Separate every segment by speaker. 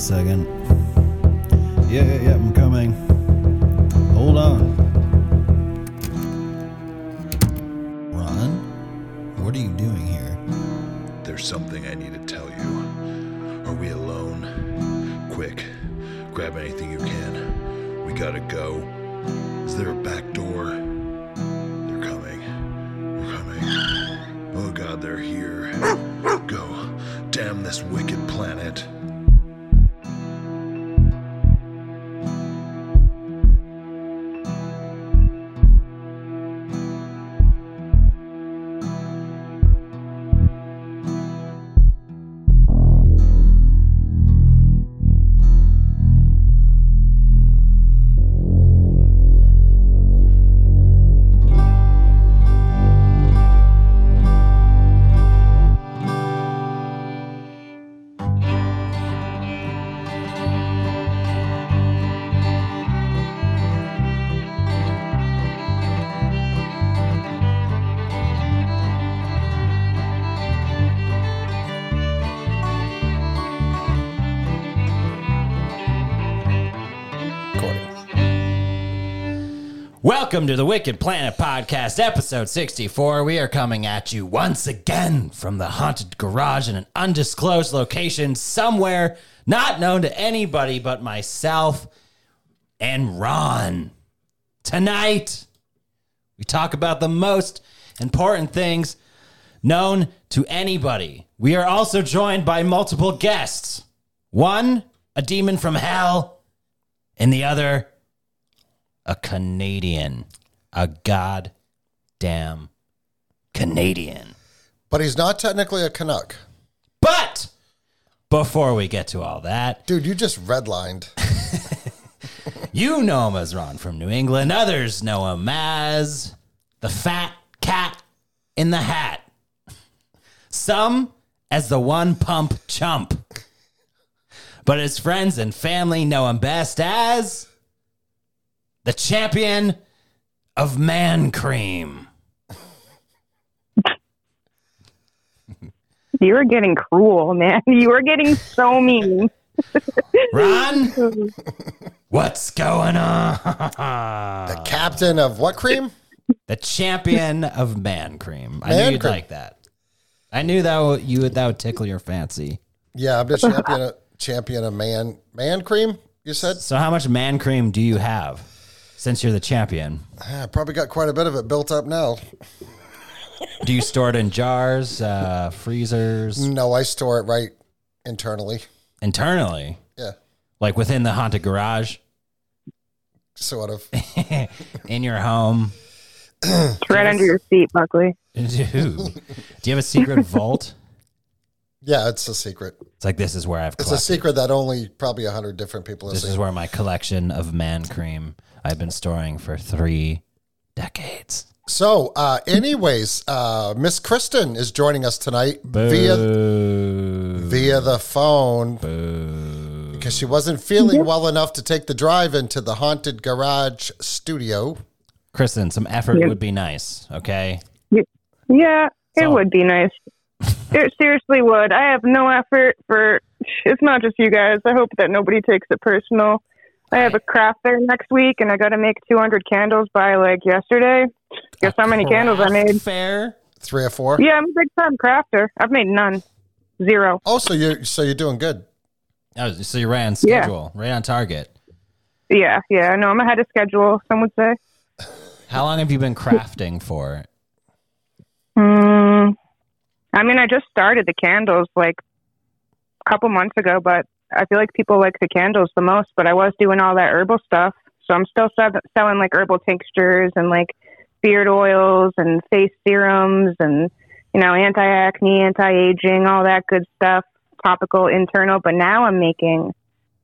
Speaker 1: second. Yeah, yeah, yeah, I'm coming. Hold on. Ron? What are you doing here?
Speaker 2: There's something I need to tell you. Are we alone? Quick, grab anything you can. We gotta go. Is there a back
Speaker 1: Welcome to the Wicked Planet Podcast, episode 64. We are coming at you once again from the haunted garage in an undisclosed location somewhere not known to anybody but myself and Ron. Tonight, we talk about the most important things known to anybody. We are also joined by multiple guests one, a demon from hell, and the other, a Canadian, a goddamn Canadian.
Speaker 3: But he's not technically a Canuck.
Speaker 1: But before we get to all that,
Speaker 3: Dude, you just redlined.
Speaker 1: you know him as Ron from New England. Others know him as the fat cat in the hat. Some as the one pump chump. But his friends and family know him best as the champion of man cream.
Speaker 4: You were getting cruel, man. You were getting so mean.
Speaker 1: Ron, what's going on?
Speaker 3: The captain of what cream?
Speaker 1: The champion of man cream. I
Speaker 3: Man
Speaker 1: knew you'd
Speaker 3: cream.
Speaker 1: like that. I knew that would, you would that would tickle your fancy.
Speaker 3: Yeah, I'm the champion of, champion of man man cream, you said?
Speaker 1: So, how much man cream do you have since you're the champion?
Speaker 3: I probably got quite a bit of it built up now.
Speaker 1: Do you store it in jars, uh, freezers,
Speaker 3: No, I store it right internally.
Speaker 1: internally,
Speaker 3: Yeah,
Speaker 1: like within the haunted garage,
Speaker 3: sort of.
Speaker 1: in your home?
Speaker 4: It's right under your seat, Buckley.
Speaker 1: Dude, do you have a secret vault?
Speaker 3: Yeah, it's a secret.
Speaker 1: It's like this is where I've
Speaker 3: It's a secret that only probably a hundred different people have
Speaker 1: This is where my collection of man cream I've been storing for three decades.
Speaker 3: So, uh, anyways, uh, Miss Kristen is joining us tonight via
Speaker 1: Boo.
Speaker 3: via the phone because she wasn't feeling well enough to take the drive into the haunted garage studio.
Speaker 1: Kristen, some effort
Speaker 4: Yeah.
Speaker 1: would be nice. Okay.
Speaker 4: Yeah, it
Speaker 1: So-
Speaker 4: would be nice. It seriously would. I have no effort for. It's not just you guys. I hope that nobody takes it personal. I have a craft fair next week, and I got to make 200 candles by like yesterday. Guess how many candles I made?
Speaker 1: Fair.
Speaker 3: Three or four.
Speaker 4: Yeah, I'm a big time crafter. I've made none, zero.
Speaker 3: Oh, so you're so you're doing good.
Speaker 1: Oh, so you're right on
Speaker 4: Yeah.
Speaker 1: schedule, right on target.
Speaker 4: Yeah, yeah. No, I'm ahead of schedule. Some would say.
Speaker 1: How long have you been crafting for?
Speaker 4: Mm, I mean, I just started the candles like a couple months ago, but I feel like people like the candles the most. But I was doing all that herbal stuff, so I'm still sell- selling like herbal tinctures and like beard oils and face serums and you know anti acne, anti aging, all that good stuff, topical, internal. But now I'm making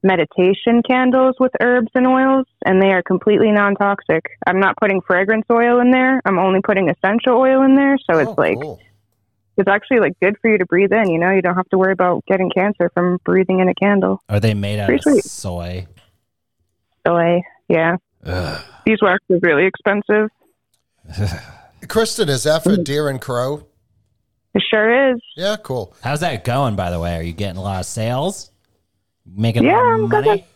Speaker 4: meditation candles with herbs and oils, and they are completely non toxic. I'm not putting fragrance oil in there. I'm only putting essential oil in there, so it's
Speaker 3: Oh,
Speaker 4: like
Speaker 3: cool.
Speaker 4: It's actually like good for you to breathe in. You know, you don't have to worry about getting cancer from breathing in a candle.
Speaker 1: Are they made out
Speaker 4: Pretty
Speaker 1: of
Speaker 4: sweet.
Speaker 1: soy?
Speaker 4: So I, yeah,
Speaker 1: Ugh.
Speaker 4: beeswax is really expensive.
Speaker 3: Kristen, is that for mm-hmm. deer and crow?
Speaker 4: It sure is.
Speaker 3: Yeah, cool.
Speaker 1: How's that going, by the way? Are you getting a lot of sales? Making
Speaker 4: Yeah,
Speaker 1: a lot
Speaker 4: I'm
Speaker 1: of
Speaker 4: good
Speaker 1: money.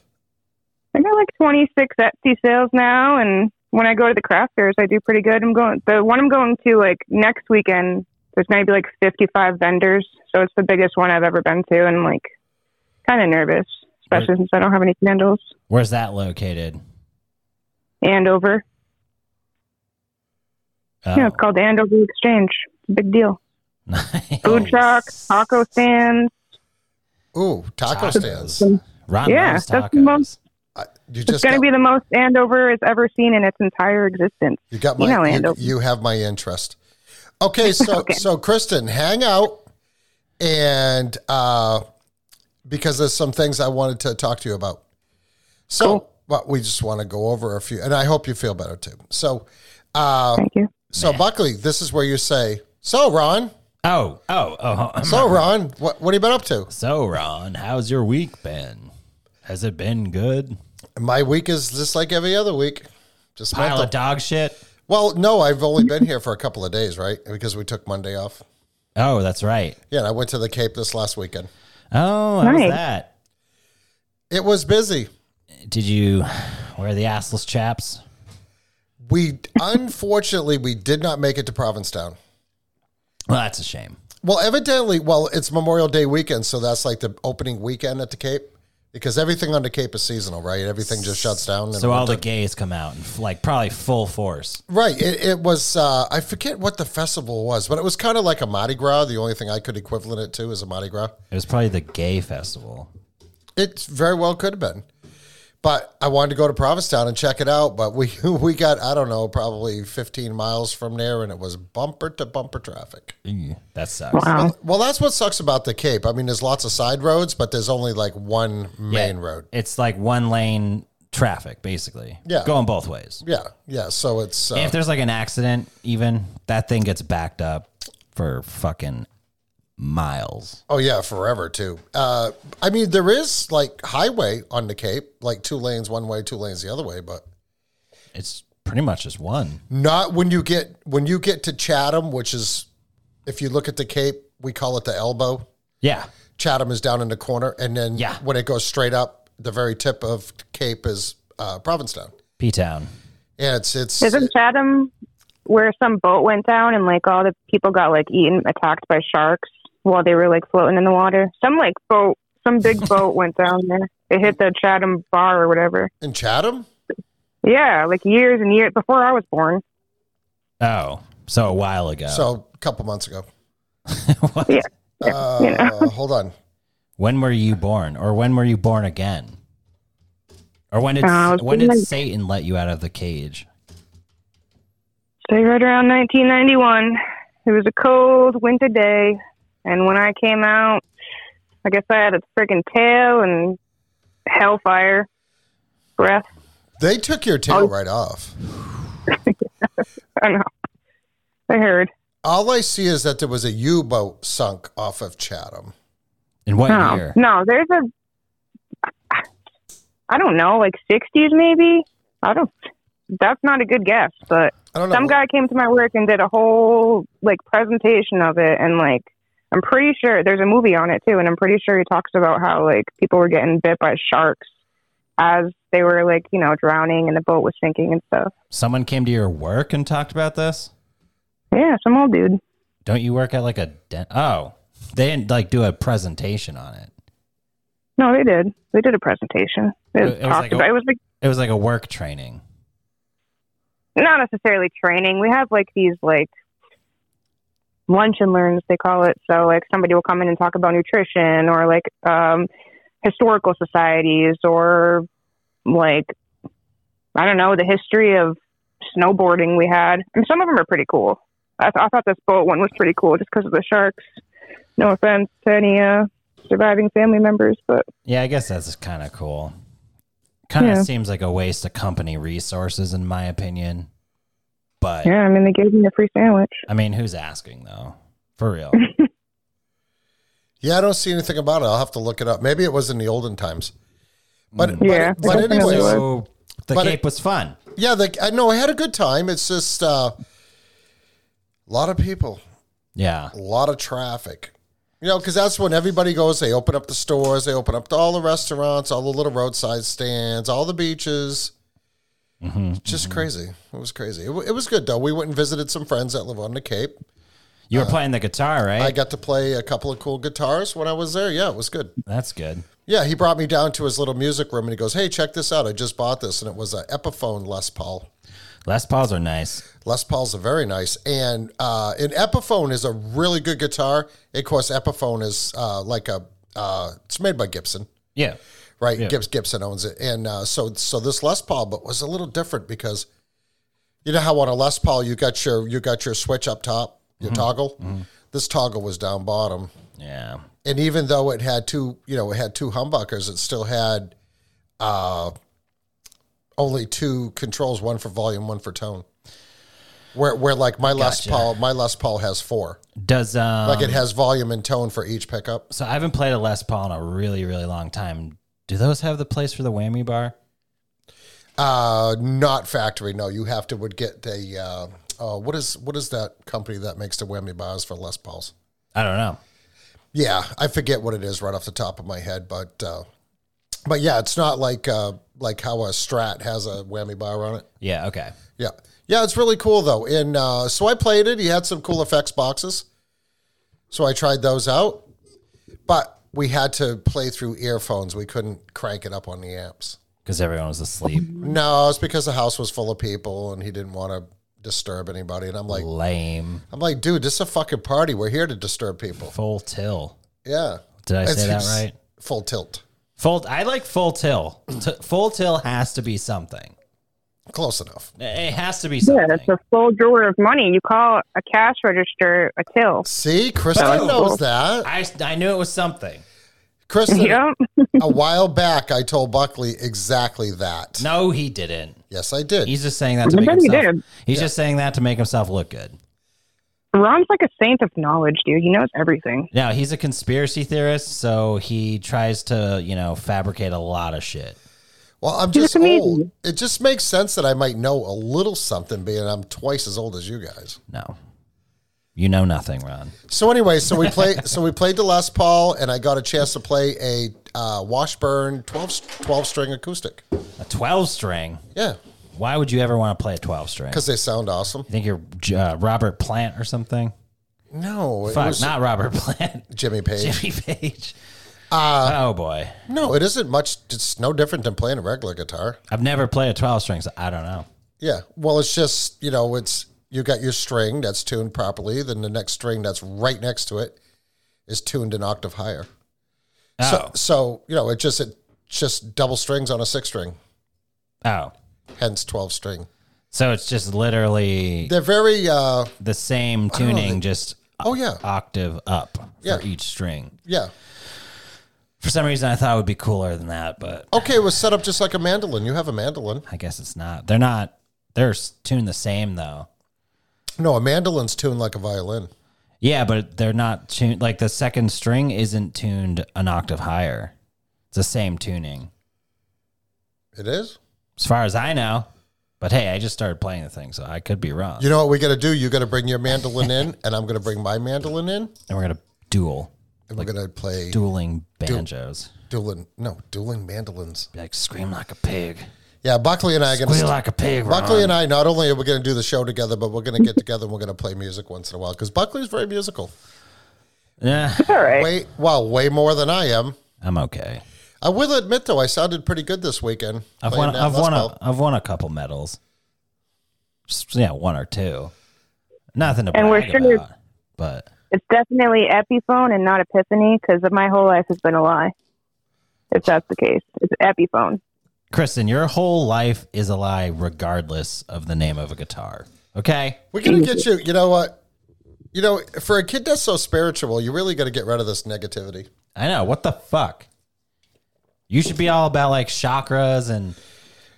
Speaker 4: I got like 26 Etsy sales now, and when I go to the craft fairs, I do pretty good. I'm going the one I'm going to like next weekend. There's maybe like 55 vendors, so it's the biggest one I've ever been to, and like kind of nervous, especially since I don't have any candles.
Speaker 1: Where's that located?
Speaker 4: Andover,
Speaker 1: Oh,
Speaker 4: yeah, it's called Andover Exchange. It's a big deal.
Speaker 1: nice.
Speaker 4: Food trucks, taco stands.
Speaker 3: Ooh, taco
Speaker 1: Tacos.
Speaker 3: stands.
Speaker 1: Ron
Speaker 4: Yeah,
Speaker 1: loves
Speaker 4: that's the
Speaker 1: tacos.
Speaker 4: most-
Speaker 3: I, you
Speaker 4: It's going to be the most Andover has ever seen in its entire existence.
Speaker 3: you got
Speaker 4: you
Speaker 3: my
Speaker 4: know,
Speaker 3: you,
Speaker 4: Andover.
Speaker 3: you have my interest. Okay, so
Speaker 4: Okay.
Speaker 3: so Kristen, hang out, and uh, because there's some things I wanted to talk to you about. So,
Speaker 4: Cool.
Speaker 3: but we just want to go over a few, and I hope you feel better too. So, uh,
Speaker 4: Thank you.
Speaker 3: so Buckley, this is where you say, "So Ron,
Speaker 1: Oh, oh, oh.
Speaker 3: so Ron, what what have you been up to?"
Speaker 1: So, Ron, how's your week been? Has it been good?
Speaker 3: My week is just like every other week. Just
Speaker 1: Pile
Speaker 3: mental.
Speaker 1: of dog shit?
Speaker 3: Well, no, I've only been here for a couple of days, right? Because we took Monday off.
Speaker 1: Oh, that's right.
Speaker 3: Yeah, and I went to the Cape this last weekend.
Speaker 1: Oh, how was
Speaker 4: Nice.
Speaker 1: that?
Speaker 3: It was busy.
Speaker 1: Did you wear the assless chaps?
Speaker 3: We unfortunately we did not make it to Provincetown.
Speaker 1: Well, that's a shame.
Speaker 3: Well, evidently, well, it's Memorial Day weekend, so that's like the opening weekend at the Cape because everything on the Cape is seasonal, right? Everything just shuts down.
Speaker 1: So all the gays come out and like probably full force.
Speaker 3: right. It, it was. Uh, I forget what the festival was, but it was kind of like a Mardi Gras. The only thing I could equivalent it to is a Mardi Gras.
Speaker 1: It was probably the gay festival.
Speaker 3: It very well could have been. But I wanted to go to Provincetown and check it out. But we we got I don't know probably 15 miles from there, and it was bumper to bumper traffic.
Speaker 1: Ew, That sucks.
Speaker 4: Wow.
Speaker 3: Well, that's what sucks about the Cape. I mean, there's lots of side roads, but there's only like one main
Speaker 1: Yeah,
Speaker 3: road.
Speaker 1: It's like one lane traffic, basically.
Speaker 3: Yeah.
Speaker 1: Going both ways.
Speaker 3: Yeah, yeah. So it's uh,
Speaker 1: if there's like an accident, even that thing gets backed up for fucking miles.
Speaker 3: oh yeah, forever too. Uh, I mean, there is like highway on the Cape, like two lanes one way, two lanes the other way, but
Speaker 1: It's pretty much just one.
Speaker 3: not when you get when you get to Chatham, which is if you look at the Cape, we call it the elbow.
Speaker 1: Yeah.
Speaker 3: Chatham is down in the corner, and then
Speaker 1: Yeah.
Speaker 3: when it goes straight up, the very tip of Cape is uh, Provincetown.
Speaker 1: P Town.
Speaker 3: Yeah, it's it's
Speaker 4: Isn't Chatham where some boat went down and like all the people got like eaten, attacked by sharks while they were like floating in the water? Some like boat, some big boat went down there. It hit the Chatham bar or whatever.
Speaker 3: in Chatham.
Speaker 4: Yeah, like years and years before I was born.
Speaker 1: Oh, so a while ago.
Speaker 3: So a couple months ago.
Speaker 4: Yeah.
Speaker 3: Uh,
Speaker 4: you know.
Speaker 3: hold on.
Speaker 1: when were you born, or when were you born again, or when did
Speaker 4: Uh,
Speaker 1: when did
Speaker 4: like-
Speaker 1: Satan let you out of the cage?
Speaker 4: Say right around 1991, it was a cold winter day, and when I came out, I guess I had a freaking tail and hellfire breath.
Speaker 3: They took your tail
Speaker 4: Oh.
Speaker 3: right off.
Speaker 4: I know. I heard.
Speaker 3: All I see is that there was a U boat sunk off of Chatham.
Speaker 1: In what
Speaker 4: No,
Speaker 1: year?
Speaker 4: no, there's a. I don't know, like 60s maybe. I don't. That's not a good guess, but
Speaker 3: I don't know.
Speaker 4: some guy came to my work and did a whole like presentation of it, and like I'm pretty sure there's a movie on it too, and I'm pretty sure he talks about how like people were getting bit by sharks as they were like you know drowning and the boat was sinking and stuff.
Speaker 1: Someone came to your work and talked about this.
Speaker 4: Yeah, some old dude.
Speaker 1: Don't you work at like a den- oh? They didn't like do a presentation on it.
Speaker 4: No, they did. They did a presentation. It,
Speaker 1: It- it was like a-
Speaker 4: It was like
Speaker 1: It was like a work training.
Speaker 4: not necessarily training. We have like these like lunch and learns they call it. So like somebody will come in and talk about nutrition or like um historical societies or like I don't know the history of snowboarding we had. And some of them are pretty cool. I, th- I thought this boat one was pretty cool just because of the sharks. No offense to any uh, surviving family members, but
Speaker 1: Yeah, I guess that's kind of cool. Kind of
Speaker 4: Yeah.
Speaker 1: seems like a waste of company resources, in my opinion. But
Speaker 4: yeah, I mean they gave me a free sandwich.
Speaker 1: I mean, who's asking though? For real.
Speaker 3: yeah, I don't see anything about it. I'll have to look it up. Maybe it was in the olden times. But, but,
Speaker 4: Yeah,
Speaker 3: but
Speaker 4: I don't it was.
Speaker 1: so the
Speaker 3: But it-
Speaker 1: Cape was fun.
Speaker 3: yeah, the, I know I had a good time. It's just uh, a lot of people,
Speaker 1: Yeah.
Speaker 3: a lot of traffic. You know, because that's when everybody goes. They open up the stores. They open up all the restaurants, all the little roadside stands, all the beaches.
Speaker 1: Mm-hmm,
Speaker 3: Just crazy. It was crazy. It, wa- it was good though. We went and visited some friends that live on the Cape.
Speaker 1: You were playing the guitar, right?
Speaker 3: I got to play a couple of cool guitars when I was there. Yeah, it was good.
Speaker 1: That's good.
Speaker 3: Yeah, he brought me down to his little music room and he goes, "Hey, check this out! I just bought this, and it was an Epiphone Les Paul.
Speaker 1: Les Pauls are nice.
Speaker 3: Les Pauls are very nice, and uh, an Epiphone is a really good guitar. Of course, Epiphone is uh, like a uh, it's made by Gibson,
Speaker 1: Yeah.
Speaker 3: Right?
Speaker 1: Yeah.
Speaker 3: Gibbs Gibson owns it, and uh, so so this Les Paul, but was a little different because you know how on a Les Paul you got your you got your switch up top,
Speaker 1: Mm-hmm.
Speaker 3: your toggle. This toggle was down bottom,
Speaker 1: Yeah.
Speaker 3: and even though it had two, you know, it had two humbuckers, it still had uh, only two controls, one for volume, one for tone. Where, where like my Les
Speaker 1: Gotcha.
Speaker 3: Paul, my Les Paul has four.
Speaker 1: Does um
Speaker 3: Like it has volume and tone for each pickup.
Speaker 1: so I haven't played a Les Paul in a really, really long time. Do those have the place for the whammy bar?
Speaker 3: Uh, not factory. No, you have to would get the Uh, uh, what is what is that company that makes the whammy bars for Les Pauls?
Speaker 1: I don't know.
Speaker 3: Yeah, I forget what it is right off the top of my head, but uh, but yeah, it's not like uh, like how a Strat has a whammy bar on it.
Speaker 1: Yeah, okay.
Speaker 3: Yeah. Yeah, it's really cool though. And uh, so I played it. He had some cool effects boxes. So I tried those out. But we had to play through earphones. We couldn't crank it up on the amps.
Speaker 1: Because everyone was asleep.
Speaker 3: No, it's because the house was full of people and he didn't want to disturb anybody. And I'm like,
Speaker 1: Lame.
Speaker 3: I'm like, dude, this is a fucking party. We're here to disturb people.
Speaker 1: Full till.
Speaker 3: Yeah.
Speaker 1: Did I say that right?
Speaker 3: Full tilt.
Speaker 1: Full I like full till. T- full till has to be something.
Speaker 3: Close enough.
Speaker 1: It has to be something.
Speaker 4: Yeah,
Speaker 1: something.
Speaker 4: that's a full drawer of money. You call a cash register a till.
Speaker 3: See, Kristen
Speaker 4: That was
Speaker 3: knows that.
Speaker 1: I, I knew it was something.
Speaker 3: Kristen,
Speaker 4: Yep.
Speaker 3: a while back, I told Buckley exactly that.
Speaker 1: No, he didn't.
Speaker 3: Yes, I did.
Speaker 1: He's just saying that to
Speaker 4: I
Speaker 1: make
Speaker 4: bet he
Speaker 1: himself.
Speaker 4: did.
Speaker 1: He's just saying that to make himself look good.
Speaker 4: Ron's like a saint of knowledge, dude. He knows everything.
Speaker 1: Now he's a conspiracy theorist, so he tries to, you know, fabricate a lot of shit.
Speaker 3: Well, I'm
Speaker 4: He's
Speaker 3: just old. It just makes sense that I might know a little something, being I'm twice as old as you guys.
Speaker 1: No, you know nothing, Ron.
Speaker 3: So anyway, so we play. so we played the Les Paul, and I got a chance to play a uh, Washburn 12, 12 string acoustic.
Speaker 1: A twelve string.
Speaker 3: Yeah,
Speaker 1: Why would you ever want to play a twelve string?
Speaker 3: because they sound awesome.
Speaker 1: You think you're uh, Robert Plant or something?
Speaker 3: No, it
Speaker 1: Fuck,
Speaker 3: was
Speaker 1: not Robert Plant.
Speaker 3: Jimmy Page.
Speaker 1: Jimmy Page. Oh boy,
Speaker 3: No, it isn't much. It's no different than playing a regular guitar.
Speaker 1: I've never played a twelve string, so I don't know.
Speaker 3: Yeah. Well, it's just you know, it's you got your string that's tuned properly. Then the next string that's right next to it is tuned an octave higher.
Speaker 1: Oh,
Speaker 3: So, so you know, it just it just double strings on a six string,
Speaker 1: oh,
Speaker 3: hence twelve string.
Speaker 1: so it's just literally
Speaker 3: They're very uh
Speaker 1: the same tuning, just
Speaker 3: oh yeah
Speaker 1: octave up
Speaker 3: Yeah.
Speaker 1: for each string.
Speaker 3: yeah.
Speaker 1: For some reason, I thought it would be cooler than that, but
Speaker 3: Okay, it was set up just like a mandolin. You have a mandolin.
Speaker 1: I guess it's not. They're not. They're s- tuned the same though.
Speaker 3: No, a mandolin's tuned like a violin.
Speaker 1: Yeah, but they're not tuned. Like the second string isn't tuned an octave higher. It's the same tuning,
Speaker 3: It is.
Speaker 1: as far as I know. But hey, I just started playing the thing, so I could be wrong.
Speaker 3: You know what we got to do? You got to bring your mandolin in, and I'm going to bring my mandolin in,
Speaker 1: and we're gonna duel,
Speaker 3: and we're going to play
Speaker 1: dueling banjos.
Speaker 3: dueling. No, dueling mandolins.
Speaker 1: Be like scream like a pig,
Speaker 3: Yeah, Buckley and I are going
Speaker 1: squeal
Speaker 3: to.
Speaker 1: like a pig.
Speaker 3: Buckley
Speaker 1: Ron.
Speaker 3: and I, not only are we going to do the show together, but we're going to get together and we're going to play music once in a while because Buckley's very musical.
Speaker 1: Yeah,
Speaker 4: All right.
Speaker 3: Way, well, way more than I am.
Speaker 1: I'm okay.
Speaker 3: I will admit, though, I sounded pretty good this weekend.
Speaker 1: I've won. I've won. A,
Speaker 3: Paul.
Speaker 1: I've won a couple medals. Just, yeah, one or two. Nothing to
Speaker 4: And we're sure-
Speaker 1: about. But
Speaker 4: It's definitely Epiphone and not Epiphany because my whole life has been a lie. If that's the case, it's Epiphone.
Speaker 1: Kristen, your whole life is a lie, regardless of the name of a guitar. Okay.
Speaker 3: We're going to get you. You know what? You know, for a kid that's so spiritual, you really got to get rid of this negativity.
Speaker 1: I know. What the fuck? You should be all about like chakras and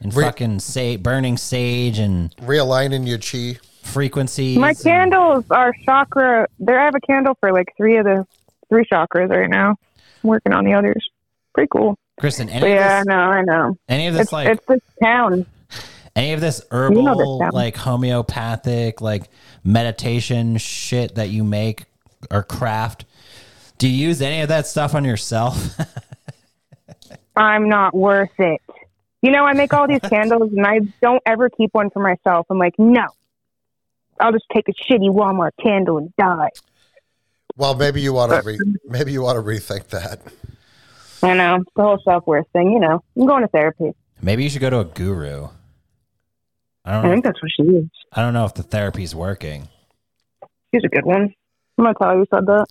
Speaker 1: and
Speaker 3: Re-
Speaker 1: fucking say burning sage and
Speaker 3: Realigning your chi.
Speaker 1: Frequencies.
Speaker 4: My
Speaker 1: and-
Speaker 4: candles are chakra. There, I have a candle for like three of the three chakras right now. I'm working on the others. Pretty cool.
Speaker 1: Kristen, any
Speaker 4: But yeah, I know, I know.
Speaker 1: any of this
Speaker 4: It's
Speaker 1: like
Speaker 4: it's this town.
Speaker 1: any of this
Speaker 4: know
Speaker 1: herbal
Speaker 4: this
Speaker 1: like homeopathic like meditation shit that you make or craft Do you use any of that stuff on yourself?
Speaker 4: I'm not worth it. You know, I make all these candles and I don't ever keep one for myself. I'm like, no. I'll just take a shitty Walmart candle and die.
Speaker 3: Well, maybe you want to re- uh, maybe you want to rethink that.
Speaker 4: I know. The whole self worth thing, you know. I'm going to therapy.
Speaker 1: Maybe you should go to a guru. I
Speaker 4: I
Speaker 1: don't. Know,
Speaker 4: think that's what she is.
Speaker 1: I don't know if the therapy's working.
Speaker 4: She's a good one. I'm gonna tell you said that.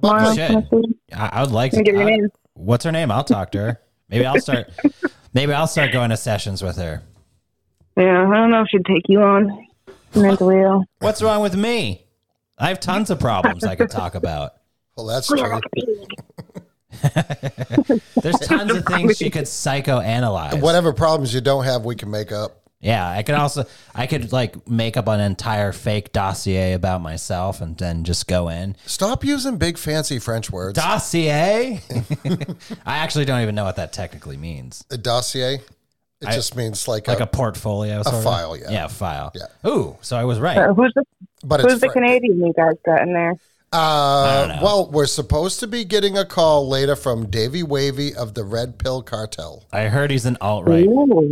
Speaker 4: Tomorrow,
Speaker 1: shit. I, I would like to.
Speaker 4: me give you your name.
Speaker 1: what's her name? I'll talk to her. Maybe I'll start. maybe I'll start going to sessions with her.
Speaker 4: Yeah, I don't know if she'd take you on mentally ill.
Speaker 1: What's wrong with me? I have tons of problems I could talk about.
Speaker 3: Well, that's true.
Speaker 1: There's tons of things she could psychoanalyze.
Speaker 3: Whatever problems you don't have, we can make up.
Speaker 1: Yeah, I could also I could like make up an entire fake dossier about myself and then just go in.
Speaker 3: Stop using big fancy French words.
Speaker 1: Dossier? I actually don't even know what that technically means.
Speaker 3: a dossier. It
Speaker 1: I-
Speaker 3: just means like,
Speaker 1: Like
Speaker 3: a,
Speaker 1: a portfolio, sort of?
Speaker 3: file, yeah.
Speaker 1: Yeah, a file.
Speaker 3: Yeah.
Speaker 1: Ooh, so I was right.
Speaker 4: Uh, who's the
Speaker 3: but
Speaker 4: Who's the Canadian you guys got in there?
Speaker 3: Uh, well, we're supposed to be getting a call later from Davey Wavy of the Red Pill Cartel.
Speaker 1: I heard he's an alt right.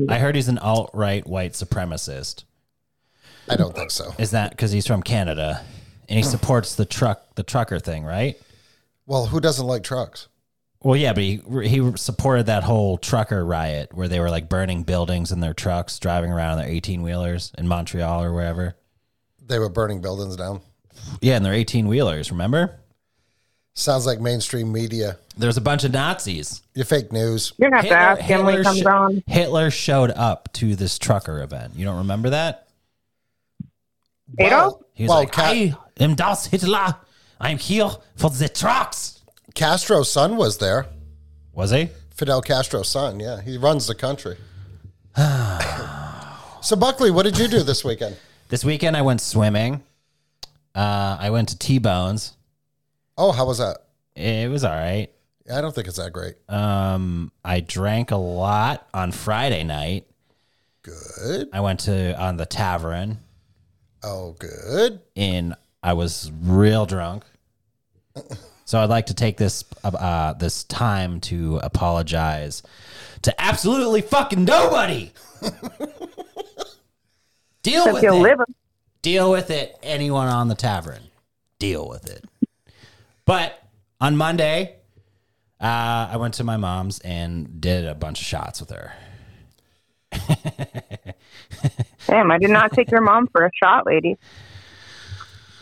Speaker 1: I heard he's an alt right white supremacist.
Speaker 3: I don't think so.
Speaker 1: Is that because he's from Canada and he supports the truck the trucker thing, right?
Speaker 3: Well, who doesn't like trucks?
Speaker 1: Well, yeah, but he he supported that whole trucker riot where they were like burning buildings in their trucks, driving around on their eighteen wheelers in Montreal or wherever.
Speaker 3: They were burning buildings down.
Speaker 1: Yeah, and their eighteen wheelers. Remember?
Speaker 3: Sounds like mainstream media.
Speaker 1: There's a bunch of Nazis.
Speaker 3: You fake news.
Speaker 4: You're gonna have to ask him when he comes
Speaker 1: sh-
Speaker 4: on.
Speaker 1: Hitler showed up to this trucker event. You don't remember that?
Speaker 4: Adolf?
Speaker 1: He was
Speaker 3: well,
Speaker 1: like,
Speaker 3: Ca-
Speaker 1: "I am Das Hitler. I'm here for the trucks."
Speaker 3: Castro's son was there.
Speaker 1: Was he?
Speaker 3: Fidel Castro's son. Yeah, he runs the country. so, Buckley, what did you do this weekend?
Speaker 1: This weekend I went swimming. Uh, I went to T Bones.
Speaker 3: Oh, how was that?
Speaker 1: It was all right.
Speaker 3: I don't think it's that great.
Speaker 1: Um, I drank a lot on Friday night.
Speaker 3: Good.
Speaker 1: I went to on the tavern
Speaker 3: Oh, good.
Speaker 1: and I was real drunk. So I'd like to take this uh, this time to apologize to absolutely fucking nobody. Deal
Speaker 4: Except
Speaker 1: with it.
Speaker 4: liver.
Speaker 1: Deal with it. Anyone on the tavern, deal with it. But on Monday, uh, I went to my mom's and did a bunch of shots with her.
Speaker 4: Damn, I did not take your mom for a shot, lady.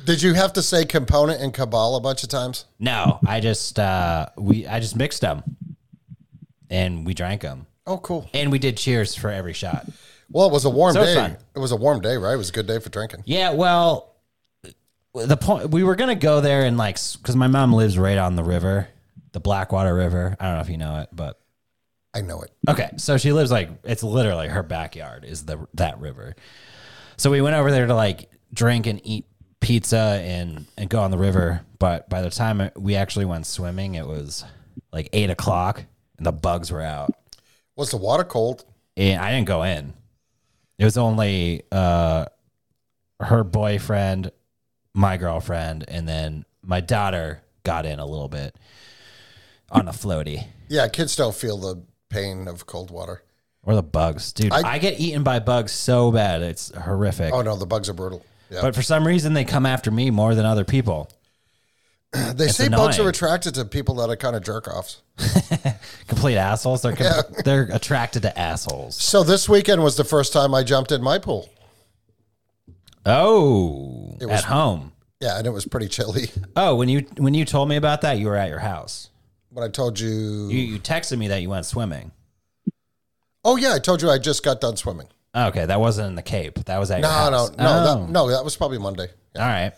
Speaker 3: Did you have to say component and cabal a bunch of times?
Speaker 1: No, I just uh, we I just mixed them, and we drank them,
Speaker 3: Oh, cool.
Speaker 1: and we did cheers for every shot.
Speaker 3: Well, it was a warm
Speaker 1: So it's
Speaker 3: day.
Speaker 1: fun.
Speaker 3: It was a warm day, right? It was a good day for drinking.
Speaker 1: Yeah, well, the point we were gonna go there and like because my mom lives right on the river, the Blackwater River. I don't know if you know it, but
Speaker 3: I know it.
Speaker 1: Okay, so she lives like it's literally her backyard is the that river. So we went over there to like drink and eat pizza and and go on the river. But by the time we actually went swimming, it was like eight o'clock and the bugs were out.
Speaker 3: Was the water cold?
Speaker 1: And I didn't go in. It was only uh, her boyfriend, my girlfriend, and then my daughter got in a little bit on a floaty.
Speaker 3: Yeah, kids don't feel the pain of cold water.
Speaker 1: Or the bugs, dude.
Speaker 3: I-
Speaker 1: I, get eaten by bugs so bad, it's horrific.
Speaker 3: Oh no, the bugs are brutal. Yeah,
Speaker 1: But for some reason, they come after me more than other people.
Speaker 3: they
Speaker 1: it's
Speaker 3: say bugs are attracted to people that are kind of jerk offs.
Speaker 1: Complete assholes. They're com- they're attracted to assholes.
Speaker 3: So this weekend was the first time I jumped in my pool.
Speaker 1: Oh, it
Speaker 3: was-
Speaker 1: at home.
Speaker 3: Yeah, and it was pretty chilly.
Speaker 1: Oh, when you when you told me about that, you were at your house.
Speaker 3: When I told you,
Speaker 1: You, you texted me that you went swimming.
Speaker 3: oh yeah, I told you I just got done swimming.
Speaker 1: Okay, that wasn't in the Cape. That was at
Speaker 3: No,
Speaker 1: your
Speaker 3: no,
Speaker 1: house.
Speaker 3: no,
Speaker 1: Oh.
Speaker 3: that, no, that was probably Monday.
Speaker 1: All right.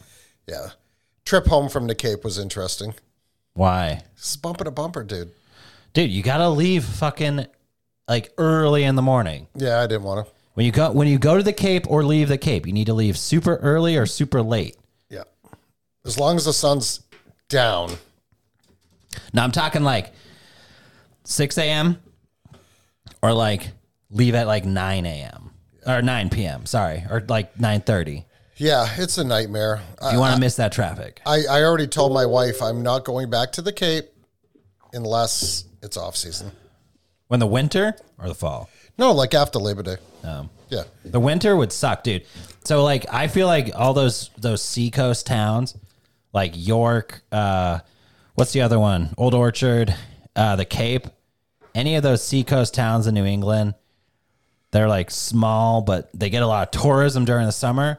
Speaker 3: Yeah, trip home from the Cape was interesting.
Speaker 1: Why,
Speaker 3: This is bumper to bumper, dude.
Speaker 1: dude? You gotta leave fucking like early in the morning.
Speaker 3: Yeah, I didn't want to.
Speaker 1: When you go when you go to the Cape or leave the Cape, you need to leave super early or super late.
Speaker 3: Yeah, as long as the sun's down.
Speaker 1: Now I'm talking like 6 a.m. or like leave at like 9 a.m. or 9 p.m. Sorry, or like 9:30.
Speaker 3: Yeah, it's a nightmare.
Speaker 1: You want to miss that traffic.
Speaker 3: I, I already told my wife I'm not going back to the Cape unless it's off season.
Speaker 1: When the winter or the fall?
Speaker 3: No, like after Labor Day.
Speaker 1: Um,
Speaker 3: Yeah.
Speaker 1: the winter would suck, dude. So like I feel like all those those seacoast towns, like York, uh, what's the other one? Old Orchard, uh, the Cape, any of those seacoast towns in New England, they're like small, but they get a lot of tourism during the summer.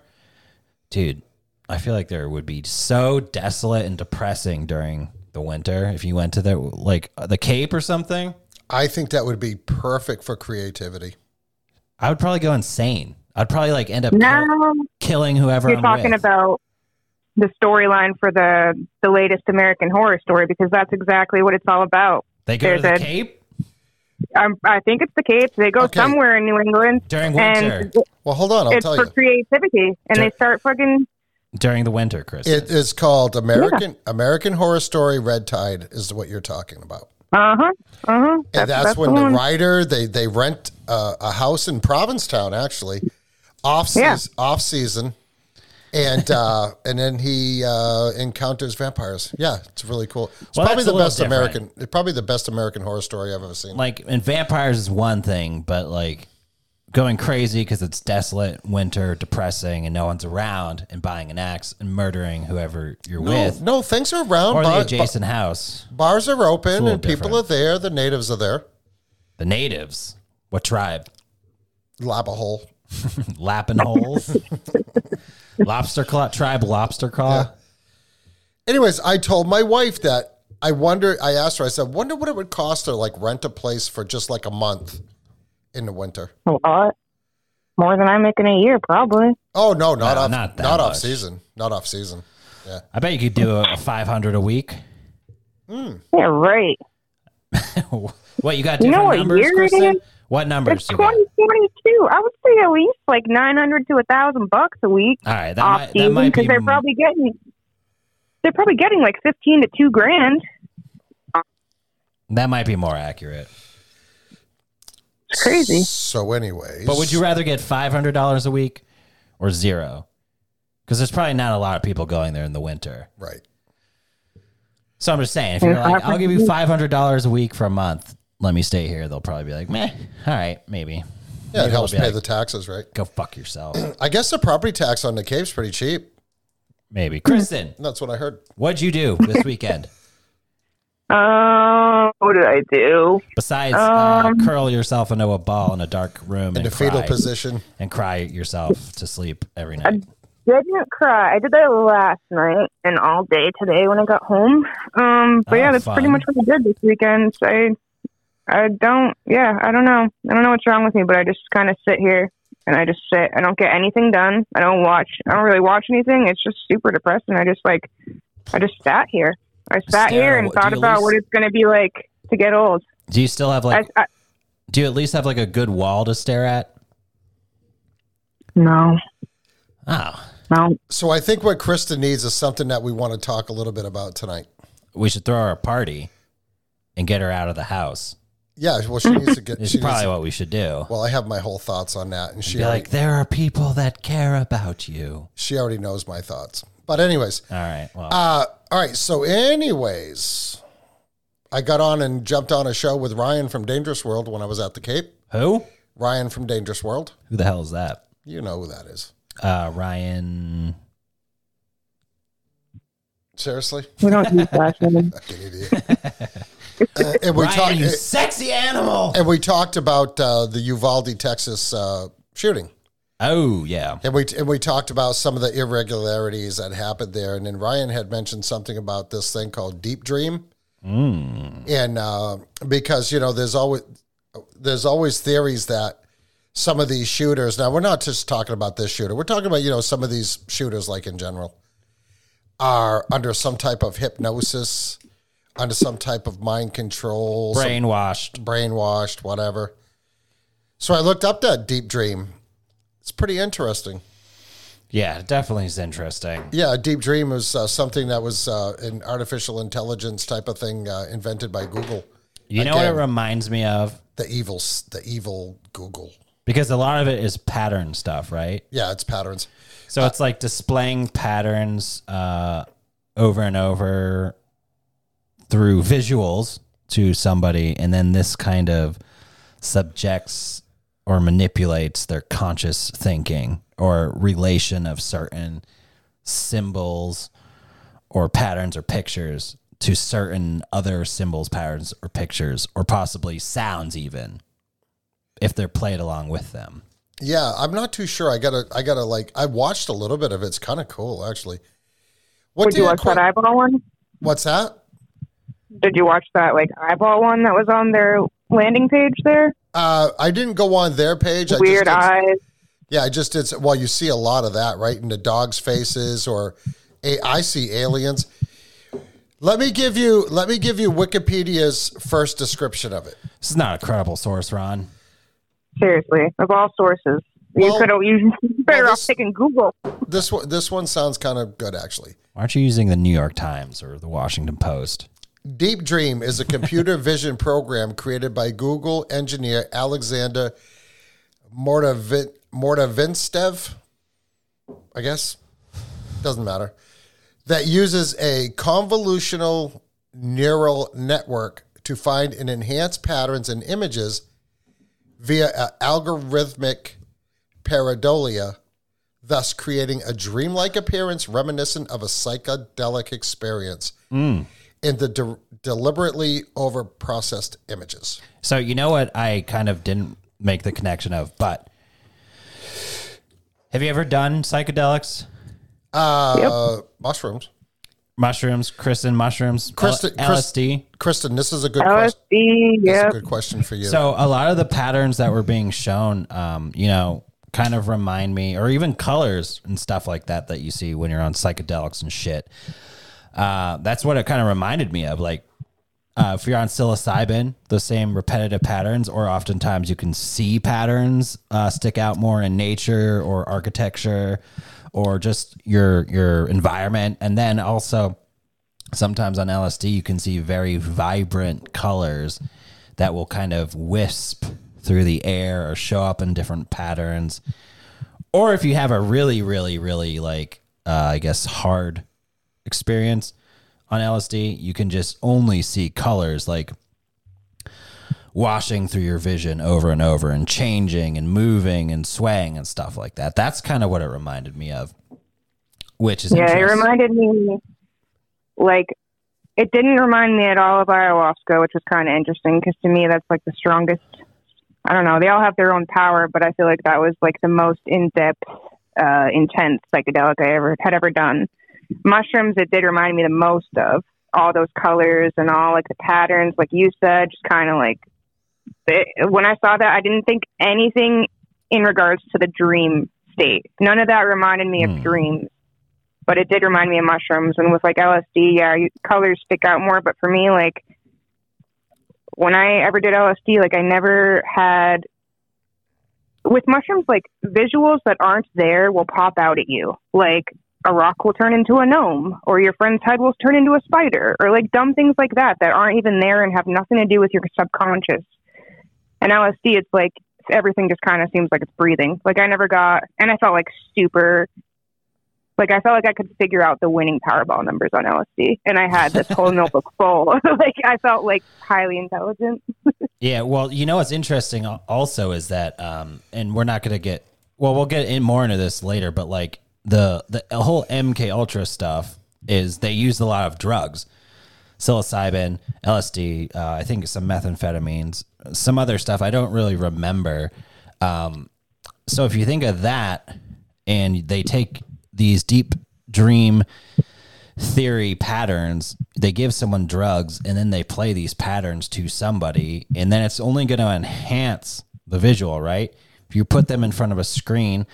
Speaker 1: Dude, I feel like there would be so desolate and depressing during the winter if you went to the like uh, the Cape or something.
Speaker 3: I think that would be perfect for creativity.
Speaker 1: I would probably go insane. I'd probably like end up
Speaker 4: Now
Speaker 1: kill- killing whoever
Speaker 4: you're
Speaker 1: I'm
Speaker 4: talking
Speaker 1: with.
Speaker 4: about the storyline for the the latest American Horror Story because that's exactly what it's all about.
Speaker 1: They go to the
Speaker 4: a-
Speaker 1: Cape
Speaker 4: Um, I think it's the Cape. They go
Speaker 3: Okay.
Speaker 4: somewhere in New England
Speaker 1: during winter.
Speaker 4: and
Speaker 3: Well, hold on, I'll
Speaker 4: it's
Speaker 3: tell
Speaker 4: for
Speaker 3: you.
Speaker 4: creativity, and
Speaker 1: Dur-
Speaker 4: they start fucking.
Speaker 1: during the winter, Chris.
Speaker 3: It is called American American Horror Story Red Tide is what you're talking about.
Speaker 4: Uh huh. Uh huh.
Speaker 3: And that's, when
Speaker 4: the
Speaker 3: the writer they they rent uh, a house in Provincetown actually off season,
Speaker 4: Yeah.
Speaker 3: off season, and uh, and then he uh, encounters vampires. Yeah, it's really cool. It's
Speaker 1: Well,
Speaker 3: probably the best
Speaker 1: different.
Speaker 3: American. Probably the best American horror story I've ever seen.
Speaker 1: like, and vampires is one thing, but like going crazy because it's desolate, winter, depressing, and no one's around, and buying an axe and murdering whoever you're
Speaker 3: no,
Speaker 1: with,
Speaker 3: no, things are around.
Speaker 1: or the
Speaker 3: Bar-
Speaker 1: adjacent house.
Speaker 3: bars are open
Speaker 1: little
Speaker 3: and people are there. The natives are there.
Speaker 1: The natives. What tribe?
Speaker 3: Labahole.
Speaker 1: Lapping holes. lobster claw tribe. Lobster claw.
Speaker 3: Anyways, I told my wife that I wonder. I asked her. I said, "Wonder what it would cost to like rent a place for just like a month in the winter."
Speaker 4: A lot more than I make in a year, probably.
Speaker 3: Oh no, not
Speaker 1: No,
Speaker 3: off,
Speaker 1: not
Speaker 3: not, off season, not off season. Yeah,
Speaker 1: I bet you could do a, a five hundred a week. Hmm.
Speaker 4: Yeah, right.
Speaker 1: what you got?
Speaker 4: You
Speaker 1: Different
Speaker 4: know what
Speaker 1: numbers,
Speaker 4: year it
Speaker 1: Kristen?
Speaker 4: Is?
Speaker 1: What numbers
Speaker 4: It's
Speaker 1: you got?
Speaker 4: 2022. I would say at least like 900 to a thousand bucks a week
Speaker 1: All right, that
Speaker 4: off
Speaker 1: might that
Speaker 4: season
Speaker 1: might be
Speaker 4: because they're probably getting they're probably getting like 15 to two grand.
Speaker 1: that might be more accurate.
Speaker 4: It's crazy.
Speaker 3: So, anyways,
Speaker 1: But would you rather get five hundred dollars a week or zero? Because there's probably not a lot of people going there in the winter.
Speaker 3: right?
Speaker 1: So I'm just saying, if you're like, I'll give you five hundred dollars a week for a month, let me stay here. They'll probably be like, meh, all right, maybe.
Speaker 3: Yeah,
Speaker 1: Maybe
Speaker 3: it helps
Speaker 1: they'll be
Speaker 3: pay
Speaker 1: like,
Speaker 3: the taxes, right?
Speaker 1: Go fuck yourself.
Speaker 3: I guess the property tax on the Cape's pretty cheap.
Speaker 1: maybe. Kristen,
Speaker 3: That's what I heard.
Speaker 1: what'd you do this weekend
Speaker 4: Uh, what did I do?
Speaker 1: besides uh,
Speaker 4: Um,
Speaker 1: curl yourself into a ball in a dark room
Speaker 3: In
Speaker 1: and
Speaker 3: the fetal
Speaker 1: cry
Speaker 3: position.
Speaker 1: and cry yourself to sleep every night?
Speaker 4: I didn't cry. I did that last night and all day today when I got home. Um, but
Speaker 1: Oh,
Speaker 4: yeah, that's pretty
Speaker 1: fun.
Speaker 4: much what I did this weekend. So I, I don't. Yeah, I don't know. I don't know what's wrong with me, but I just kind of sit here and I just sit. I don't get anything done. I don't watch. I don't really watch anything. It's just super depressing. I just like. I just sat here. I sat
Speaker 1: Stare
Speaker 4: here and thought about
Speaker 1: least-
Speaker 4: what it's going to be like to get old.
Speaker 1: Do you still have like?
Speaker 4: I, I,
Speaker 1: do you at least have like a good wall to stare at?
Speaker 4: no,
Speaker 1: Oh,
Speaker 4: no.
Speaker 3: So I think what Krista needs is something that we want to talk a little bit about tonight.
Speaker 1: we should throw her a party and get her out of the house.
Speaker 3: Yeah, well, she needs to get.
Speaker 1: It's
Speaker 3: she needs
Speaker 1: probably
Speaker 3: to-
Speaker 1: what we should do.
Speaker 3: well, I have my whole thoughts on that, and she
Speaker 1: Be
Speaker 3: already,
Speaker 1: like, there are people that care about you.
Speaker 3: she already knows my thoughts. But anyways,
Speaker 1: All right. Well,
Speaker 3: Uh, all right. So, anyways, I got on and jumped on a show with Ryan from Dangerous World when I was at the Cape.
Speaker 1: who?
Speaker 3: Ryan from Dangerous World.
Speaker 1: Who the hell is that?
Speaker 3: You know who that is.
Speaker 1: Uh, Ryan.
Speaker 3: Seriously?
Speaker 4: We don't use last names.
Speaker 3: Fucking idiot. Uh, and we
Speaker 1: Ryan,
Speaker 3: talked.
Speaker 1: you sexy animal.
Speaker 3: And we talked about uh, the Uvalde, Texas uh, shooting,
Speaker 1: Oh yeah.
Speaker 3: and we and we talked about some of the irregularities that happened there. And then Ryan had mentioned something about this thing called Deep Dream, and uh, because you know, there's always there's always theories that some of these shooters. Now we're not just talking about this shooter. We're talking about you know some of these shooters, like in general, are under some type of hypnosis, under some type of mind control, some-
Speaker 1: Brainwashed.
Speaker 3: brainwashed, whatever. So I looked up that deep dream. It's pretty interesting.
Speaker 1: Yeah, it definitely is interesting.
Speaker 3: Yeah, a deep dream was uh, something that was uh, an artificial intelligence type of thing uh, invented by Google.
Speaker 1: You know what it
Speaker 3: Again.
Speaker 1: reminds me of?
Speaker 3: The evil, s- the evil Google.
Speaker 1: because a lot of it is pattern stuff, right?
Speaker 3: Yeah, it's patterns.
Speaker 1: So it's like displaying patterns uh, over and over through visuals to somebody, and then this kind of subjects or manipulates their conscious thinking or relation of certain symbols or patterns or pictures to certain other symbols, patterns, or pictures, or possibly sounds, even if they're played along with them.
Speaker 3: Yeah, I'm not too sure. I gotta, I gotta like, I watched a little bit of it. It's kind of cool, actually. What
Speaker 4: Did you watch that eyeball one?
Speaker 3: What's that?
Speaker 4: Did you watch that like eyeball one that was on their landing page there?
Speaker 3: Uh, I didn't go on their page.
Speaker 4: Weird
Speaker 3: I just did,
Speaker 4: eyes.
Speaker 3: Yeah, I just did. Well, you see a lot of that, right? In the dogs' faces, or a, I see aliens. Let me give you. Let me give you Wikipedia's first description of it.
Speaker 1: This is not a credible source, Ron.
Speaker 4: Seriously, of all sources, you
Speaker 3: Well-
Speaker 4: could have you better
Speaker 3: well,
Speaker 4: off
Speaker 3: this-
Speaker 4: taking Google.
Speaker 3: This one. This one sounds kind of good, actually.
Speaker 1: Why aren't you using the New York Times or the Washington Post?
Speaker 3: Deep Dream is a computer vision program created by Google engineer Alexander Mortavin- Mortavinstev. I guess doesn't matter. That uses a convolutional neural network to find and enhance patterns in images via algorithmic pareidolia, thus creating a dreamlike appearance reminiscent of a psychedelic experience hmm. In the de- deliberately over processed images.
Speaker 1: So you know what I kind of didn't make the connection of, but have you ever done psychedelics?
Speaker 3: Uh, Mushrooms.
Speaker 1: Mushrooms, Kristen, mushrooms,
Speaker 3: Kristen-
Speaker 1: L- LSD.
Speaker 3: Kristen, this is a good question.
Speaker 4: LSD,
Speaker 3: That's
Speaker 4: yeah.
Speaker 3: a good question for you.
Speaker 1: So a lot of the patterns that were being shown, um, you know, kind of remind me, or even colors and stuff like that that you see when you're on psychedelics and shit. Uh, that's what it kind of reminded me of. Like, uh, if you're on psilocybin, the same repetitive patterns, or oftentimes you can see patterns uh, stick out more in nature or architecture, or just your your environment, and then also sometimes on LSD you can see very vibrant colors that will kind of wisp through the air or show up in different patterns. Or if you have a really, really, really like uh, I guess hard experience on LSD, you can just only see colors like washing through your vision over and over and changing and moving and swaying and stuff like that. That's kind of what it reminded me of. Which is
Speaker 4: Yeah, it reminded me, like, it didn't remind me at all of ayahuasca, which was kind of interesting because to me that's like the strongest. I don't know. They all have their own power, but I feel like that was like the most in depth, uh, intense psychedelic I ever had ever done. Mushrooms, it did remind me the most of all those colors and all like the patterns, like you said, just kind of like it, when I saw that, I didn't think anything in regards to the dream state. None of that reminded me
Speaker 1: Hmm.
Speaker 4: of dreams but it did remind me of mushrooms. And with like LSD, yeah, you, colors stick out more. But for me, like when I ever did LSD, like I never had with mushrooms, like visuals that aren't there will pop out at you. Like a rock will turn into a gnome, or your friend's head will turn into a spider, or like dumb things like that that aren't even there and have nothing to do with your subconscious. And LSD, it's like everything just kind of seems like it's breathing. Like I never got, and I felt like super like I felt like I could figure out the winning Powerball numbers on LSD, and I had this whole notebook full. like I felt like highly intelligent.
Speaker 1: Yeah, well, you know what's interesting also is that, um, and we're not going to get, well, we'll get in more into this later, but like the the whole MK Ultra stuff is they used a lot of drugs, psilocybin, LSD, uh, I think some methamphetamines, some other stuff I don't really remember. Um, so if you think of that, and they take these deep dream theory patterns they give someone drugs and then they play these patterns to somebody and then it's only going to enhance the visual right if you put them in front of a screen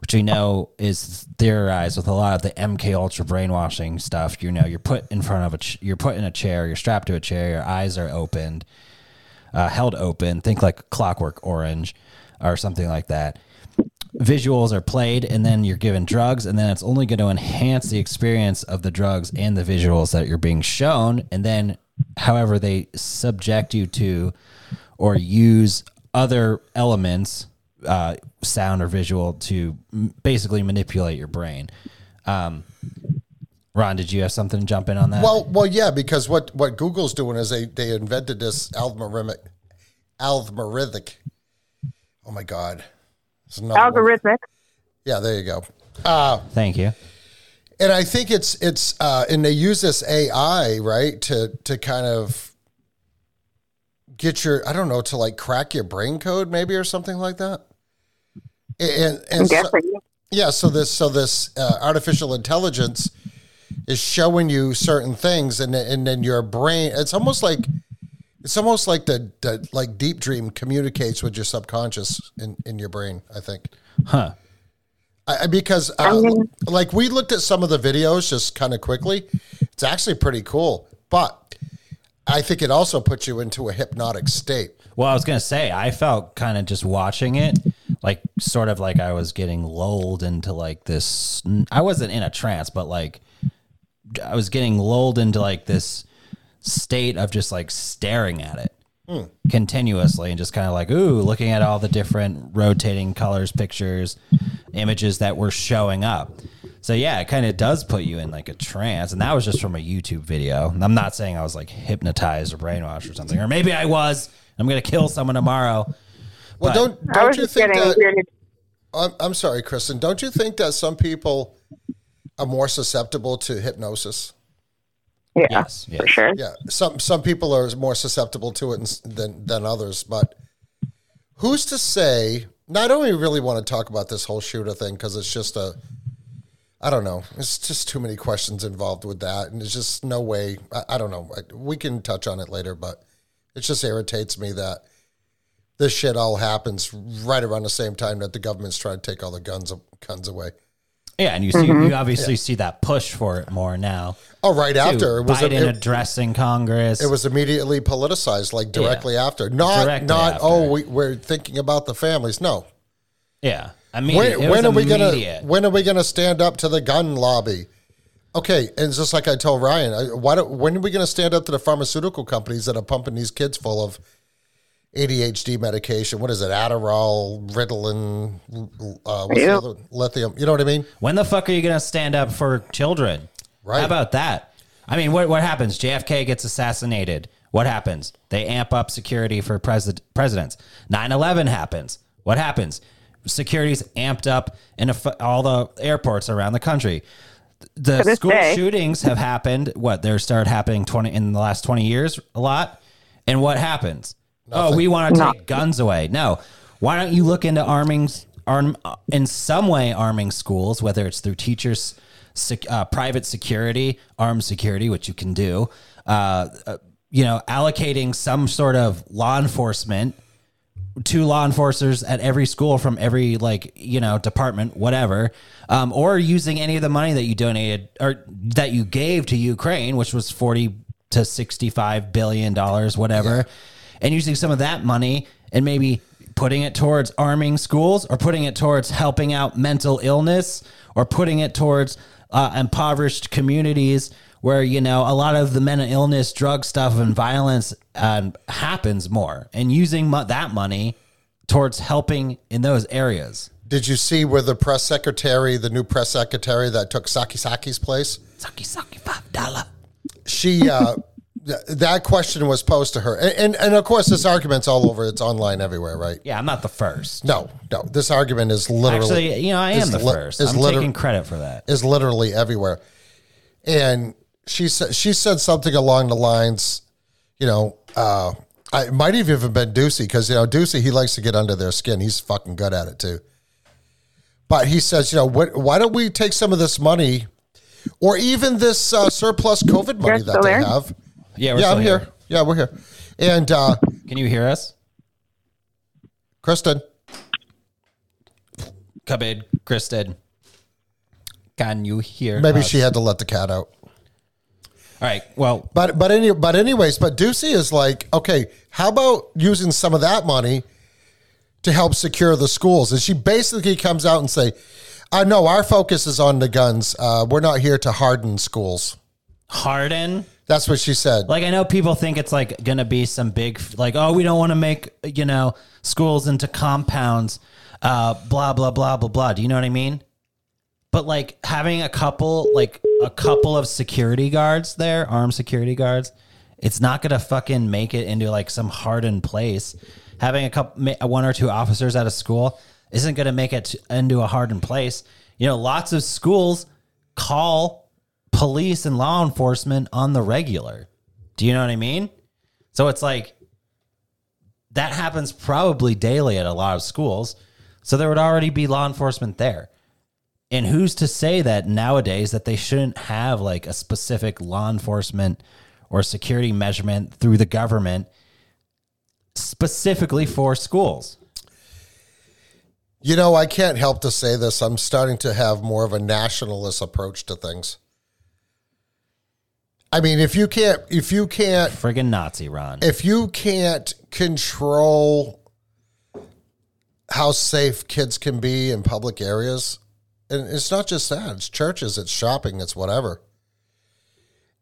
Speaker 1: which we know is theorized with a lot of the mk ultra brainwashing stuff you know you're put in front of a ch- you're put in a chair you're strapped to a chair your eyes are opened uh, held open think like clockwork orange or something like that. Visuals are played and then you're given drugs and then it's only going to enhance the experience of the drugs and the visuals that you're being shown. And then however they subject you to or use other elements uh, sound or visual to m- basically manipulate your brain. Um, Ron, did you have something to jump in on that?
Speaker 3: Well, well, yeah, because what what Google's doing is they they invented this algorithmic algorithmic. Oh my god, It's another one.
Speaker 4: Algorithmic.
Speaker 3: Yeah, there you go. Uh,
Speaker 1: Thank you.
Speaker 3: and I think it's it's uh, and they use this AI right to to kind of get your I don't know to like crack your brain code maybe or something like that. And and so- yeah, so this so this uh, artificial intelligence is showing you certain things, and then- and then your brain. It's almost like it's almost like the, the like deep dream communicates with your subconscious in in your brain. I think.
Speaker 1: Huh.
Speaker 3: I, I- because uh, like we looked at some of the videos just kind of quickly. It's actually pretty cool, but I think it also puts you into a hypnotic state.
Speaker 1: Well, I was gonna say I felt kind of just watching it, like sort of like I was getting lulled into like this. I wasn't in a trance, but like I was getting lulled into like this state of just like staring at it hmm. continuously and just kind of like ooh, looking at all the different rotating colors, pictures, images that were showing up. So yeah, it kind of does put you in like a trance, and that was just from a YouTube video. I'm not saying I was like hypnotized or brainwashed or something, or maybe I was. I'm gonna kill someone tomorrow.
Speaker 3: Well,
Speaker 1: But-
Speaker 3: don't don't you think
Speaker 4: getting
Speaker 3: that? I'm, I'm sorry, Kristen. Don't you think that some people are more susceptible to hypnosis?
Speaker 4: Yeah,
Speaker 1: Yes, yes.
Speaker 4: for sure.
Speaker 3: Yeah, some some people are more susceptible to it than than others. But who's to say? Now, I don't even really want to talk about this whole shooter thing because it's just a, I don't know. It's just too many questions involved with that, and there's just no way. I, I don't know. We can touch on it later, but it just irritates me that this shit all happens right around the same time that the government's trying to take all the guns guns away.
Speaker 1: Yeah, and you see, mm-hmm. you obviously see that push for it more now.
Speaker 3: Oh, right
Speaker 1: too.
Speaker 3: after it was
Speaker 1: Biden
Speaker 3: it,
Speaker 1: addressing Congress.
Speaker 3: it was immediately politicized, like directly after. Not
Speaker 1: Directly
Speaker 3: not
Speaker 1: after.
Speaker 3: oh we, we're thinking about the families. No.
Speaker 1: yeah. I mean,
Speaker 3: When, when are we gonna when are we gonna stand up to the gun lobby? Okay, and it's just like I told Ryan, why don't, when are we going to stand up to the pharmaceutical companies that are pumping these kids full of ADHD medication? What is it? Adderall, Ritalin, uh, what's the
Speaker 4: Yeah.
Speaker 3: lithium. You know what I mean?
Speaker 1: When the fuck are you going to stand up for children?
Speaker 3: Right.
Speaker 1: How about that? I mean, what what happens? JFK gets assassinated. What happens? They amp up security for president presidents. 9/11 happens. What happens? Security's amped up in a all the airports around the country. The school
Speaker 4: day.
Speaker 1: shootings have happened. What? They started happening 20 in the last 20 years a lot. And what happens? Oh, we want to take guns away. No. Why don't you look into arming arm in some way arming schools, whether it's through teachers sec, uh, private security, armed security, which you can do, uh, uh, you know, allocating some sort of law enforcement to law enforcers at every school from every like you know department whatever um, or using any of the money that you donated or that you gave to ukraine which was 40 to 65 billion dollars whatever and using some of that money and maybe putting it towards arming schools or putting it towards helping out mental illness or putting it towards uh, impoverished communities where you know a lot of the mental illness drug stuff and violence um, happens more and using mo- that money towards helping in those areas
Speaker 3: Did you see where the press secretary, the new press secretary that took Psaki Psaki's place?
Speaker 1: Saki saki five dollar.
Speaker 3: she uh that question was posed to her and, and and of course this argument's all over it's online everywhere right
Speaker 1: Yeah, I'm not the first.
Speaker 3: no no this argument is literally
Speaker 1: Actually, you know, I am
Speaker 3: is
Speaker 1: the
Speaker 3: li-
Speaker 1: first.
Speaker 3: is
Speaker 1: I'm
Speaker 3: liter-
Speaker 1: taking credit for that.
Speaker 3: is literally everywhere and she said she said something along the lines you know uh I it might have even been Doocy because you know Doocy he likes to get under their skin. He's fucking good at it too. But he says, you know, what, why don't we take some of this money, or even this uh, surplus COVID money
Speaker 4: You're
Speaker 3: that they
Speaker 4: there?
Speaker 3: have?
Speaker 1: Yeah, we're
Speaker 3: yeah, I'm here. Yeah, we're here. And uh,
Speaker 1: Can you hear us?
Speaker 3: Kristen,
Speaker 1: Come in, Kristen. Can you hear?
Speaker 3: maybe
Speaker 1: us?
Speaker 3: she had to let the cat out.
Speaker 1: All right. Well,
Speaker 3: But but any but anyways, but Doocy is like, okay, how about using some of that money to help secure the schools? And she basically comes out and say, uh, no, our focus is on the guns. Uh, we're not here to harden schools.
Speaker 1: Harden.
Speaker 3: That's what she said.
Speaker 1: Like I know people think it's like gonna be some big like oh we don't want to make you know schools into compounds. uh, blah blah blah blah blah. Do you know what I mean? But like having a couple, like a couple of security guards there, armed security guards, it's not gonna fucking make it into like some hardened place. Having a couple, one or two officers at a school isn't gonna make it into a hardened place. You know, lots of schools call police and law enforcement on the regular. Do you know what I mean? So it's like that happens probably daily at a lot of schools. So there would already be law enforcement there. And who's to say that nowadays that they shouldn't have like a specific law enforcement or security measurement through the government specifically for schools?
Speaker 3: You know, I can't help to say this. I'm starting to have more of a nationalist approach to things. I mean, if you can't, if you can't,
Speaker 1: Friggin' Nazi, Ron.
Speaker 3: if you can't control how safe kids can be in public areas, and it's not just that, it's churches, it's shopping, it's whatever.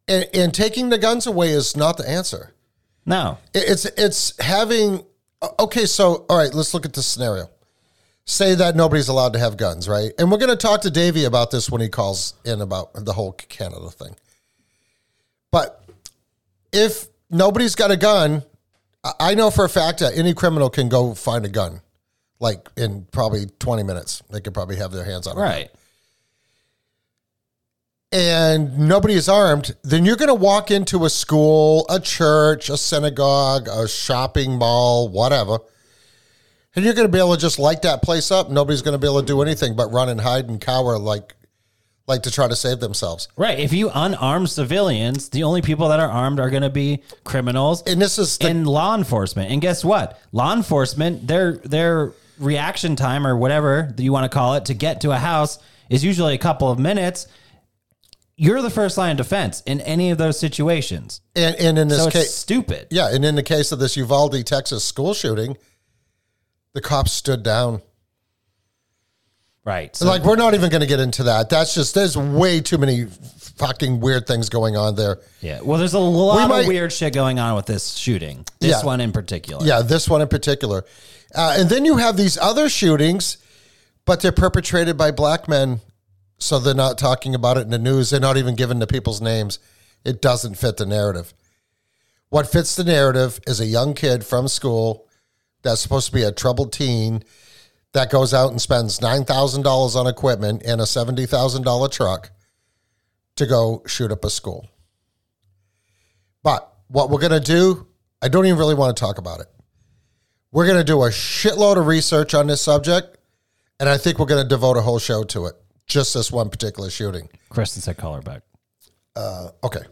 Speaker 3: And, and taking the guns away is not the answer.
Speaker 1: no.
Speaker 3: It's it's having okay. So all right, let's look at this scenario. Say that nobody's allowed to have guns, right? And we're going to talk to Davey about this when he calls in about the whole Canada thing. But if nobody's got a gun, I- know for a fact that any criminal can go find a gun, like in probably twenty minutes. They could probably have their hands on it
Speaker 1: Right.
Speaker 3: and nobody is armed, then you're going to walk into a school, a church, a synagogue, a shopping mall, whatever, and you're going to be able to just light that place up. Nobody's going to be able to do anything but run and hide and cower like, like to try to save themselves.
Speaker 1: Right. If you unarm civilians, the only people that are armed are going to be criminals
Speaker 3: And this is the,
Speaker 1: and law enforcement. And guess what? Law enforcement, their their reaction time or whatever you want to call it to get to a house is usually a couple of minutes. You're the first line of defense in any of those situations.
Speaker 3: and, and in this
Speaker 1: So
Speaker 3: case,
Speaker 1: stupid.
Speaker 3: yeah, and in the case of this Uvalde, Texas school shooting, the cops stood down.
Speaker 1: Right. So
Speaker 3: like we're not even going to get into that. That's just there's way too many fucking weird things going on there.
Speaker 1: yeah. Well, there's a lot
Speaker 3: might-
Speaker 1: of weird shit going on with this shooting. This
Speaker 3: Yeah.
Speaker 1: one in particular.
Speaker 3: Yeah, this one in particular. Uh, and then you have these other shootings, but they're perpetrated by black men. So they're not talking about it in the news. They're not even giving the people's names. It doesn't fit the narrative. What fits the narrative is a young kid from school that's supposed to be a troubled teen that goes out and spends $9,000 on equipment and a $70,000 truck to go shoot up a school. But what we're going to do, I don't even really want to talk about it. We're going to do a shitload of research on this subject, and I think we're going to devote a whole show to it. Just this one particular shooting.
Speaker 1: Kristen said call her back.
Speaker 3: Uh, okay.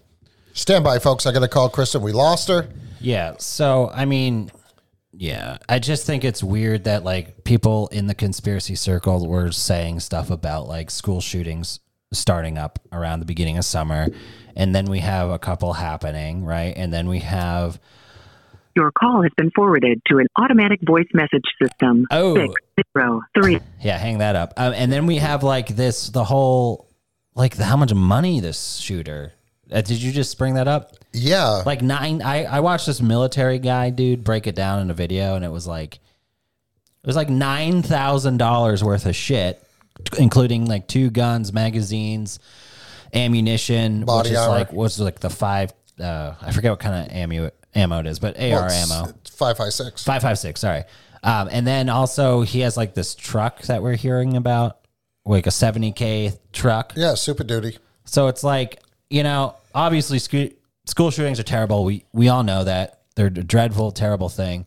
Speaker 3: Stand by, folks. I got to call Kristen. We lost her.
Speaker 1: Yeah. So, I mean, yeah, I just think it's weird that like people in the conspiracy circle were saying stuff about like school shootings starting up around the beginning of summer. And then we have a couple happening, right? And then we have,
Speaker 5: Your call has been forwarded to an automatic voice message system.
Speaker 1: Oh.
Speaker 5: Six zero three.
Speaker 1: yeah, hang that up. Um, and then we have like this, the whole, like the, how much money this shooter. Uh, did you just bring that up?
Speaker 3: Yeah.
Speaker 1: like nine I, I watched this military guy dude break it down in a video and it was like it was like nine thousand dollars worth of shit including like two guns magazines ammunition
Speaker 3: Body
Speaker 1: which is
Speaker 3: armor.
Speaker 1: like what's like the five uh i forget what kind of ammo ammo it is but ar
Speaker 3: Well, it's-
Speaker 1: ammo
Speaker 3: it's 556.
Speaker 1: 556 sorry um and then also he has like this truck that we're hearing about like a 70k truck
Speaker 3: Yeah, Super Duty.
Speaker 1: so it's like, you know, obviously school, school shootings are terrible. We we all know that. They're a dreadful, terrible thing.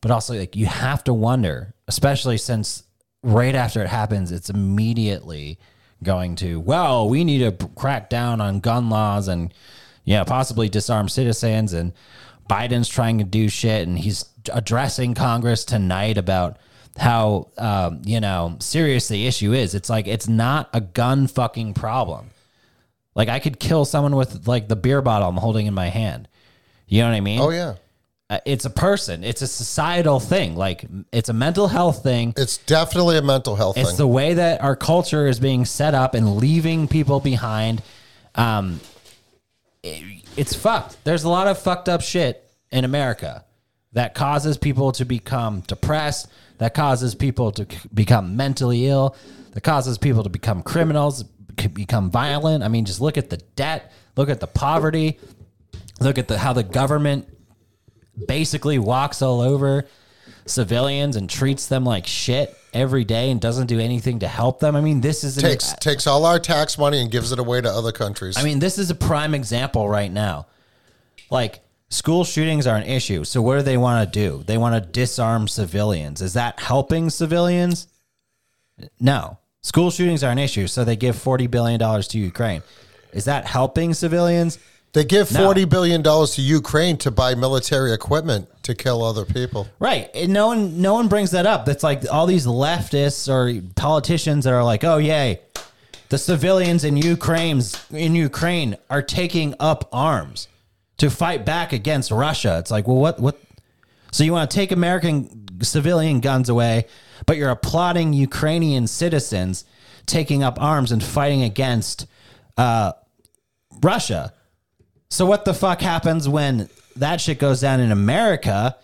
Speaker 1: But also like you have to wonder, especially since right after it happens, it's immediately going to, well, we need to crack down on gun laws and yeah, possibly disarm citizens and Biden's trying to do shit and he's addressing Congress tonight about how um, you know serious the issue is. It's like it's not a gun fucking problem. Like I could kill someone with like the beer bottle I'm holding in my hand. You know what I mean?
Speaker 3: Oh, yeah.
Speaker 1: Uh, It's a person. It's a societal thing. Like it's a mental health thing.
Speaker 3: It's definitely a mental health
Speaker 1: It's
Speaker 3: thing.
Speaker 1: the way that our culture is being set up and leaving people behind. Um, it- it's fucked. There's a lot of fucked up shit in America. that causes people to become depressed, that causes people to c- become mentally ill, that causes people to become criminals, become violent. I mean, just look at the debt, look at the poverty, look at the how the government basically walks all over civilians and treats them like shit every day and doesn't do anything to help them. I mean, this is an,
Speaker 3: Takes takes all our tax money and gives it away to other countries.
Speaker 1: I mean, this is a prime example right now. Like school shootings are an issue. So what do they want to do? They want to disarm civilians. Is that helping civilians? No. School shootings are an issue. So they give 40 billion dollars to Ukraine. Is that helping civilians?
Speaker 3: they give
Speaker 1: No.
Speaker 3: forty billion dollars to Ukraine to buy military equipment to kill other people.
Speaker 1: Right. And no one no one brings that up. That's like all these leftists or politicians that are like, "Oh, yay. The civilians in Ukraine's in Ukraine are taking up arms to fight back against Russia." It's like, "Well, what what So you want to take American civilian guns away, but you're applauding Ukrainian citizens taking up arms and fighting against uh, Russia. So what the fuck happens when that shit goes down in America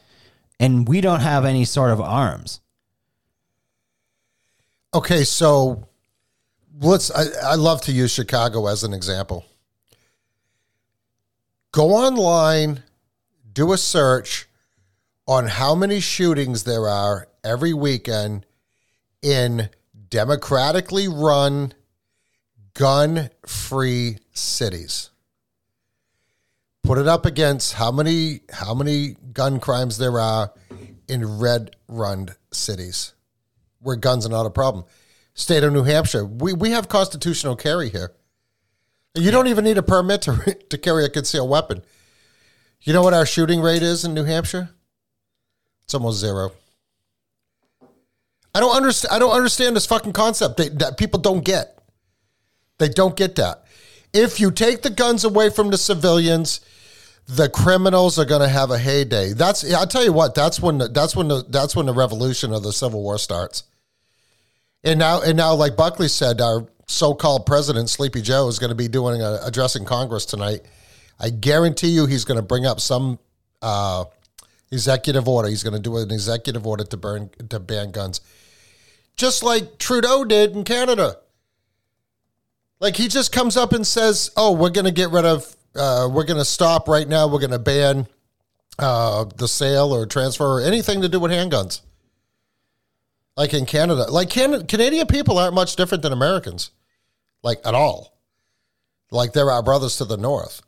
Speaker 1: and we don't have any sort of arms?
Speaker 3: Okay, so let's. I, I love to use Chicago as an example. Go online, do a search on how many shootings there are every weekend in democratically run, gun free cities. Put it up against how many how many gun crimes there are in red run cities where guns are not a problem. State of New Hampshire, we, we have constitutional carry here. You don't even need a permit to, to carry a concealed weapon. You know what our shooting rate is in New Hampshire? It's almost zero. I don't understand. I don't understand this fucking concept that, that people don't get. They don't get that. If you take the guns away from the civilians, the criminals are going to have a heyday. That's I'll tell you what. That's when the, that's when the that's when the revolution of the Civil War starts. And now and now, like Buckley said, our so-called president Sleepy Joe is going to be doing a, addressing Congress tonight. I guarantee you, he's going to bring up some uh, executive order. He's going to do an executive order to burn to ban guns, just like Trudeau did in Canada. Like he just comes up and says, "Oh, we're going to get rid of, uh, we're going to stop right now. We're going to ban uh, the sale or transfer or anything to do with handguns." Like in Canada, like Can- Canadian people aren't much different than Americans, like at all. Like they're our brothers to the north.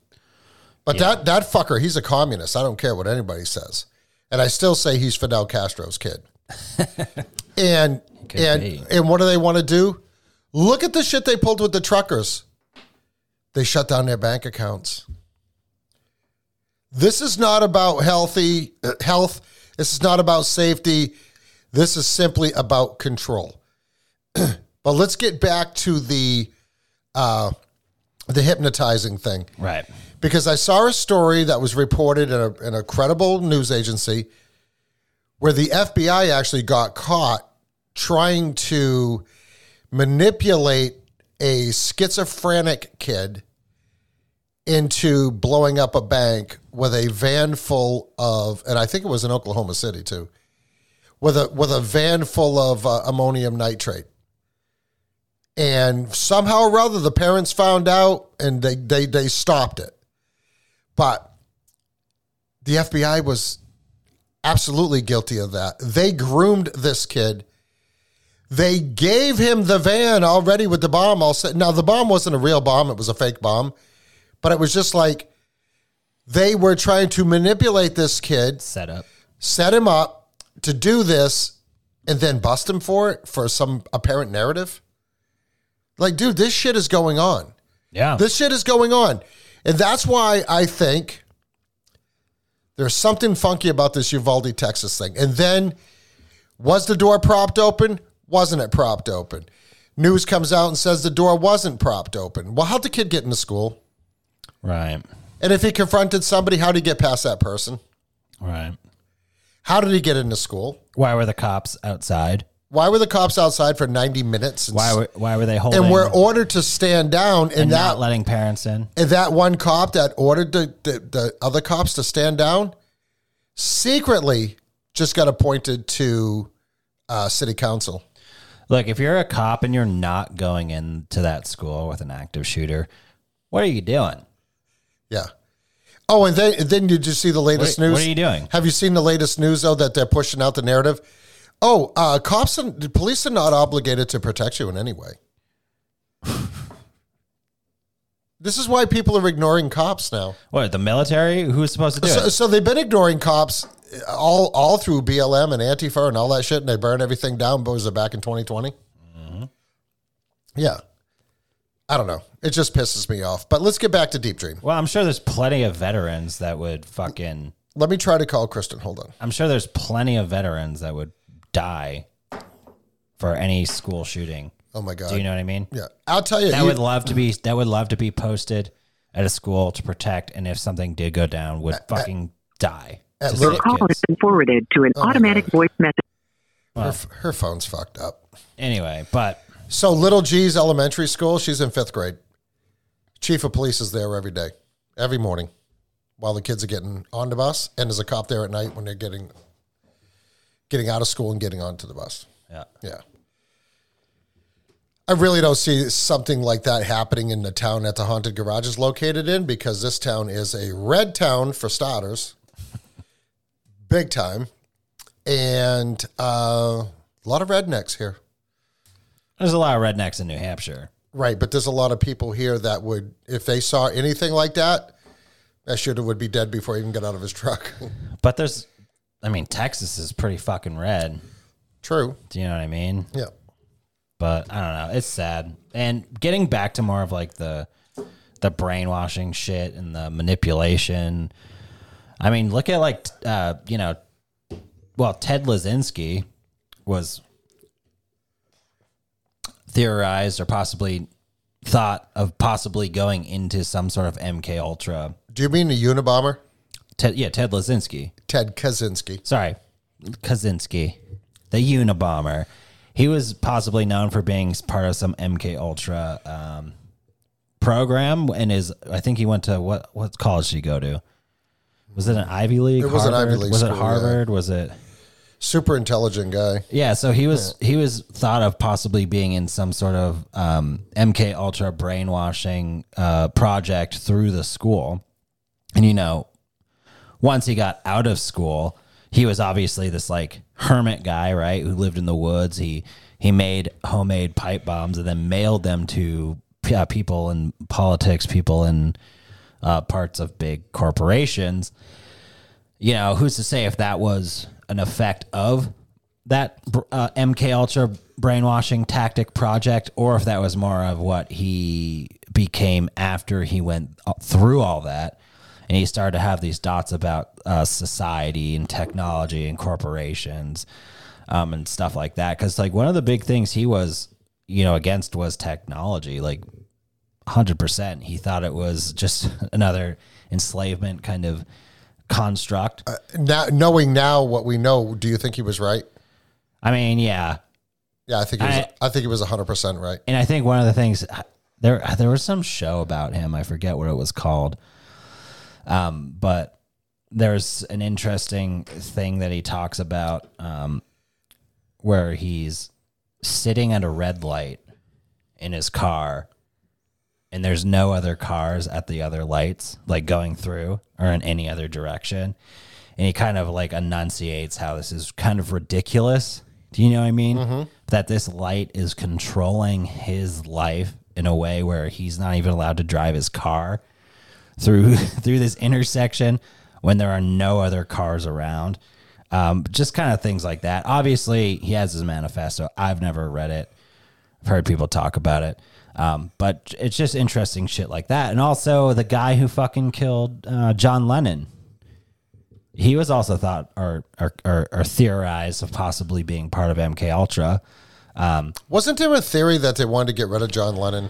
Speaker 3: But that that fucker, he's a communist. I don't care what anybody says, and I still say he's Fidel Castro's kid. and And and what do they want to do? Look at the shit they pulled with the truckers. They shut down their bank accounts. This is not about healthy uh, health. This is not about safety. This is simply about control. but let's get back to the uh, the hypnotizing thing
Speaker 1: Right.
Speaker 3: because I saw a story that was reported in a, in a credible news agency where the FBI actually got caught trying to manipulate a schizophrenic kid into blowing up a bank with a van full of, and I think it was in Oklahoma City too, with a with a van full of uh, ammonium nitrate. And somehow or other, the parents found out and they, they, they stopped it. But the FBI was absolutely guilty of that. They groomed this kid. They gave him the van already with the bomb all set. Now, the bomb wasn't a real bomb, it was a fake bomb. But it was just like they were trying to manipulate this kid
Speaker 1: Set up.
Speaker 3: set him up to do this and then bust him for it for some apparent narrative. Like, dude, this shit is going on.
Speaker 1: Yeah.
Speaker 3: This shit is going on. And that's why I think there's something funky about this Uvalde, Texas thing. And then was the door propped open? Wasn't it propped open? News comes out and says the door wasn't propped open. Well, how'd the kid get into school?
Speaker 1: right.
Speaker 3: And if he confronted somebody, how did he get past that person?
Speaker 1: Right.
Speaker 3: How did he get into school?
Speaker 1: Why were the cops outside?
Speaker 3: Why were the cops outside for 90 minutes? And,
Speaker 1: Why were why were they holding
Speaker 3: and were ordered to stand down, and,
Speaker 1: and
Speaker 3: that
Speaker 1: not letting parents in?
Speaker 3: and that one cop that ordered the, the, the other cops to stand down secretly just got appointed to uh, city council.
Speaker 1: Look, if you're a cop and you're not going into that school with an active shooter, what are you doing?
Speaker 3: Yeah. Oh, and then then you see the latest
Speaker 1: What are-
Speaker 3: news.
Speaker 1: what are you doing?
Speaker 3: Have you seen the latest news though that they're pushing out the narrative? Oh, uh, cops and the police are not obligated to protect you in any way. this is why people are ignoring cops now.
Speaker 1: What, the military? Who's supposed to do
Speaker 3: So,
Speaker 1: it?
Speaker 3: so they've been ignoring cops all all through BLM and Antifa and all that shit, and they burn everything down. But was it back in 2020?
Speaker 1: Mm-hmm.
Speaker 3: Yeah, I don't know. It just pisses me off. But let's get back to Deep Dream.
Speaker 1: Well, I'm sure there's plenty of veterans that would fucking.
Speaker 3: Let me try to call Kristen. Hold on.
Speaker 1: I'm sure there's plenty of veterans that would die for any school shooting.
Speaker 3: Oh my god.
Speaker 1: Do you know what I mean?
Speaker 3: Yeah, I'll tell you.
Speaker 1: That
Speaker 3: you-
Speaker 1: would love to be. That would love to be posted at a school to protect, and if something did go down, would fucking die.
Speaker 3: At
Speaker 1: To
Speaker 3: little-
Speaker 1: save
Speaker 5: Call has been forwarded to an
Speaker 3: Oh
Speaker 5: automatic voice message.
Speaker 3: her, her phone's fucked up.
Speaker 1: Anyway, but
Speaker 3: So little G's elementary school. She's in fifth grade. Chief of police is there every day, every morning, while the kids are getting on the bus, and there's a cop there at night when they're getting getting out of school and getting onto the bus.
Speaker 1: yeah,
Speaker 3: Yeah. I really don't see something like that happening in the town that the haunted garage is located in because this town is a red town for starters, big time, and uh, a lot of rednecks here.
Speaker 1: there's a lot of rednecks in New Hampshire.
Speaker 3: Right, but there's a lot of people here that would, if they saw anything like that, that shooter would be dead before he even got out of his truck.
Speaker 1: But there's, I mean, Texas is pretty fucking red.
Speaker 3: True.
Speaker 1: Do you know what I mean?
Speaker 3: Yeah.
Speaker 1: But I don't know. It's sad. And getting back to more of like the the brainwashing shit and the manipulation. I mean, look at like uh, you know, well, Ted Lazinski was theorized or possibly thought of possibly going into some sort of MK Ultra.
Speaker 3: Do you mean the Unabomber?
Speaker 1: Ted, yeah, Ted Lazinski.
Speaker 3: Ted Kaczynski.
Speaker 1: Sorry, Kaczynski, the Unabomber. He was possibly known for being part of some MK Ultra um, program, and is I think he went to what what college did he go to? Was it an Ivy League?
Speaker 3: It was an Ivy? League
Speaker 1: Was
Speaker 3: school,
Speaker 1: it
Speaker 3: yeah.
Speaker 1: Harvard? Was it?
Speaker 3: Super intelligent guy.
Speaker 1: Yeah, so he was he was thought of possibly being in some sort of um, MK Ultra brainwashing uh, project through the school, and you know, once he got out of school, he was obviously this like hermit guy, right, who lived in the woods. He he made homemade pipe bombs and then mailed them to uh, people in politics, people in uh, parts of big corporations you know, who's to say if that was an effect of that uh, MK Ultra brainwashing tactic project, or if that was more of what he became after he went through all that, and he started to have these dots about uh, society and technology and corporations um, and stuff like that. Because like one of the big things he was, you know, against was technology. Like hundred percent, he thought it was just another enslavement kind of construct.
Speaker 3: Now, knowing now what we know, do you think he was right?
Speaker 1: I mean, yeah,
Speaker 3: Yeah, I think he was.
Speaker 1: I-
Speaker 3: I, think he was hundred percent right.
Speaker 1: and I think one of the things there there was some show about him. I forget what it was called. Um, but there's an interesting thing that he talks about um, where he's sitting at a red light in his car and there's no other cars at the other lights like going through or in any other direction. And he kind of like enunciates how this is kind of ridiculous. Do you know what i mean? That this light is controlling his life in a way where he's not even allowed to drive his car through through this intersection when there are no other cars around. Um, just kind of things like that. Obviously he has his manifesto. I've never read it. I've heard people talk about it. Um, but it's just interesting shit like that. And also the guy who fucking killed uh, John Lennon. He was also thought or, or, or, or theorized of possibly being part of MK Ultra.
Speaker 3: Wasn't there a theory that they wanted to get rid of John Lennon?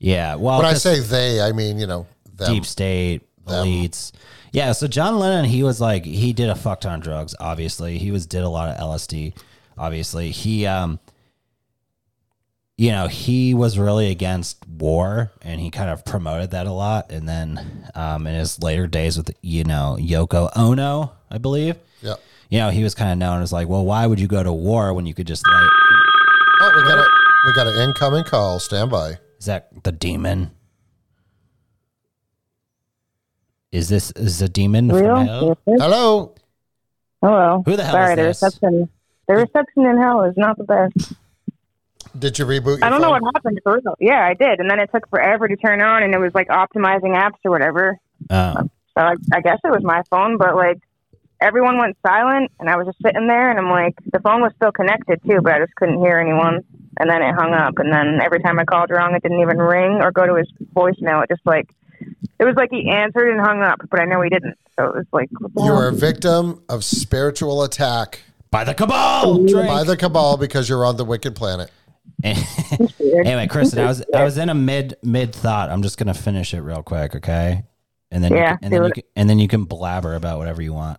Speaker 1: Yeah. Well,
Speaker 3: When I say they, I mean you know them.
Speaker 1: deep state elites. Yeah. So John Lennon, he was like, he did a fuck ton of drugs. Obviously, he was did a lot of LSD. Obviously, he um, you know, he was really against war, and he kind of promoted that a lot. And then um, in his later days with you know Yoko Ono, I believe.
Speaker 3: Yeah.
Speaker 1: You know, he was kind of known as like, well, why would you go to war when you could just like?
Speaker 3: Oh, we got a we got an incoming call. Stand by.
Speaker 1: Is that the demon? Is this is the demon from hell?
Speaker 4: Yes, yes.
Speaker 3: Hello.
Speaker 4: Hello.
Speaker 1: Who the hell
Speaker 4: Sorry,
Speaker 1: is
Speaker 4: the reception. The reception in hell is not the best.
Speaker 3: Did you reboot? Your
Speaker 4: I don't know what happened for real. Yeah, I did, and then it took forever to turn on, and it was like optimizing apps or whatever.
Speaker 1: Oh.
Speaker 4: So I, I guess it was my phone, but like everyone went silent, and I was just sitting there, and I'm like, the phone was still connected too, but I just couldn't hear anyone. And then it hung up, and then every time I called Ron, it didn't even ring or go to his voicemail. It just like it was like he answered and hung up, but I know he didn't. So it was like
Speaker 3: You
Speaker 4: hell?
Speaker 3: are a victim of spiritual attack
Speaker 1: By the cabal. Drink.
Speaker 3: by the cabal because you're on the wicked planet.
Speaker 1: Anyway, Kristen, I was I was in a mid mid thought. I'm just gonna finish it real quick, okay? And then
Speaker 4: Yeah,
Speaker 1: you, can- and then you can, and then you can blabber about whatever you want.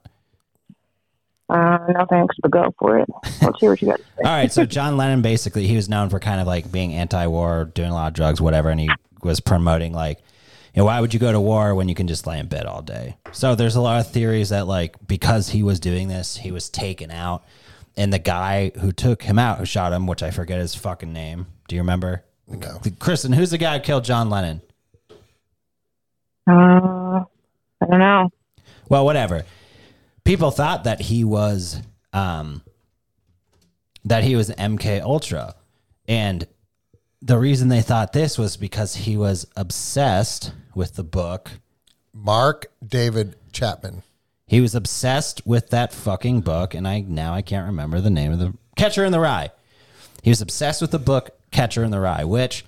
Speaker 4: Uh, no thanks, but go for it. Let's hear what you got. to say.
Speaker 1: All right, so John Lennon basically he was known for kind of like being anti-war, doing a lot of drugs, whatever, and he was promoting like, you know, why would you go to war when you can just lay in bed all day? So there's a lot of theories that like because he was doing this, he was taken out, and the guy who took him out, who shot him, which I forget his fucking name. Do you remember?
Speaker 3: No.
Speaker 1: Kristen, who's the guy who killed John Lennon?
Speaker 4: Uh, I don't know.
Speaker 1: Well, whatever. People thought that he was um that he was MK Ultra. And the reason they thought this was because he was obsessed with the book.
Speaker 3: Mark David Chapman.
Speaker 1: He was obsessed with that fucking book and I now I can't remember the name of the Catcher in the Rye. He was obsessed with the book Catcher in the Rye, which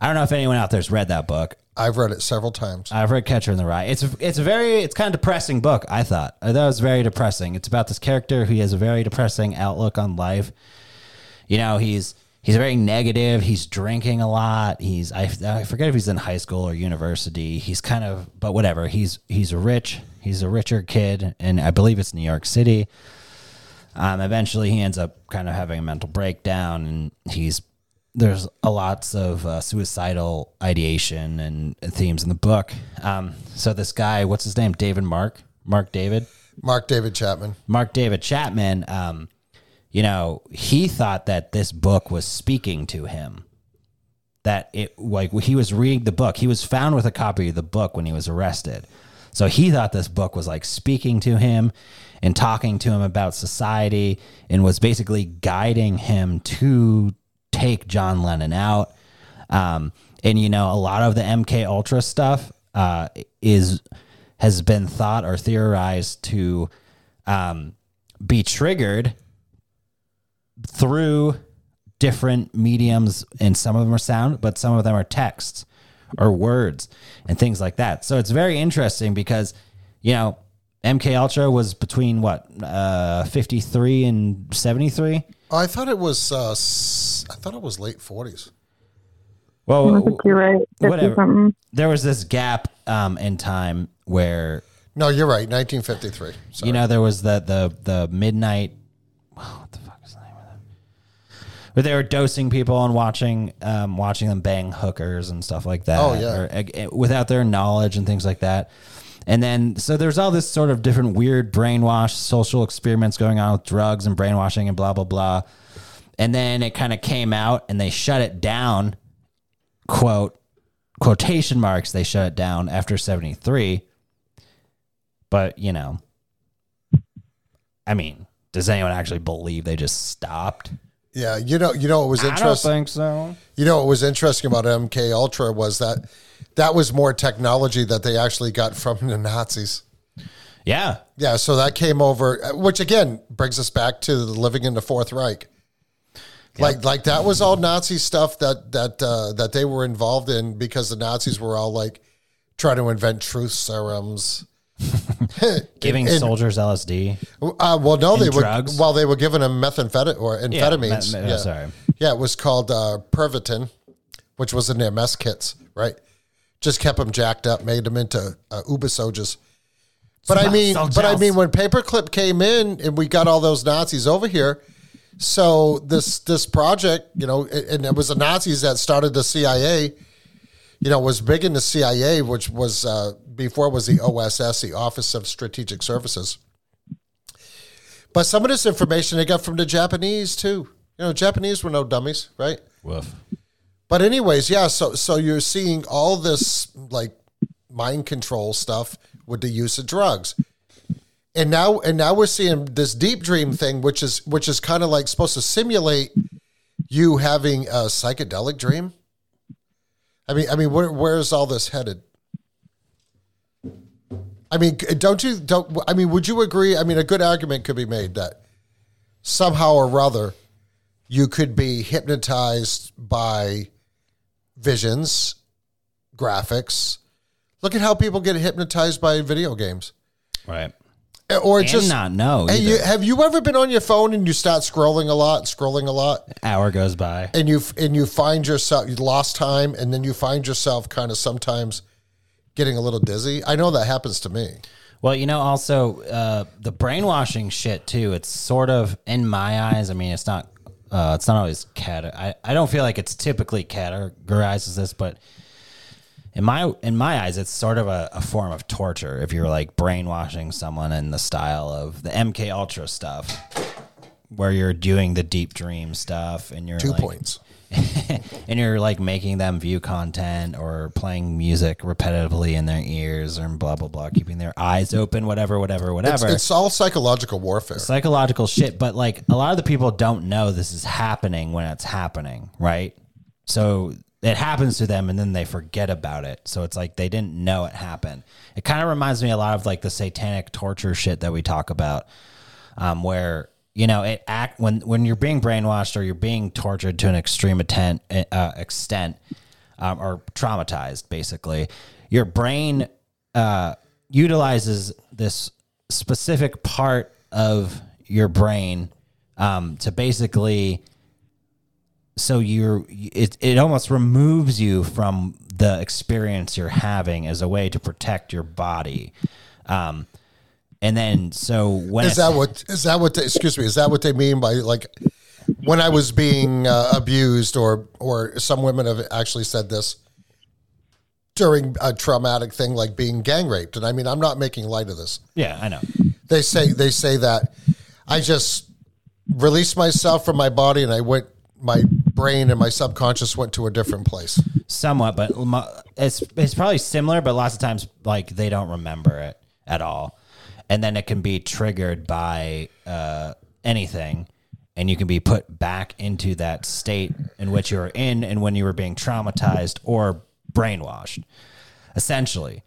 Speaker 1: I don't know if anyone out there's read that book.
Speaker 3: I've read it several times.
Speaker 1: I've read Catcher in the Rye. It's it's a very it's kind of depressing book. I thought uh, that was very depressing. It's about this character who has a very depressing outlook on life. You know, he's he's very negative. He's drinking a lot. He's I, I forget if he's in high school or university. He's kind of but whatever. He's he's rich. He's a richer kid, and I believe it's New York City. Um, eventually, he ends up kind of having a mental breakdown, and he's there's a lots of uh, suicidal ideation and themes in the book. Um, so this guy, what's his name? David Mark, Mark David,
Speaker 3: Mark David Chapman.
Speaker 1: Mark David Chapman. Um, you know, he thought that this book was speaking to him. That it like he was reading the book. He was found with a copy of the book when he was arrested. So he thought this book was like speaking to him and talking to him about society and was basically guiding him to take John Lennon out. Um, and you know, a lot of the MK Ultra stuff uh, is has been thought or theorized to um, be triggered through different mediums, and some of them are sound, but some of them are texts or words and things like that. So it's very interesting because you know MK Ultra was between what uh, fifty three and seventy three.
Speaker 3: Oh, I thought it was. Uh, s- I thought it was late forties.
Speaker 4: I
Speaker 1: Well,
Speaker 4: think you're right.
Speaker 1: whatever. there was this gap um, in time where
Speaker 3: No, you're right. 1953. Sorry.
Speaker 1: you know there was the the the midnight. What the fuck is the name of that? Where they were dosing people and watching um, watching them bang hookers and stuff like that.
Speaker 3: Oh, yeah.
Speaker 1: or, uh, without their knowledge and things like that. And then so there's all this sort of different weird brainwash social experiments going on with drugs and brainwashing and blah blah blah. And then it kind of came out and they shut it down. Quote quotation marks they shut it down after 73 but you know i mean does anyone actually believe they just stopped
Speaker 3: yeah, you know, you know what was interesting.
Speaker 1: i don't think so
Speaker 3: You know what was interesting about MK Ultra was that that was more technology that they actually got from the Nazis.
Speaker 1: yeah
Speaker 3: Yeah, so that came over, which again brings us back to the living in the Fourth Reich. Like, like that was all Nazi stuff that that uh, that they were involved in because the Nazis were all like trying to invent truth serums.
Speaker 1: giving
Speaker 3: And-
Speaker 1: soldiers lsd
Speaker 3: Uh, well, no, they
Speaker 1: And
Speaker 3: were
Speaker 1: drugs?
Speaker 3: while they were giving them methamphetamine or amphetamines.
Speaker 1: me- me-
Speaker 3: yeah.
Speaker 1: sorry.
Speaker 3: Yeah, it was called uh, Pervitin, which was in their mess kits, right? Just kept them jacked up, made them into uh, Uber soldiers. But I mean,
Speaker 1: soldiers.
Speaker 3: but I mean, when Paperclip came in and we got all those Nazis over here, so this this project, you know, and it was the Nazis that started the CIA. You know, was big in the CIA, which was uh, before it was the OSS, the Office of Strategic Services. But some of this information they got from the Japanese too. You know, Japanese were no dummies, right?
Speaker 1: Woof.
Speaker 3: But anyways, yeah. So so you're seeing all this like mind control stuff with the use of drugs, and now and now we're seeing this deep dream thing, which is which is kind of like supposed to simulate you having a psychedelic dream. I mean, I mean, where where is all this headed? I mean, don't you don't? I mean, would you agree? I mean, a good argument could be made that somehow or other you could be hypnotized by visions, graphics. Look at how people get hypnotized by video games,
Speaker 1: Right.
Speaker 3: Or
Speaker 1: And
Speaker 3: just
Speaker 1: not know.
Speaker 3: Hey, you, have you ever been on your phone and you start scrolling a lot, scrolling a lot,
Speaker 1: Hour goes by.
Speaker 3: and you and you find yourself you lost time, and then you find yourself kind of sometimes getting a little dizzy? I know that happens to me.
Speaker 1: Well, you know, also uh, the brainwashing shit too. It's sort of in my eyes. I mean, it's not. Uh, it's not always cat. I, I don't feel like it's typically categorized as this, but in my in my eyes, it's sort of a, a form of torture if you're like brainwashing someone in the style of the MK Ultra stuff, where you're doing the deep dream stuff and you're
Speaker 3: Two
Speaker 1: like,
Speaker 3: points.
Speaker 1: and you're like making them view content or playing music repetitively in their ears and blah blah blah, keeping their eyes open, whatever, whatever,
Speaker 3: It's,
Speaker 1: whatever.
Speaker 3: it's all psychological warfare.
Speaker 1: Psychological shit, but like a lot of the people don't know this is happening when it's happening, right? So it happens to them and then they forget about it. So it's like they didn't know it happened. It kind of reminds me a lot of like the satanic torture shit that we talk about, um, where you know it act when when you're being brainwashed or you're being tortured to an extreme intent, uh, extent um, or traumatized, basically, your brain uh, utilizes this specific part of your brain um, to basically so you're it, it almost removes you from the experience you're having as a way to protect your body um, and then so when
Speaker 3: Is that what? Is that what? They, excuse me. Is that what they mean by like when I was being uh, abused, or or some women have actually said this during a traumatic thing like being gang raped? And I mean, I'm not making light of this.
Speaker 1: yeah i know
Speaker 3: They say they say that I just released myself from my body, and I went. My brain and my subconscious went to a different place.
Speaker 1: somewhat but it's it's probably similar but lots of times like they don't remember it at all. And then it can be triggered by uh, anything. And you can be put back into that state in which you were in and when you were being traumatized or brainwashed essentially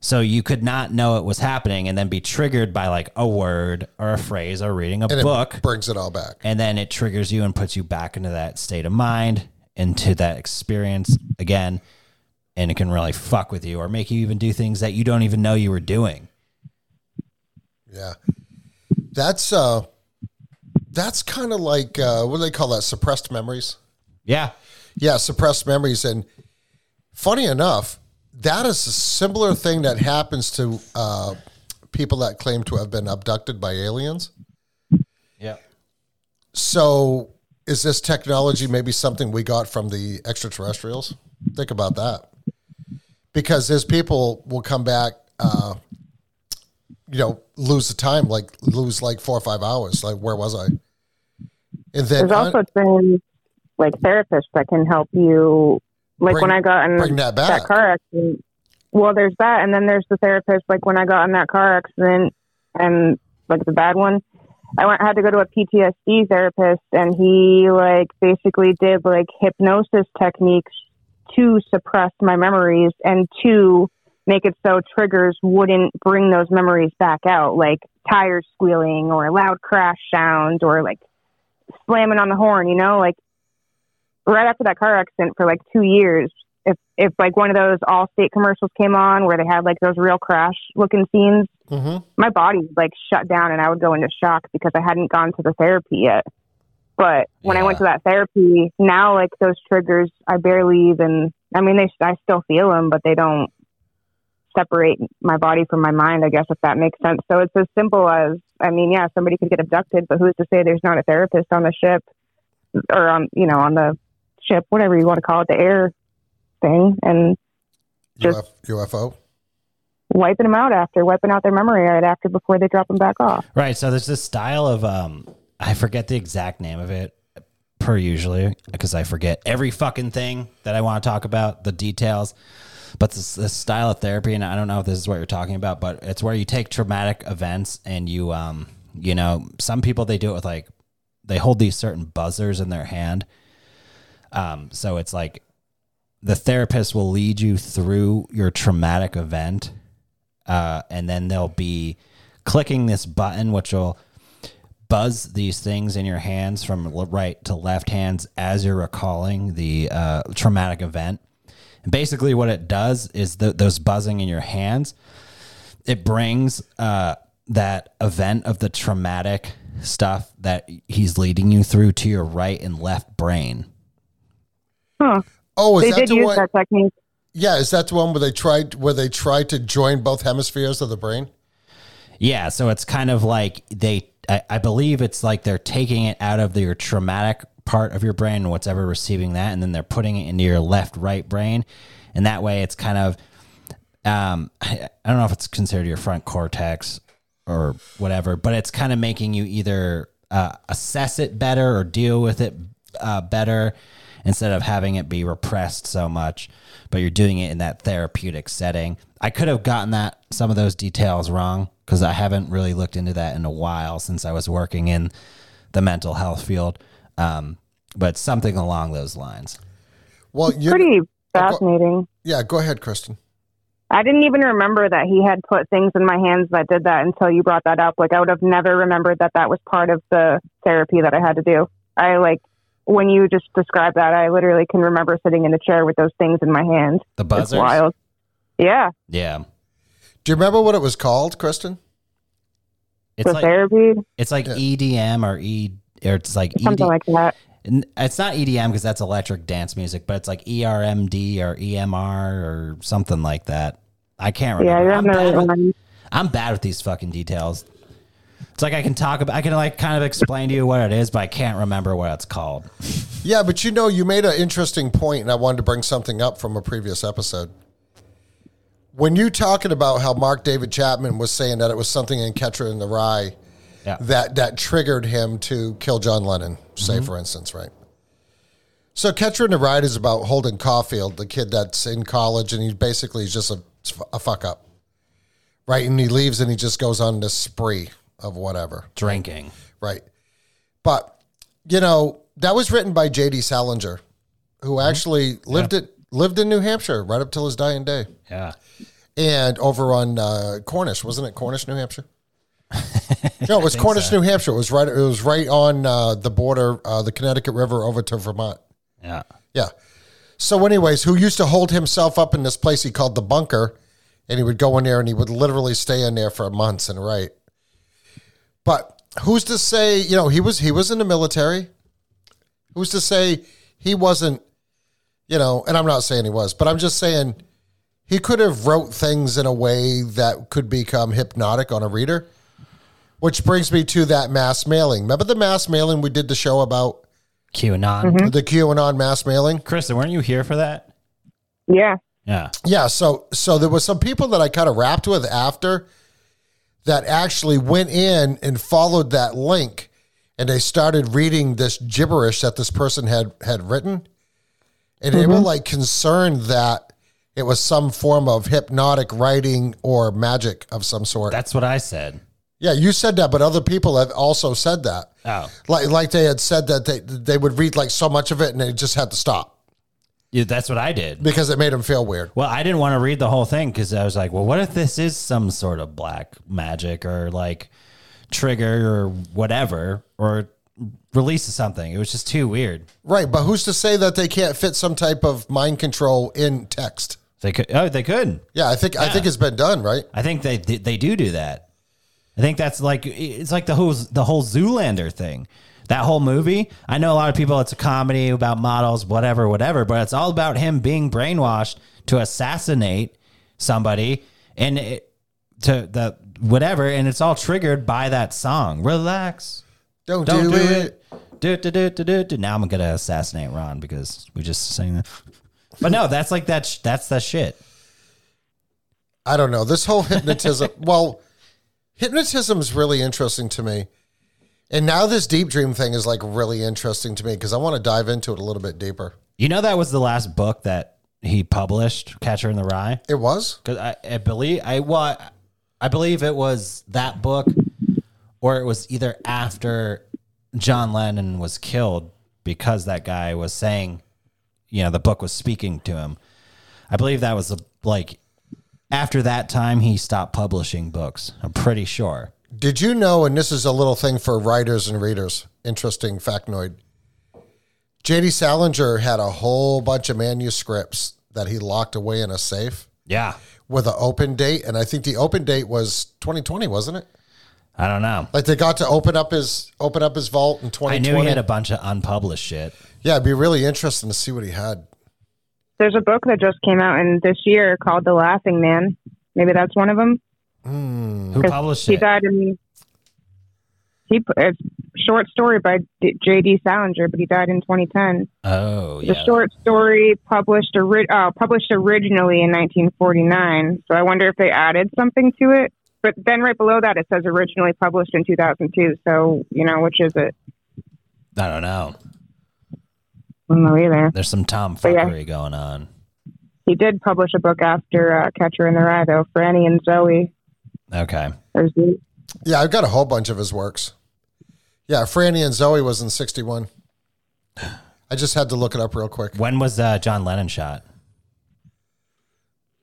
Speaker 1: so you could not know it was happening and then be triggered by like a word or a phrase or reading a
Speaker 3: And
Speaker 1: book
Speaker 3: it brings it all back.
Speaker 1: and then it triggers you and puts you back into that state of mind into that experience again and it can really fuck with you or make you even do things that you don't even know you were doing
Speaker 3: Yeah. That's uh that's kind of like uh what do they call that? Suppressed memories.
Speaker 1: yeah
Speaker 3: Yeah, suppressed memories. And funny enough, that is a similar thing that happens to uh people that claim to have been abducted by aliens.
Speaker 1: yeah
Speaker 3: So is this technology maybe something we got from the extraterrestrials? Think about that. Because there's people will come back uh you know, lose the time, like lose like four or five hours. Like, where was I? And then
Speaker 4: There's also things like therapists that can help you. Like
Speaker 3: Bring-
Speaker 4: when I got in
Speaker 3: that back.
Speaker 4: car accident. Well, there's that, and then there's the therapist. Like when I got in that car accident, and like the bad one, I went had to go to a PTSD therapist, and he like basically did like hypnosis techniques to suppress my memories and to make it so triggers wouldn't bring those memories back out, like tires squealing or loud crash sound or like slamming on the horn, you know, like right after that car accident for like two years, if if like one of those Allstate commercials came on where they had like those real crash looking scenes,
Speaker 3: Mhm.
Speaker 4: my body would like shut down and I would go into shock because I hadn't gone to the therapy yet. But when I went to that therapy, now like those triggers, I barely even. I mean, they I still feel them, but they don't separate my body from my mind. I guess if that makes sense. So it's as simple as I mean, yeah, somebody could get abducted, but who's to say there's not a therapist on the ship or on you know on the ship, whatever you want to call it, the air thing, and Just-
Speaker 3: UF, UFO.
Speaker 4: wiping them out after, wiping out their memory right after before they drop them back off.
Speaker 1: Right. So there's this style of um I forget the exact name of it per usually because I forget every fucking thing that I want to talk about, the details. But this, this style of therapy, and I don't know if this is what you're talking about, but it's where you take traumatic events and you um you know, some people they do it with like they hold these certain buzzers in their hand. Um, so it's like the therapist will lead you through your traumatic event, uh, and then they'll be clicking this button, which will buzz these things in your hands from right to left hands as you're recalling the uh, traumatic event. And basically, what it does is th- those buzzing in your hands, it brings uh, that event of the traumatic stuff that he's leading you through to your right and left brain.
Speaker 4: Huh.
Speaker 3: Oh, is
Speaker 4: They
Speaker 3: that
Speaker 4: did
Speaker 3: the
Speaker 4: use
Speaker 3: one?
Speaker 4: that technique.
Speaker 3: Yeah, is that the one where they tried where they tried to join both hemispheres of the brain?
Speaker 1: Yeah, so it's kind of like they, I, I believe it's like they're taking it out of your traumatic part of your brain, what's ever receiving that, and then they're putting it into your left, right brain, and that way it's kind of, um, I, I don't know if it's considered your front cortex or whatever, but it's kind of making you either uh, assess it better or deal with it uh, better instead of having it be repressed so much. But you're doing it in that therapeutic setting. I could have gotten that some of those details wrong because I haven't really looked into that in a while since I was working in the mental health field. Um, but something along those lines.
Speaker 3: Well, you're
Speaker 4: Pretty fascinating.
Speaker 3: yeah. Go ahead, Kristen.
Speaker 4: I didn't even remember that he had put things in my hands that did that until you brought that up. Like I would have never remembered that that was part of the therapy that I had to do. I like when you just described that, I literally can remember sitting in a chair with those things in my hand.
Speaker 1: The buzzers.
Speaker 4: It's wild. Yeah,
Speaker 1: Yeah.
Speaker 3: Do you remember what it was called, Kristen?
Speaker 1: It's
Speaker 4: the
Speaker 1: like
Speaker 4: therapy,
Speaker 1: it's like
Speaker 3: Yeah.
Speaker 1: EDM or E or it's like
Speaker 4: something
Speaker 1: ED,
Speaker 4: like that.
Speaker 1: It's not EDM because that's electric dance music, but it's like E ERMD or EMR or something like that. I can't
Speaker 4: Yeah,
Speaker 1: remember.
Speaker 4: you're
Speaker 1: I'm, bad with,
Speaker 4: one.
Speaker 1: I'm bad with these fucking details. It's like I can talk about, I can like kind of explain to you what it is, but I can't remember what it's called.
Speaker 3: Yeah, but you know, you made an interesting point, and I wanted to bring something up from a previous episode. When you talking about how Mark David Chapman was saying that it was something in Catcher in the Rye
Speaker 1: Yeah.
Speaker 3: that that triggered him to kill John Lennon, say mm-hmm. for instance, right? So Catcher in the Rye is about Holden Caulfield, the kid that's in college, and he basically is just a, a fuck up, right? And he leaves and he just goes on this spree of whatever.
Speaker 1: Drinking.
Speaker 3: Right. But, you know, that was written by J.D. Salinger, who actually lived it lived in New Hampshire right up till his dying day.
Speaker 1: Yeah.
Speaker 3: And over on uh, Cornish, wasn't it Cornish, New Hampshire? no, it was Cornish. New Hampshire. It was right it was right on uh, the border, uh, the Connecticut River over to Vermont.
Speaker 1: Yeah.
Speaker 3: Yeah. So, anyways, who used to hold himself up in this place he called the bunker, and he would go in there and he would literally stay in there for months and write. But who's to say? You know, he was he was in the military. Who's to say he wasn't? You know, and I'm not saying he was, but I'm just saying he could have wrote things in a way that could become hypnotic on a reader. Which brings me to that mass mailing. Remember the mass mailing we did the show about
Speaker 1: QAnon. Mm-hmm.
Speaker 3: the QAnon mass mailing?
Speaker 1: Kristen, weren't you here for that?
Speaker 4: Yeah.
Speaker 1: Yeah.
Speaker 3: Yeah, so so there was some people that I kind of rapped with after that actually went in and followed that link and they started reading this gibberish that this person had had written and they were mm-hmm. like concerned that it was some form of hypnotic writing or magic of some sort.
Speaker 1: That's what I said.
Speaker 3: yeah, you said that, but other people have also said that.
Speaker 1: Oh.
Speaker 3: Like like they had said that they they would read like so much of it and they just had to stop
Speaker 1: Yeah, that's what I did.
Speaker 3: because it made them feel weird.
Speaker 1: Well, I didn't want to read the whole thing because I was like, well, what if this is some sort of black magic or like trigger or whatever or release of something? It was just too weird.
Speaker 3: Right, but who's to say that they can't fit some type of mind control in text?
Speaker 1: They could. Oh, they could.
Speaker 3: Yeah, I think I think it's been done, right?
Speaker 1: I think they they do do that. I think that's like it's like the whole the whole Zoolander thing. That whole movie. I know a lot of people. It's a comedy about models, whatever, whatever. But it's all about him being brainwashed to assassinate somebody, and it, to the whatever, and it's all triggered by that song. Relax.
Speaker 3: Don't,
Speaker 1: Don't
Speaker 3: do,
Speaker 1: do,
Speaker 3: it.
Speaker 1: it. Do, do, do, do, do, do. Now I'm gonna assassinate Ron because we just sang that. But no, that's like that. sh- That's that shit.
Speaker 3: I don't know. This whole hypnotism, well, hypnotism is really interesting to me. And now this deep dream thing is like really interesting to me because I want to dive into it a little bit deeper.
Speaker 1: You know that was the last book that he published, Catcher in the Rye.
Speaker 3: It was?
Speaker 1: Because I, I believe I well, I believe it was that book, or it was either after John Lennon was killed because that guy was saying, you know, the book was speaking to him. I believe that was the like after that time he stopped publishing books. I'm pretty sure.
Speaker 3: Did you know, and this is a little thing for writers and readers, interesting factoid. J.D. Salinger had a whole bunch of manuscripts that he locked away in a safe
Speaker 1: Yeah,
Speaker 3: with an open date. And I think the open date was 2020, wasn't it?
Speaker 1: I don't know.
Speaker 3: Like they got to open up his open up his vault in 2020.
Speaker 1: I
Speaker 3: 2020.
Speaker 1: knew he had a bunch of unpublished shit.
Speaker 3: yeah, it'd be really interesting to see what he had.
Speaker 4: There's a book that just came out in this year called The Laughing Man. Maybe that's one of them.
Speaker 1: Who
Speaker 4: 'Cause
Speaker 1: published
Speaker 4: he
Speaker 1: it?
Speaker 4: He died in he it's a short story by J.D. Salinger, but he died in 2010.
Speaker 1: Oh, yeah.
Speaker 4: The short story published ori- uh, published originally in 1949. So I wonder if they added something to it. But then right below that it says originally published in 2002. So you know which is it?
Speaker 1: I don't know.
Speaker 4: I don't know either.
Speaker 1: There's some
Speaker 4: yeah.
Speaker 1: tomfuckery going on.
Speaker 4: He did publish a book after uh, Catcher in the Rye, though. Franny and Zooey.
Speaker 1: Okay.
Speaker 3: Yeah, I've got a whole bunch of his works. Yeah, Franny and Zooey was in 61. I just had to look it up real quick.
Speaker 1: When was uh, John Lennon shot?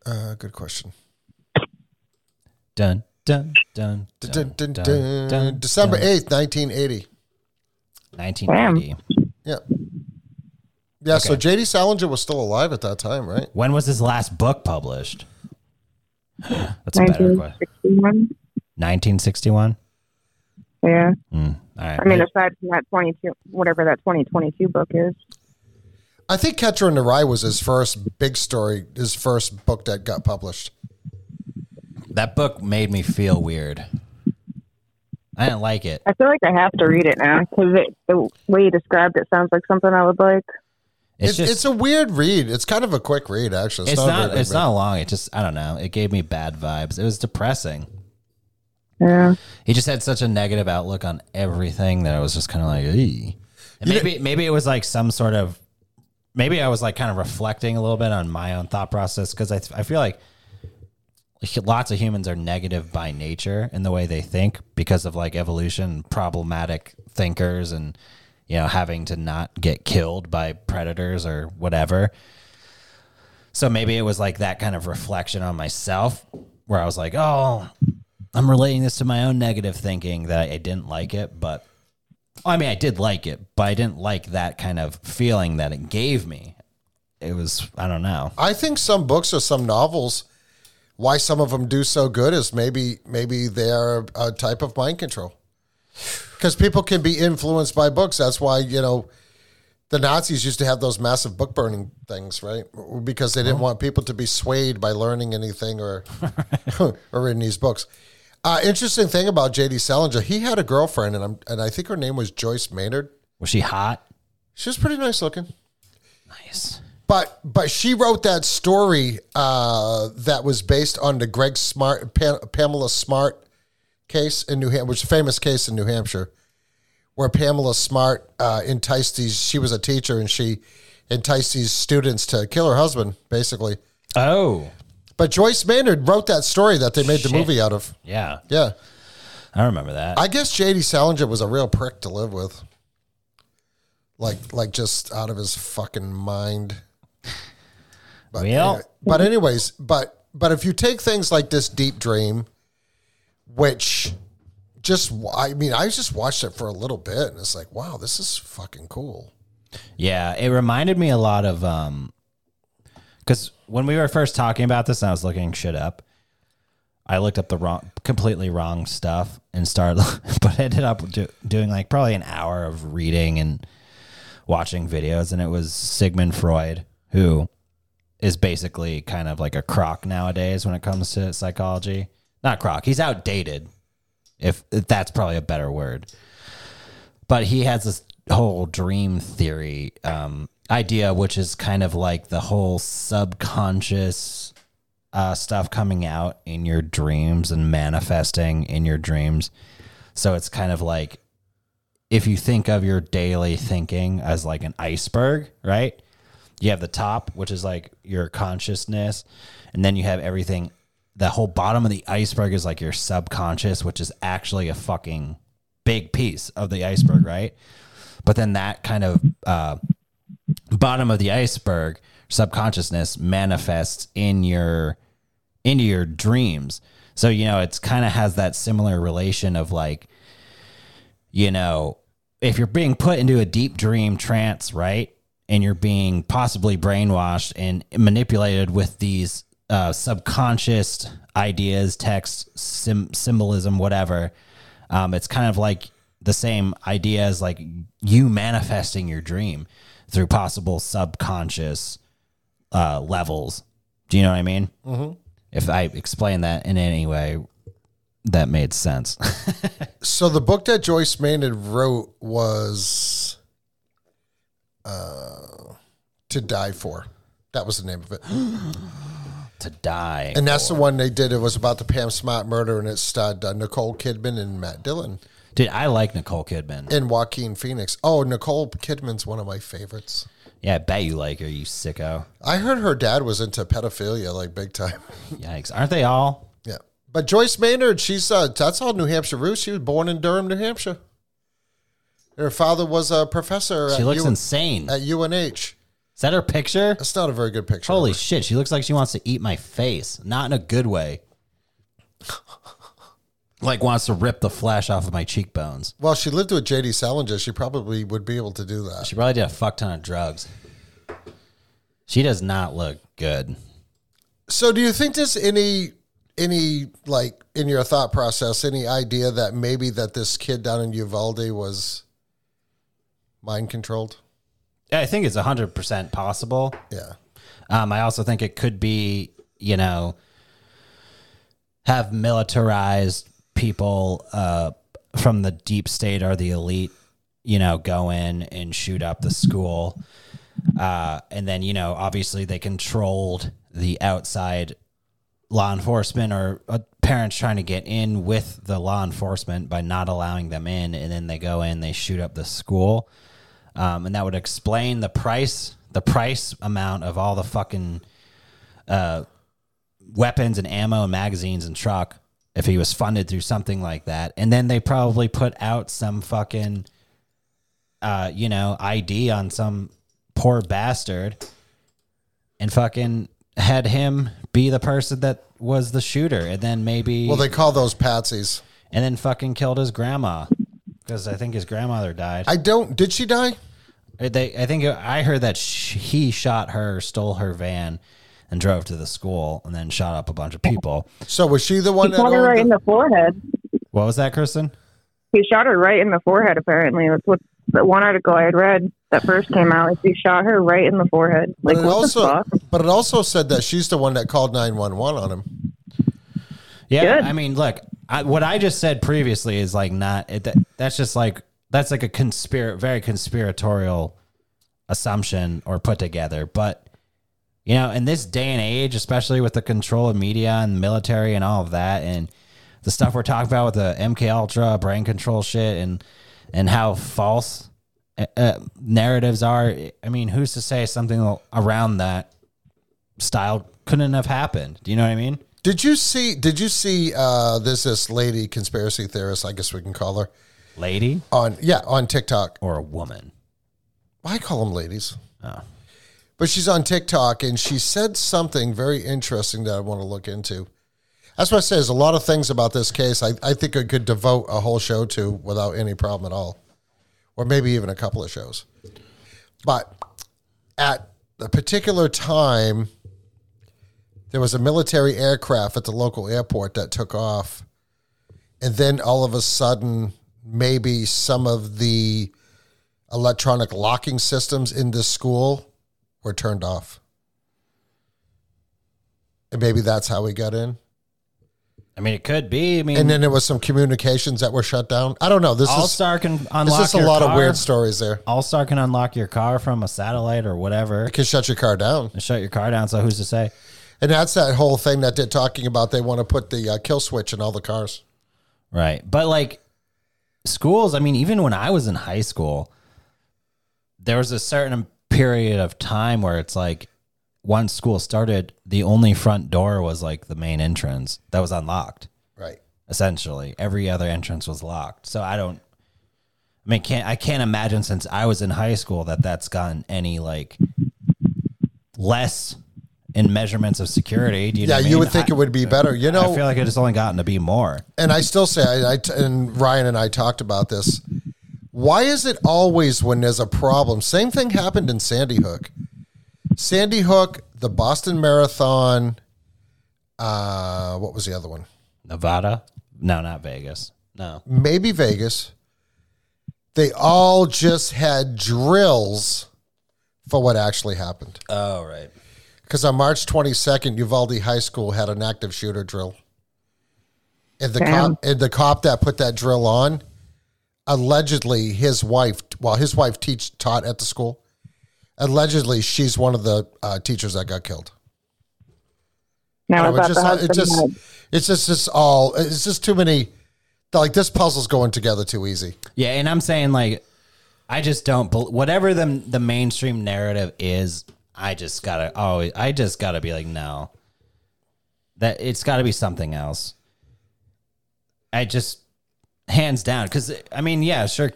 Speaker 3: Uh, good question.
Speaker 1: Dun dun dun
Speaker 3: Dun,
Speaker 1: dun
Speaker 3: dun,
Speaker 1: dun,
Speaker 3: dun,
Speaker 1: dun,
Speaker 3: December
Speaker 1: dun.
Speaker 3: 8th, 1980.
Speaker 1: 1980.
Speaker 3: Yeah. Yeah, so JD Salinger was still alive at that time, right?
Speaker 1: When was his last book published? That's a better question.
Speaker 4: 1961.
Speaker 1: 1961.
Speaker 4: Yeah.
Speaker 1: Hmm. All right.
Speaker 4: I mean, aside from that 22, whatever that 2022 book is.
Speaker 3: I think Catcher in the Rye was his first big story, his first book that got published.
Speaker 1: that book made me feel weird. I didn't like it.
Speaker 4: I feel like I have to read it now because the way you described it sounds like something I would like.
Speaker 1: It's,
Speaker 3: It's,
Speaker 1: just
Speaker 3: it's a weird read. It's kind of a quick read, actually.
Speaker 1: it's
Speaker 3: a very
Speaker 1: not
Speaker 3: big
Speaker 1: it's
Speaker 3: read.
Speaker 1: not long. It just I don't know. It gave me bad vibes. It was depressing.
Speaker 4: Yeah.
Speaker 1: He just had such a negative outlook on everything that I was just kind of like, "Eey." And maybe maybe it was like some sort of maybe I was like kind of reflecting a little bit on my own thought process because I I feel like lots of humans are negative by nature in the way they think because of like evolution, problematic thinkers, and you know having to not get killed by predators or whatever. So maybe it was like that kind of reflection on myself where I was like, oh, I'm relating this to my own negative thinking that I didn't like it, but I mean, I did like it, but I didn't like that kind of feeling that it gave me. It was, I don't know.
Speaker 3: I think some books or some novels, why some of them do so good is maybe maybe they're a type of mind control. Because people can be influenced by books. That's why you know the Nazis used to have those massive book burning things, right? Because they didn't want people to be swayed by learning anything or or reading these books. Uh, interesting thing about J.D. Salinger, he had a girlfriend, and I'm and I think her name was Joyce Maynard.
Speaker 1: Was she hot?
Speaker 3: She was pretty nice looking.
Speaker 1: Nice.
Speaker 3: But but she wrote that story uh, that was based on the Greg Smart pa- Pamela Smart case in New Hampshire, which is a famous case in New Hampshire, where Pamela Smart uh, enticed these. She was a teacher and she enticed these students to kill her husband, basically.
Speaker 1: Oh,
Speaker 3: But Joyce Maynard wrote that story that they made the movie out of.
Speaker 1: yeah.
Speaker 3: Yeah,
Speaker 1: I remember that.
Speaker 3: I guess J.D. Salinger was a real prick to live with. Like like just out of his fucking mind. But
Speaker 1: Well-
Speaker 3: anyway- but anyways, but but if you take things like this deep dream, which just I mean I just watched it for a little bit and it's like wow this is fucking cool.
Speaker 1: Yeah, it reminded me a lot of um cuz when we were first talking about this and I was looking shit up, I looked up the wrong completely wrong stuff and started but ended up do, doing like probably an hour of reading and watching videos and it was Sigmund Freud who is basically kind of like a crock nowadays when it comes to psychology. Not crock, he's outdated. If, if that's probably a better word but he has this whole dream theory um, idea, which is kind of like the whole subconscious uh, stuff coming out in your dreams and manifesting in your dreams. So it's kind of like if you think of your daily thinking as like an iceberg, right? You have the top, which is like your consciousness, and then you have everything. The whole bottom of the iceberg is like your subconscious, which is actually a fucking big piece of the iceberg, right? But then that kind of uh, bottom of the iceberg subconsciousness manifests in your into your dreams. So you know, it's kind of has that similar relation of like, you know, if you're being put into a deep dream trance, right, and you're being possibly brainwashed and manipulated with these uh, subconscious ideas, text, sim- symbolism, whatever. Um, it's kind of like the same idea as like you manifesting your dream through possible subconscious uh, levels. Do you know what I mean? Mm-hmm. If I explain that in any way, that made sense.
Speaker 3: So the book that Joyce Maynard wrote was uh, To Die For. That was the name of it.
Speaker 1: to die.
Speaker 3: And that's the one they did. It was about the Pam Smart murder, and it starred uh, Nicole Kidman and Matt Dillon
Speaker 1: Dude, I like Nicole Kidman.
Speaker 3: and Joaquin Phoenix. Oh, Nicole Kidman's one of my favorites.
Speaker 1: Yeah, I bet you like her, you sicko.
Speaker 3: I heard her dad was into pedophilia, like big time.
Speaker 1: Yikes. Aren't they all?
Speaker 3: Yeah, but Joyce Maynard, she's uh, that's all New Hampshire roots. She was born in Durham, New Hampshire. Her father was a professor
Speaker 1: She looks
Speaker 3: U-
Speaker 1: insane.
Speaker 3: at UNH.
Speaker 1: Is that her picture?
Speaker 3: That's not a very good picture.
Speaker 1: Holy shit, she looks like she wants to eat my face. Not in a good way. like wants to rip the flesh off of my cheekbones.
Speaker 3: Well, she lived with J.D. Salinger. She probably would be able to do that.
Speaker 1: She probably did a fuck ton of drugs. She does not look good.
Speaker 3: So, do you think there's any any like in your thought process any idea that maybe that this kid down in Uvalde was mind controlled?
Speaker 1: I think it's 100% possible.
Speaker 3: Yeah.
Speaker 1: Um, I also think it could be, you know, have militarized people uh, from the deep state or the elite, you know, go in and shoot up the school. Uh, and then, you know, obviously they controlled the outside law enforcement or uh, parents trying to get in with the law enforcement by not allowing them in. And then they go in, they shoot up the school um, and that would explain the price, the price amount of all the fucking uh, weapons and ammo and magazines and truck if he was funded through something like that. And then they probably put out some fucking, uh, you know, ID on some poor bastard and fucking had him be the person that was the shooter, and then maybe
Speaker 3: Well, they call those patsies.
Speaker 1: and then fucking killed his grandma because I think his grandmother died.
Speaker 3: I don't. Did she die?
Speaker 1: They, I think I heard that sh- he shot her, stole her van, and drove to the school, and then shot up a bunch of people.
Speaker 3: So was she the one
Speaker 4: He
Speaker 3: that?
Speaker 4: shot her right
Speaker 3: the-
Speaker 4: in the forehead.
Speaker 1: What was that, Kristen?
Speaker 4: He shot her right in the forehead. Apparently, that's what the one article I had read that first came out. Is he shot her right in the forehead? Like
Speaker 3: but it
Speaker 4: what
Speaker 3: also,
Speaker 4: the fuck?
Speaker 3: but it also said that she's the one that called nine one one on him.
Speaker 1: Yeah,
Speaker 4: Good.
Speaker 1: I mean, look, I, what I just said previously is like not. It, that, that's just like that's like a conspir very conspiratorial assumption or put together. But you know, in this day and age, especially with the control of media and military and all of that, and the stuff we're talking about with the MK Ultra brain control shit, and and how false uh, uh, narratives are. I mean, who's to say something around that style couldn't have happened? Do you know what I mean?
Speaker 3: Did you see? Did you see? Uh, there's this lady conspiracy theorist. I guess we can call her
Speaker 1: Lady
Speaker 3: on yeah on TikTok.
Speaker 1: or a woman?
Speaker 3: I call them ladies.
Speaker 1: Oh.
Speaker 3: But she's on TikTok and she said something very interesting that I want to look into. That's what I say. There's a lot of things about this case I, I think I could devote a whole show to without any problem at all, or maybe even a couple of shows. But at a particular time, there was a military aircraft at the local airport that took off. And then all of a sudden, maybe some of the electronic locking systems in this school were turned off. And maybe that's how we got in.
Speaker 1: I mean, it could be. I mean,
Speaker 3: And then there was some communications that were shut down. I don't know. This
Speaker 1: All Star can
Speaker 3: this
Speaker 1: unlock
Speaker 3: is a
Speaker 1: your
Speaker 3: lot
Speaker 1: car.
Speaker 3: of weird stories there.
Speaker 1: All Star can unlock your car from a satellite or whatever
Speaker 3: It can shut your car down.
Speaker 1: and shut your car down. So who's to say?
Speaker 3: And that's that whole thing that they're talking about. They want to put the uh, kill switch in all the cars.
Speaker 1: Right. But like schools, I mean, even when I was in high school, there was a certain period of time where it's like once school started, the only front door was like the main entrance that was unlocked.
Speaker 3: Right.
Speaker 1: Essentially, every other entrance was locked. So I don't. I mean, can't I can't imagine since I was in high school that that's gotten any like less in measurements of security. Do you know
Speaker 3: Yeah, you
Speaker 1: mean?
Speaker 3: would think
Speaker 1: I-
Speaker 3: it would be better. You know,
Speaker 1: I feel like it's only gotten to be more.
Speaker 3: and I still say, I, I- and Ryan and I talked about this. Why is it always when there's a problem? Same thing happened in Sandy Hook. Sandy Hook, the Boston Marathon. Uh, what was the other one?
Speaker 1: Nevada? No, not Vegas. No.
Speaker 3: Maybe Vegas. They all just had drills for what actually happened.
Speaker 1: Oh, right.
Speaker 3: Because on March 22nd, Uvalde High School had an active shooter drill. And the
Speaker 4: Damn.
Speaker 3: cop and the cop that put that drill on, allegedly his wife, well, his wife teach taught at the school. Allegedly, she's one of the uh, teachers that got killed.
Speaker 4: Now
Speaker 3: You know, it's
Speaker 4: thought the
Speaker 3: just, it
Speaker 4: husband
Speaker 3: just,
Speaker 4: had-
Speaker 3: it's just, it's all, it's just too many. Like this puzzle's going together too easy.
Speaker 1: Yeah, and I'm saying like I just don't bel whatever the the mainstream narrative is, I just got to always I just got to be like no. That it's got to be something else. I just hands down cuz I mean, yeah, sure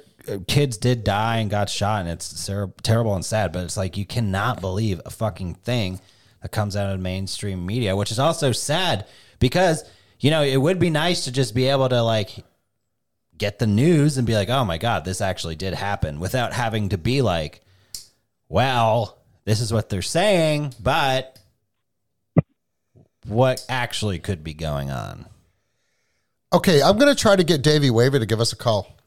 Speaker 1: kids did die and got shot and it's ter- terrible and sad, but it's like you cannot believe a fucking thing that comes out of mainstream media, which is also sad because you know, it would be nice to just be able to like get the news and be like, oh my God, this actually did happen without having to be like, well, this is what they're saying, but what actually could be going on?
Speaker 3: Okay, I'm going to try to get Davey Wavy to give us a call.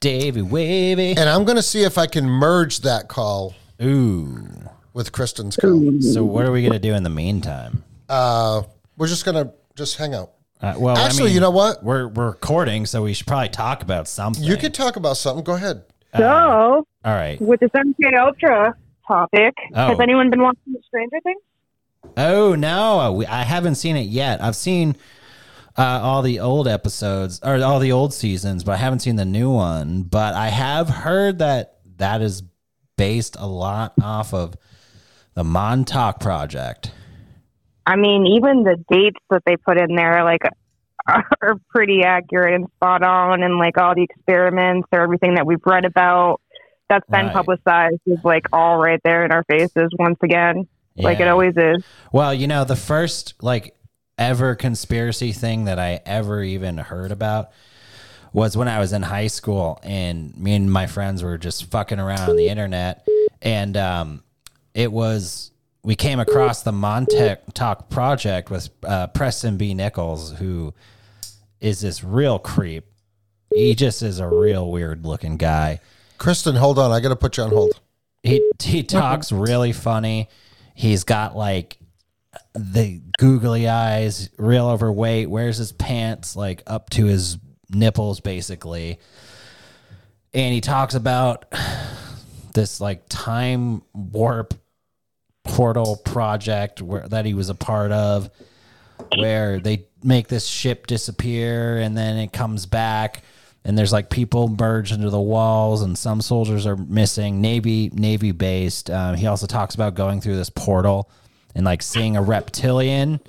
Speaker 1: Davey Wavy.
Speaker 3: And I'm going to see if I can merge that call
Speaker 1: Ooh.
Speaker 3: with Kristen's call.
Speaker 1: So what are we going to do in the meantime?
Speaker 3: Uh, we're just going to just hang out.
Speaker 1: Uh, well, I
Speaker 3: Actually,
Speaker 1: mean,
Speaker 3: you know what?
Speaker 1: We're, we're recording, so we should probably talk about something.
Speaker 3: You could talk about something. Go ahead.
Speaker 4: So,
Speaker 1: All right.
Speaker 4: with the this MK Ultra topic,
Speaker 1: Oh.
Speaker 4: has anyone been watching Stranger Things?
Speaker 1: Oh no, we, I haven't seen it yet. I've seen uh, all the old episodes or all the old seasons, but I haven't seen the new one. But I have heard that that is based a lot off of the Montauk Project.
Speaker 4: I mean, even the dates that they put in there, like, are pretty accurate and spot on, and like all the experiments or everything that we've read about that's been
Speaker 1: Right.
Speaker 4: publicized is like all right there in our faces once again, like it always is.
Speaker 1: Well, you know, the first like ever conspiracy thing that I ever even heard about was when I was in high school and me and my friends were just fucking around on the internet and um it was we came across the Montauk project with uh, Preston B. Nichols, who is this real creep. He just is a real weird looking guy
Speaker 3: Kristen, hold on. I got to put you on hold.
Speaker 1: he he talks really funny. He's got like the googly eyes, real overweight, wears his pants like up to his nipples basically. And he talks about this like time warp portal project where that he was a part of where they make this ship disappear and then it comes back and there's like people merged into the walls and some soldiers are missing navy navy based um, he also talks about going through this portal and like seeing a reptilian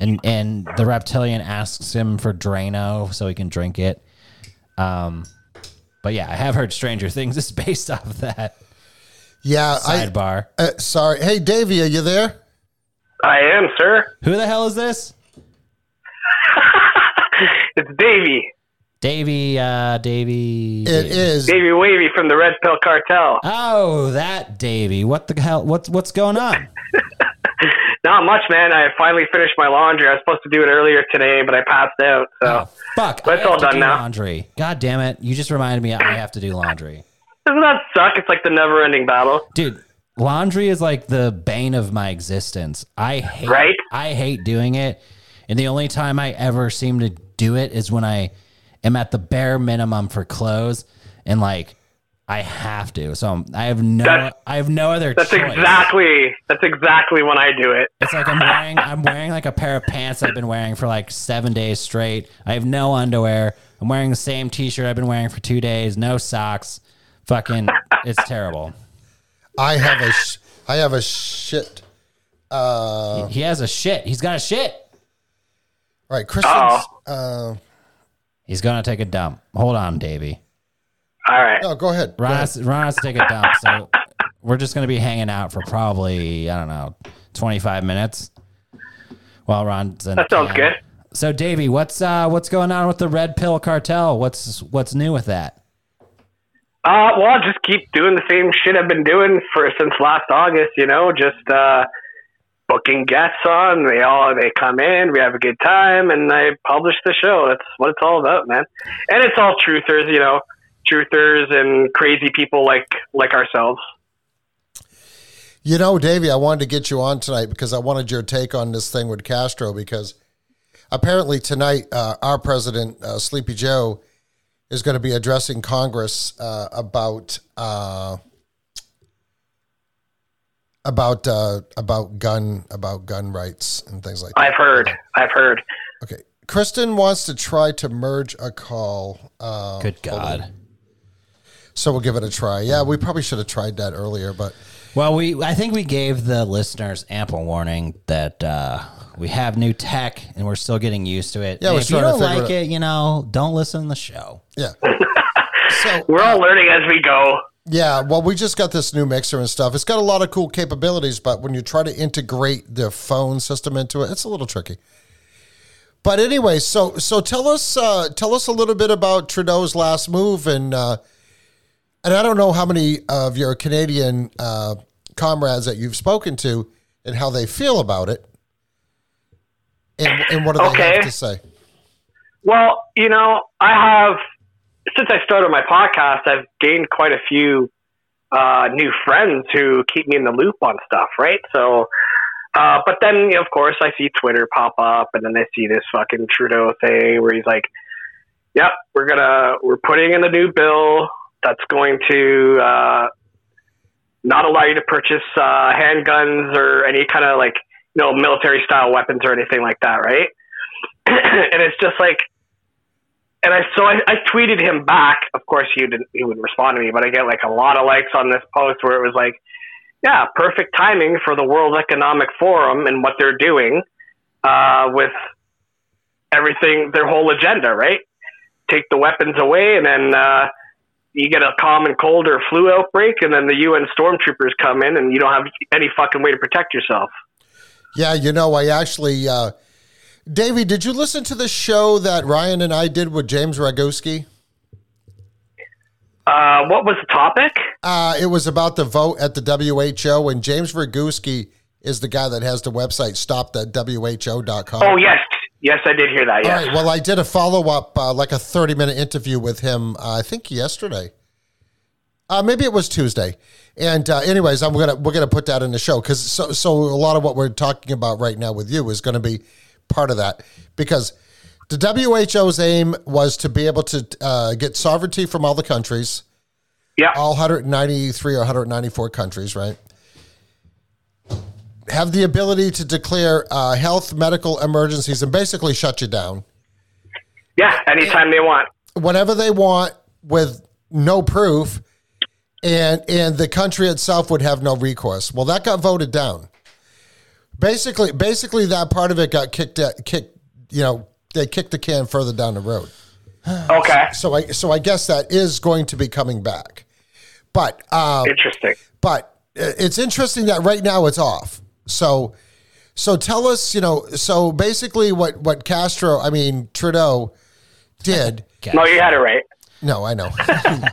Speaker 1: and and the reptilian asks him for drano so he can drink it um but yeah i have heard stranger things is based off of that
Speaker 3: Yeah. I,
Speaker 1: sidebar
Speaker 3: uh, sorry. Hey, Davey, are you there?
Speaker 6: I am, sir.
Speaker 1: who the hell is this
Speaker 6: It's Davey.
Speaker 1: Davy uh davy
Speaker 3: It is.
Speaker 6: Davey Wavy from the Red Pill Cartel.
Speaker 1: Oh, that Davey. What the hell? What's what's going on?
Speaker 6: Not much, man. I finally finished my laundry. I was supposed to do it earlier today, but I passed out. So
Speaker 1: Oh, fuck.
Speaker 6: But
Speaker 1: I
Speaker 6: it's
Speaker 1: have
Speaker 6: all
Speaker 1: to
Speaker 6: done
Speaker 1: do
Speaker 6: now.
Speaker 1: Laundry. God damn it! You just reminded me I have to do laundry,
Speaker 6: doesn't that suck? It's like the never-ending battle.
Speaker 1: dude. Laundry is like the bane of my existence. I hate.
Speaker 6: Right?
Speaker 1: I hate doing it, and the only time I ever seem to do it is when I am at the bare minimum for clothes, and like I have to. So I'm- I have no
Speaker 6: That's-
Speaker 1: I have no other
Speaker 6: That's
Speaker 1: choice.
Speaker 6: exactly that's exactly when I do it.
Speaker 1: It's like I'm wearing I'm wearing like a pair of pants I've been wearing for like seven days straight. I have no underwear. I'm wearing the same t-shirt I've been wearing for two days. No socks. Fucking, it's terrible.
Speaker 3: I have a sh- I have a shit. Uh,
Speaker 1: He has a shit. He's got a shit.
Speaker 3: all right, Kristen's. Uh,
Speaker 1: He's gonna take a dump. Hold on, Davey.
Speaker 6: All right.
Speaker 3: no, go ahead. Go
Speaker 1: Ron
Speaker 3: ahead.
Speaker 1: has, Ron has to take a dump, so we're just gonna be hanging out for probably I don't know, 25 minutes. While Ron's in
Speaker 6: That sounds good.
Speaker 1: So, Davey, what's uh, what's going on with the Red Pill Cartel? What's what's new with that?
Speaker 6: Uh, well, I'll just keep doing the same shit I've been doing for since last August. You know, just uh, booking guests on. They all they come in, we have a good time, and I publish the show. That's what it's all about, man. And it's all truthers, you know, truthers and crazy people like like ourselves.
Speaker 3: You know, Davey, I wanted to get you on tonight because I wanted your take on this thing with Castro because apparently tonight uh, our president, uh, Sleepy Joe, is going to be addressing Congress uh, about uh, about uh, about gun about gun rights and things like that.
Speaker 6: I've heard. I've heard.
Speaker 3: Okay, Kristen wants to try to merge a call. Uh,
Speaker 1: Good God.
Speaker 3: So we'll give it a try. Yeah, we probably should have tried that earlier, but
Speaker 1: Well, we I think we gave the listeners ample warning that uh, we have new tech and we're still getting used to it.
Speaker 3: Yeah, we're
Speaker 1: if you don't
Speaker 3: figure
Speaker 1: like
Speaker 3: it
Speaker 1: it, you know, don't listen to the show.
Speaker 3: yeah. So
Speaker 6: We're all learning as we go.
Speaker 3: Yeah, well, we just got this new mixer and stuff. It's got a lot of cool capabilities, but when you try to integrate the phone system into it, it's a little tricky. But anyway, so so tell us uh, tell us a little bit about Trudeau's last move, and uh, and I don't know how many of your Canadian uh, comrades that you've spoken to and how they feel about it, and and what do they
Speaker 6: Okay.
Speaker 3: have to say?
Speaker 6: Well, you know, I have since I started my podcast, I've gained quite a few uh, new friends who keep me in the loop on stuff, right? So, uh, but then you know, of course I see Twitter pop up, and then I see this fucking Trudeau thing where he's like, "Yep, we're gonna we're putting in a new bill that's going to uh, not allow you to purchase uh, handguns or any kind of like you know military style weapons or anything like that, right?" and it's just like and I so I, I tweeted him back. Of course, he didn't he wouldn't respond to me, but I get like a lot of likes on this post where it was like, yeah, perfect timing for the World Economic Forum and what they're doing uh, with everything, their whole agenda, right? Take the weapons away, and then uh, you get a common cold or flu outbreak, and then the UN stormtroopers come in, and you don't have any fucking way to protect yourself.
Speaker 3: Yeah, you know, I actually, uh, Davey, did you listen to the show that Ryan and I did with James Roguski?
Speaker 6: Uh, what was the topic?
Speaker 3: Uh, it was about the vote at the WHO, and James Roguski is the guy that has the website stopthatwho.com.
Speaker 6: Oh yes, yes, I did hear that.
Speaker 3: All
Speaker 6: Yes.
Speaker 3: right. Well, I did a follow up, uh, like a 30 minute interview with him, uh, I think yesterday. Uh, maybe it was Tuesday. And uh, anyways, I'm gonna we're gonna put that in the show because so so a lot of what we're talking about right now with you is going to be part of that because the WHO's aim was to be able to uh, get sovereignty from all the countries,
Speaker 6: yeah.
Speaker 3: all 193 or 194 countries, right? Have the ability to declare uh, health, medical emergencies, and basically shut you down
Speaker 6: Yeah. Anytime they want.
Speaker 3: whatever they want with no proof and and the country itself would have no recourse well that got voted down basically basically that part of it got kicked at, kicked you know they kicked the can further down the road
Speaker 6: Okay.
Speaker 3: so i so i guess that is going to be coming back but um
Speaker 6: Interesting.
Speaker 3: but uh, it's interesting that right now it's off. So, so tell us, you know, so basically what what Castro, I mean Trudeau, did.
Speaker 6: No, you had it right.
Speaker 3: No, I know.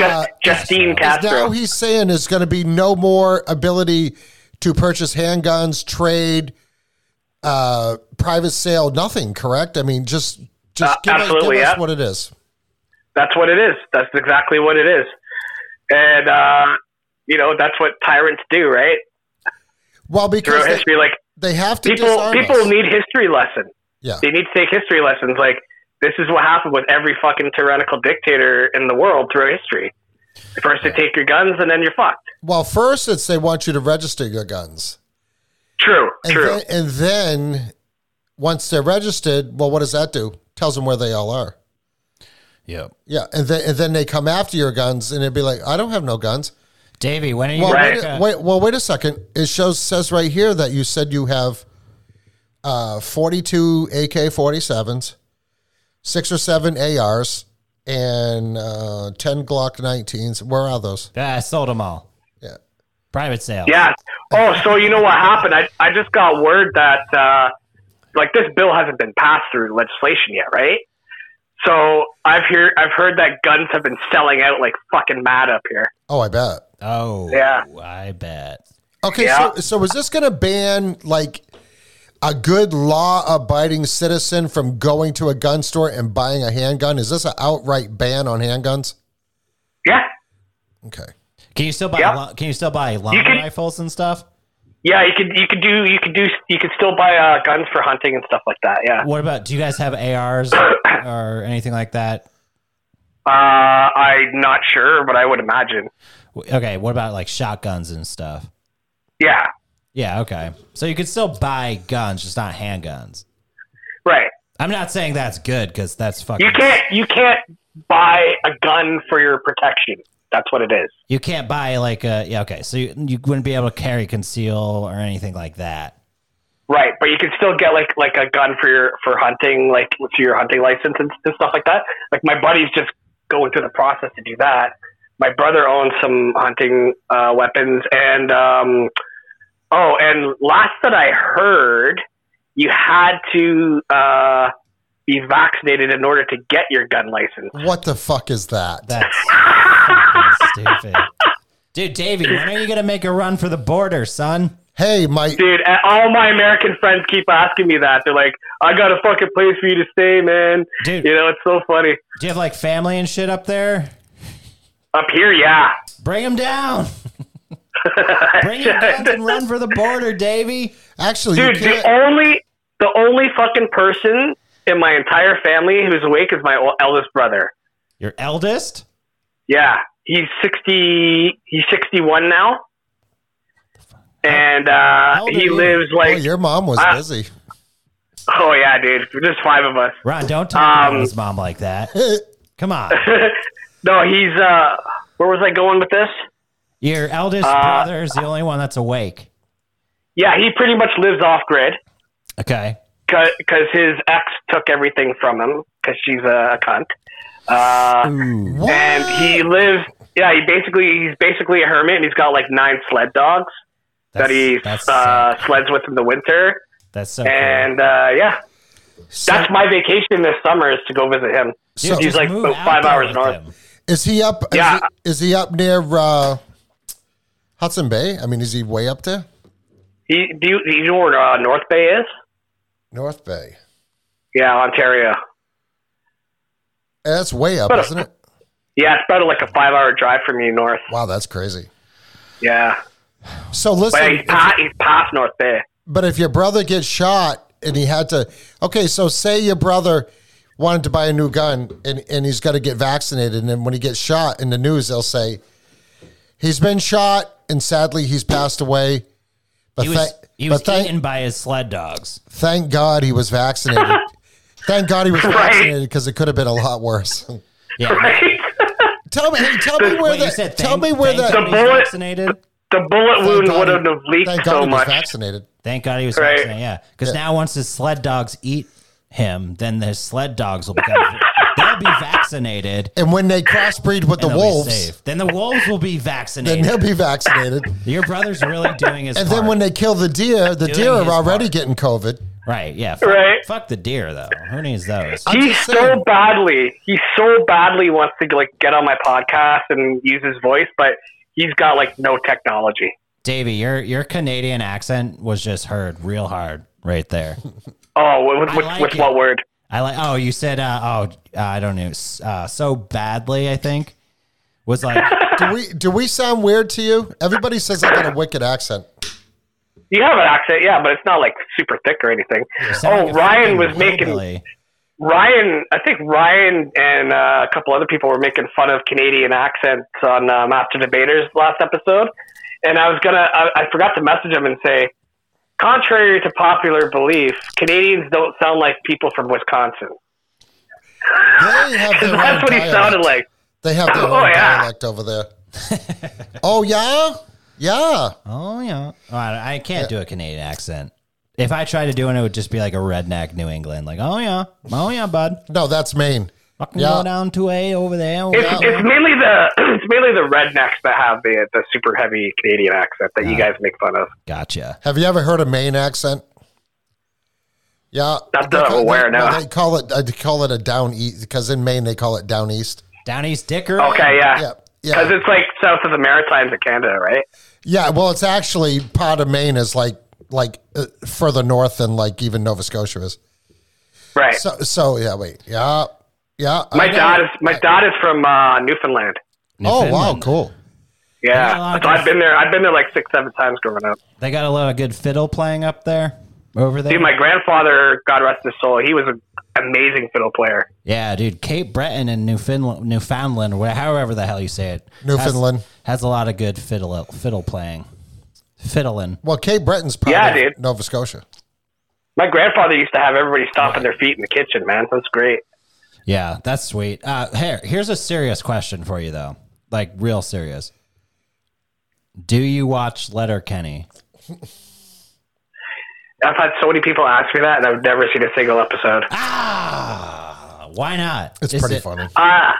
Speaker 6: Uh, Just, Justine Castro.
Speaker 3: now he's saying is going to be no more ability to purchase handguns, trade, uh, private sale, nothing. Correct? I mean, just just
Speaker 6: Uh,
Speaker 3: give, us,
Speaker 6: absolutely,
Speaker 3: us
Speaker 6: yeah.
Speaker 3: what it is.
Speaker 6: That's what it is. That's exactly what it is. And uh, you know, that's what tyrants do, right?
Speaker 3: Well, because they,
Speaker 6: history, like
Speaker 3: they have to
Speaker 6: people, people
Speaker 3: us.
Speaker 6: need history lessons.
Speaker 3: yeah.
Speaker 6: They need to take history lessons. Like this is what happened with every fucking tyrannical dictator in the world throughout history. First they take your guns, and then you're fucked.
Speaker 3: Well, first it's they want you to register your guns.
Speaker 6: True,
Speaker 3: And
Speaker 6: true.
Speaker 3: then, and then once they're registered, well, what does that do? Tells them where they all are.
Speaker 1: Yeah.
Speaker 3: Yeah, and then and then they come after your guns, and it'd be like, I don't have no guns.
Speaker 1: Davey, when are you
Speaker 3: Well,
Speaker 6: Right.
Speaker 3: wait,
Speaker 1: a-
Speaker 3: wait, well, wait a second. It shows says right here that you said you have uh, forty-two AK forty-sevens, six or seven ARs, and uh, ten Glock 19s. Where are those?
Speaker 1: Yeah, I sold them all.
Speaker 3: Yeah.
Speaker 1: Private sale.
Speaker 6: Yeah. Oh, so you know what happened? I I just got word that uh, like this bill hasn't been passed through legislation yet, right? So I've heard I've heard that guns have been selling out like fucking mad up here.
Speaker 3: Oh, I bet.
Speaker 1: Oh,
Speaker 6: Yeah.
Speaker 1: I bet.
Speaker 3: Okay,
Speaker 6: Yeah.
Speaker 3: so so is this going to ban like a good law-abiding citizen from going to a gun store and buying a handgun? Is this an outright ban on handguns?
Speaker 6: Yeah.
Speaker 3: Okay.
Speaker 1: Can you still buy?
Speaker 6: Yeah.
Speaker 1: lo- Can you still buy long
Speaker 6: can-
Speaker 1: rifles and stuff?
Speaker 6: Yeah, you could you could do you could do you could still buy uh, guns for hunting and stuff like that. Yeah.
Speaker 1: What about? Do you guys have ARs or anything like that?
Speaker 6: Uh, I'm not sure, but I would imagine.
Speaker 1: Okay. What about like shotguns and stuff?
Speaker 6: Yeah.
Speaker 1: Yeah. Okay. So you could still buy guns, just not handguns.
Speaker 6: Right.
Speaker 1: I'm not saying that's good because that's fucking.
Speaker 6: You can't you can't buy a gun for your protection. That's what it is.
Speaker 1: You can't buy like a yeah. Okay. So you, you wouldn't be able to carry conceal or anything like that.
Speaker 6: Right, but you can still get like like a gun for your for hunting, like for your hunting license and, and stuff like that. Like my buddy's just going through the process to do that. My brother owns some hunting uh, weapons, and um, oh, and last that I heard, you had to uh, be vaccinated in order to get your gun license.
Speaker 3: What the fuck is that?
Speaker 1: That's fucking stupid. Dude, Davey, when are you gonna make a run for the border, son?
Speaker 3: Hey, my
Speaker 6: Dude, all my American friends keep asking me that. They're like, "I got a fucking place for you to stay, man."
Speaker 1: Dude.
Speaker 6: you know it's so funny.
Speaker 1: Do you have like family and shit up there?
Speaker 6: Up here, yeah.
Speaker 1: Bring them down. Bring your guns and run for the border, Davey.
Speaker 3: actually,
Speaker 6: Dude,
Speaker 3: you
Speaker 6: the only the only fucking person in my entire family who's awake is my ol- eldest brother.
Speaker 1: Your eldest?
Speaker 6: Yeah, he's sixty. He's sixty-one now, and uh,
Speaker 1: old are
Speaker 6: he
Speaker 1: you?
Speaker 6: lives
Speaker 3: Oh,
Speaker 6: like.
Speaker 3: your mom was
Speaker 6: Ah.
Speaker 3: busy.
Speaker 6: Oh yeah, dude. Just five of us.
Speaker 1: Ron, don't talk
Speaker 6: Um,
Speaker 1: about his mom like that. Come on.
Speaker 6: no, he's. uh Where was I going with this?
Speaker 1: Your eldest
Speaker 6: Uh,
Speaker 1: brother is the only one that's awake.
Speaker 6: Yeah, he pretty much lives off grid.
Speaker 1: Okay.
Speaker 6: because his ex took everything from him because she's a, a cunt. Uh,
Speaker 3: What?
Speaker 6: and he lives. Yeah, he basically he's basically a hermit, and he's got like nine sled dogs that he
Speaker 1: that's
Speaker 6: uh,
Speaker 1: sick.
Speaker 6: sleds with in the winter.
Speaker 1: That's so cool.
Speaker 6: And uh, yeah,
Speaker 3: So-
Speaker 6: that's my vacation this summer is to go visit him.
Speaker 3: So-
Speaker 6: he's like about five hours north.
Speaker 1: him.
Speaker 3: Is he up? is
Speaker 6: Yeah.
Speaker 3: he- Is he, up near uh, Hudson Bay? I mean, is he way up there?
Speaker 6: He do you, do you know where uh, North Bay is?
Speaker 3: North Bay.
Speaker 6: Yeah, Ontario.
Speaker 3: That's way up,
Speaker 6: But-
Speaker 3: isn't it?
Speaker 6: Yeah, it's about like a five hour drive from you north.
Speaker 3: Wow, that's crazy.
Speaker 6: Yeah,
Speaker 3: So
Speaker 6: but
Speaker 3: listen,
Speaker 6: he's,
Speaker 3: if-
Speaker 6: he's past North Bay.
Speaker 3: but if your brother gets shot and he had to, okay, so say your brother wanted to buy a new gun and, and he's got to get vaccinated, and then when he gets shot in the news, they'll say he's been shot and sadly he's passed away. But,
Speaker 1: He was,
Speaker 3: thank-
Speaker 1: he was
Speaker 3: but thank,
Speaker 1: eaten by his sled dogs.
Speaker 3: thank God he was vaccinated. thank God he was
Speaker 6: Right.
Speaker 3: vaccinated because it could have been a lot worse.
Speaker 1: Yeah.
Speaker 6: Right?
Speaker 3: tell me, hey, tell me where
Speaker 1: Wait, you
Speaker 3: that.
Speaker 1: said
Speaker 3: tell
Speaker 1: thank-
Speaker 3: me where
Speaker 1: thank
Speaker 3: that.
Speaker 1: God he's
Speaker 6: bullet-
Speaker 1: vaccinated?
Speaker 6: the bullet
Speaker 3: Thank
Speaker 6: wound
Speaker 3: God
Speaker 6: wouldn't have leaked
Speaker 3: Thank God
Speaker 6: so
Speaker 3: he was
Speaker 6: much.
Speaker 3: vaccinated.
Speaker 1: Thank God he was
Speaker 6: Right.
Speaker 1: vaccinated. Yeah, because now once his sled dogs eat him, then the sled dogs will become they'll be vaccinated.
Speaker 3: And when they crossbreed with the
Speaker 1: and they'll
Speaker 3: wolves,
Speaker 1: safe. Then the wolves will be vaccinated.
Speaker 3: then
Speaker 1: vaccinated.
Speaker 3: they'll be vaccinated.
Speaker 1: Your brother's really doing his
Speaker 3: And
Speaker 1: part.
Speaker 3: then when they kill the deer, the
Speaker 1: Doing
Speaker 3: deer are already
Speaker 1: part.
Speaker 3: getting COVID.
Speaker 1: right, yeah, fuck,
Speaker 6: Right.
Speaker 1: fuck the deer though. Who needs those?
Speaker 3: I'm
Speaker 6: He so badly, he so badly wants to like get on my podcast and use his voice, but he's got like no technology.
Speaker 1: Davey, your your Canadian accent was just heard real hard right there.
Speaker 6: Oh, with, with,
Speaker 1: like
Speaker 6: with what word?
Speaker 1: I like. Oh, you said. Uh, oh, uh, I don't know. Uh, so badly, I think was like.
Speaker 3: Do we do we sound weird to you? Everybody says I got a wicked accent.
Speaker 6: You have an accent, yeah, but it's not like super thick or anything. Oh,
Speaker 1: like
Speaker 6: Ryan
Speaker 1: fucking
Speaker 6: was making
Speaker 1: hillbilly.
Speaker 6: Ryan, I think Ryan and uh, a couple other people were making fun of Canadian accents on uh, Master Debaters last episode, and I was gonna, I, I forgot to message him and say, contrary to popular belief, Canadians don't sound like people from Wisconsin.
Speaker 3: They have their
Speaker 6: That's
Speaker 3: own
Speaker 6: what he sounded like.
Speaker 3: They have their
Speaker 6: Oh,
Speaker 3: own
Speaker 6: yeah.
Speaker 3: dialect over there. oh yeah, yeah.
Speaker 1: Oh yeah. Oh, I, I can't do a Canadian accent. If I tried to do it, it would just be like a redneck New England. Like, oh yeah, oh yeah, bud.
Speaker 3: No, that's Maine.
Speaker 1: Fucking
Speaker 3: Yeah.
Speaker 1: go down to A over there. over
Speaker 6: It's, it's mainly the it's mainly the rednecks that have the the super heavy Canadian accent that you guys make fun of.
Speaker 1: Gotcha.
Speaker 3: Have you ever heard a Maine accent? Yeah,
Speaker 6: Not
Speaker 3: They
Speaker 6: I'm
Speaker 3: call-
Speaker 6: aware,
Speaker 3: they,
Speaker 6: no.
Speaker 3: They call it. I call it a down east because in Maine they call it down east.
Speaker 1: Down East Dicker.
Speaker 6: Okay, yeah,
Speaker 3: Yeah,
Speaker 6: because
Speaker 3: yeah,
Speaker 6: it's like south of the Maritimes of Canada, right?
Speaker 3: yeah. Well, it's actually part of Maine is like like uh, further north than like even Nova Scotia is.
Speaker 6: Right.
Speaker 3: So so yeah. Wait. Yeah. Yeah. I
Speaker 6: my dad is my dad is from uh, Newfoundland.
Speaker 3: Oh wow, cool.
Speaker 6: Yeah,
Speaker 1: lot of
Speaker 6: so I've been there. I've been there like six, seven times growing up.
Speaker 1: They got a lot of good fiddle playing up there. Over there.
Speaker 6: Dude, my grandfather, God rest his soul, he was an amazing fiddle player.
Speaker 1: yeah, dude. Cape Breton and Newfoundland, Newfoundland, or however the hell you say it.
Speaker 3: Newfoundland.
Speaker 1: has, a lot of good fiddle fiddle playing. Fiddling.
Speaker 3: Well, Cape Breton's part
Speaker 6: Yeah,
Speaker 3: of
Speaker 6: dude.
Speaker 3: Nova Scotia.
Speaker 6: My grandfather used to have everybody stomping their feet in the kitchen, man. That's great.
Speaker 1: Yeah, that's sweet. Uh, here, here's a serious question for you though, like real serious. Do you watch Letterkenny?
Speaker 6: I've had so many people ask me that, and I've never seen a single episode.
Speaker 1: Ah, why not?
Speaker 3: It's
Speaker 1: Is
Speaker 3: pretty
Speaker 1: it-
Speaker 3: funny.
Speaker 6: Uh,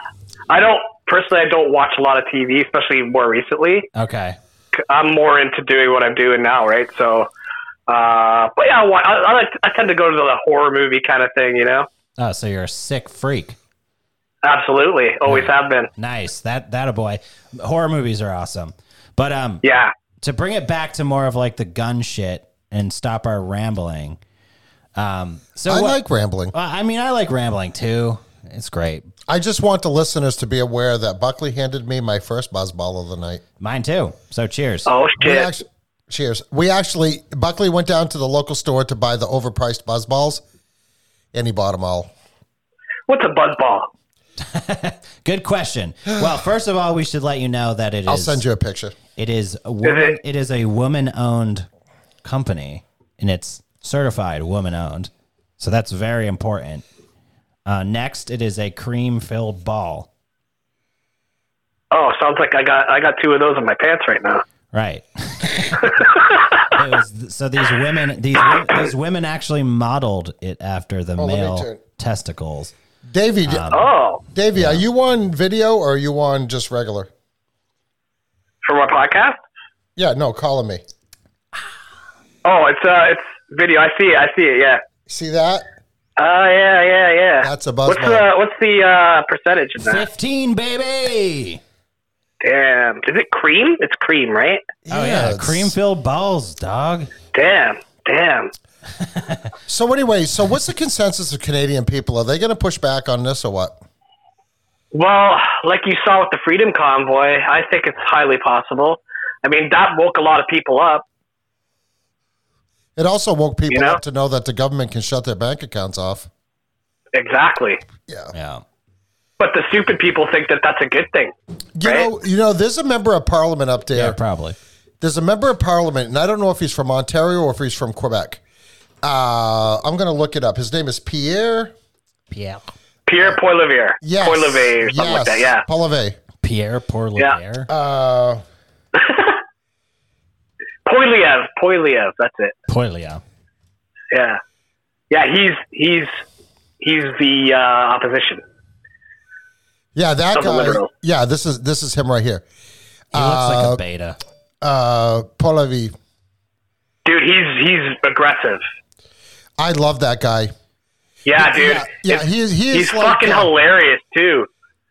Speaker 6: I don't personally. I don't watch a lot of TV, especially more recently.
Speaker 1: Okay.
Speaker 6: I'm more into doing what I'm doing now, right? So, uh, but yeah, I, I, I like. I tend to go to the horror movie kind of thing, you know.
Speaker 1: Oh, so you're a sick freak.
Speaker 6: Absolutely, always have been.
Speaker 1: Nice. That that a boy. Horror movies are awesome. But um
Speaker 6: Yeah,
Speaker 1: to bring it back to more of like the gun shit and stop our rambling. Um so
Speaker 3: I
Speaker 1: what-
Speaker 3: like rambling.
Speaker 1: I mean I like rambling too. It's great.
Speaker 3: I just want the listeners to be aware that Buckley handed me my first buzz ball of the night.
Speaker 1: Mine too. So cheers.
Speaker 6: Oh
Speaker 3: We actually, cheers. We actually, Buckley went down to the local store to buy the overpriced buzz balls, and he bought them all.
Speaker 6: What's a buzz ball?
Speaker 1: Good question. Well, first of all, we should let you know that it is
Speaker 3: I'll send you a picture.
Speaker 1: It is a woman,
Speaker 6: it-
Speaker 1: it is a woman owned company and it's certified woman owned. So that's very important. Uh, next, it is a cream filled ball.
Speaker 6: Oh, sounds like I got I got two of those in my pants right now.
Speaker 1: Right. it was, so these women, these these women actually modeled it after the
Speaker 3: Oh,
Speaker 1: male testicles.
Speaker 3: Davey,
Speaker 1: Um,
Speaker 6: Oh,
Speaker 3: Davey, are you on video or are you on just regular?
Speaker 6: for my podcast?
Speaker 3: Yeah, no, calling me.
Speaker 6: Oh, it's uh, it's video. I see it. I see it. Yeah.
Speaker 3: See that?
Speaker 6: Oh yeah, yeah, yeah.
Speaker 3: That's a buzz
Speaker 6: What's
Speaker 3: ball.
Speaker 6: the what's the uh, percentage in that?
Speaker 1: Fifteen, baby.
Speaker 6: Damn, is it cream? It's cream, right?
Speaker 1: Oh yeah,
Speaker 3: it's-
Speaker 1: cream filled balls, dog.
Speaker 6: Damn, damn.
Speaker 3: So anyway, so what's the consensus of Canadian people? Are they going to push back on this or what?
Speaker 6: Well, like you saw with the Freedom Convoy, I think it's highly possible. I mean, that woke a lot of people up.
Speaker 3: It also woke people
Speaker 6: You know?
Speaker 3: up to know that the government can shut their bank accounts off.
Speaker 6: Exactly.
Speaker 3: Yeah.
Speaker 1: Yeah.
Speaker 6: But the stupid people think that that's a good thing.
Speaker 3: You
Speaker 6: Right?
Speaker 3: know, you know, there's a member of parliament up there.
Speaker 1: Yeah, probably.
Speaker 3: There's a member of parliament, and I don't know if he's from Ontario or if he's from Quebec. Uh, I'm going to look it up. His name is Pierre.
Speaker 1: Pierre.
Speaker 6: Pierre Poilievre.
Speaker 3: Yes.
Speaker 6: Poilievre or something like that. Yeah.
Speaker 3: Polivet.
Speaker 1: Pierre Pourlier.
Speaker 3: Uh,
Speaker 6: Poiliev. Poiliev. That's it.
Speaker 1: Poilia.
Speaker 6: Yeah. Yeah, he's he's he's the uh, opposition.
Speaker 3: Yeah, that
Speaker 6: Double
Speaker 3: guy.
Speaker 6: literal.
Speaker 3: Yeah, this is this is him right here.
Speaker 1: He looks like
Speaker 3: Uh,
Speaker 1: a beta.
Speaker 3: Uh, Polivet.
Speaker 6: Dude, he's he's aggressive.
Speaker 3: I love that guy.
Speaker 6: Yeah, dude.
Speaker 3: Yeah, yeah,
Speaker 6: It's-
Speaker 3: he is. He is
Speaker 6: he's
Speaker 3: like,
Speaker 6: fucking
Speaker 3: uh,
Speaker 6: hilarious too.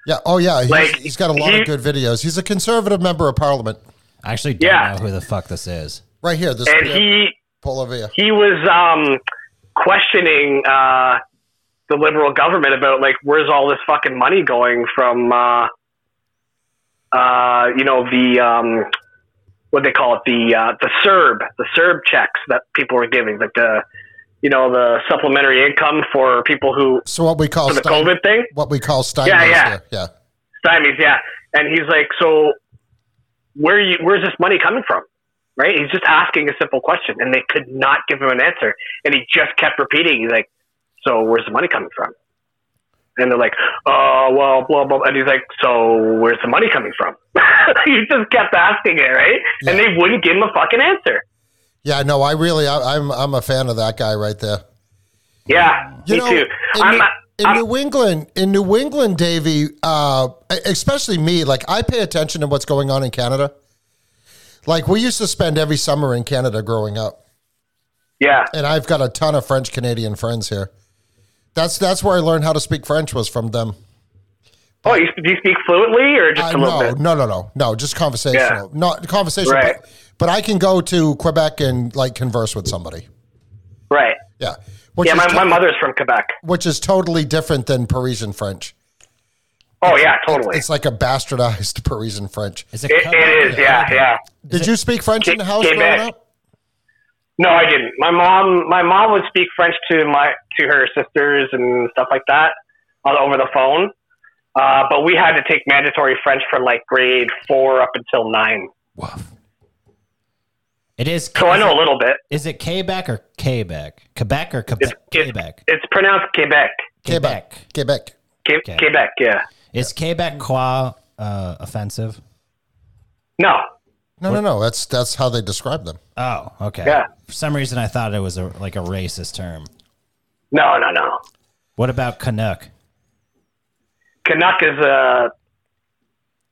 Speaker 3: Yeah. Oh, yeah. He's,
Speaker 6: Like,
Speaker 3: he's got a lot
Speaker 6: he-
Speaker 3: of good videos. He's a conservative member of parliament.
Speaker 1: I actually don't
Speaker 6: yeah.
Speaker 1: know who the fuck this is.
Speaker 3: Right here. This
Speaker 6: And he
Speaker 3: Polivet.
Speaker 6: he was um questioning uh the liberal government about like where's all this fucking money going from uh uh you know the um what they call it the uh the CERB the CERB checks that people were giving like the you know, the supplementary income for people who
Speaker 3: So what we call
Speaker 6: for the COVID thing.
Speaker 3: what we call stymies
Speaker 6: Yeah, yeah.
Speaker 3: Yeah.
Speaker 6: stymies, yeah. And he's like, so where you where's this money coming from? Right? He's just asking a simple question, and they could not give him an answer, and he just kept repeating. He's like, so where's the money coming from? And they're like, oh well, blah blah. And he's like, so where's the money coming from? he just kept asking it, right? And they wouldn't give him a fucking answer.
Speaker 3: Yeah, no, I really, I, I'm, I'm a fan of that guy right there.
Speaker 6: Yeah,
Speaker 3: You
Speaker 6: me
Speaker 3: know,
Speaker 6: too.
Speaker 3: in,
Speaker 6: I'm, not-
Speaker 3: in
Speaker 6: I'm,
Speaker 3: New England, in New England, Davey, uh, especially me, like I pay attention to what's going on in Canada. Like we used to spend every summer in Canada growing up,
Speaker 6: yeah,
Speaker 3: and I've got a ton of French Canadian friends here. That's that's where I learned how to speak French was from them.
Speaker 6: Oh, you, do you speak fluently or just
Speaker 3: I
Speaker 6: a little
Speaker 3: no,
Speaker 6: bit?
Speaker 3: no, no, no, no, just conversational, not conversational.
Speaker 6: Right.
Speaker 3: But, but I can go to Quebec and like converse with somebody.
Speaker 6: Right.
Speaker 3: Yeah, which
Speaker 6: Yeah,
Speaker 3: is
Speaker 6: my,
Speaker 3: to-
Speaker 6: my mother's from Quebec.
Speaker 3: which is totally different than Parisian French.
Speaker 6: Oh yeah, totally.
Speaker 3: It's like a bastardized Parisian French.
Speaker 1: Is it?
Speaker 6: It, it is, yeah, yeah.
Speaker 3: Did you speak French in the house growing up?
Speaker 6: No, I didn't. My mom, my mom would speak French to my to her sisters and stuff like that on over the phone. Uh, but we had to take mandatory French from like grade four up until nine.
Speaker 1: Woof. It is.
Speaker 6: So I know
Speaker 1: it-
Speaker 6: a little bit.
Speaker 1: Is it Quebec or Quebec? Quebec or
Speaker 6: It's,
Speaker 1: Quebec?
Speaker 6: it's,
Speaker 1: Quebec.
Speaker 6: it's pronounced Quebec.
Speaker 1: Quebec.
Speaker 3: Quebec.
Speaker 6: Que-
Speaker 1: Okay.
Speaker 6: Quebec, yeah.
Speaker 1: Is Quebecois uh, offensive?
Speaker 6: No,
Speaker 3: No, no, no. That's that's how they describe them.
Speaker 1: Oh, okay.
Speaker 6: Yeah.
Speaker 1: For some reason, I thought it was a like a racist term.
Speaker 6: no, no, no.
Speaker 1: What about Canuck?
Speaker 6: Canuck is a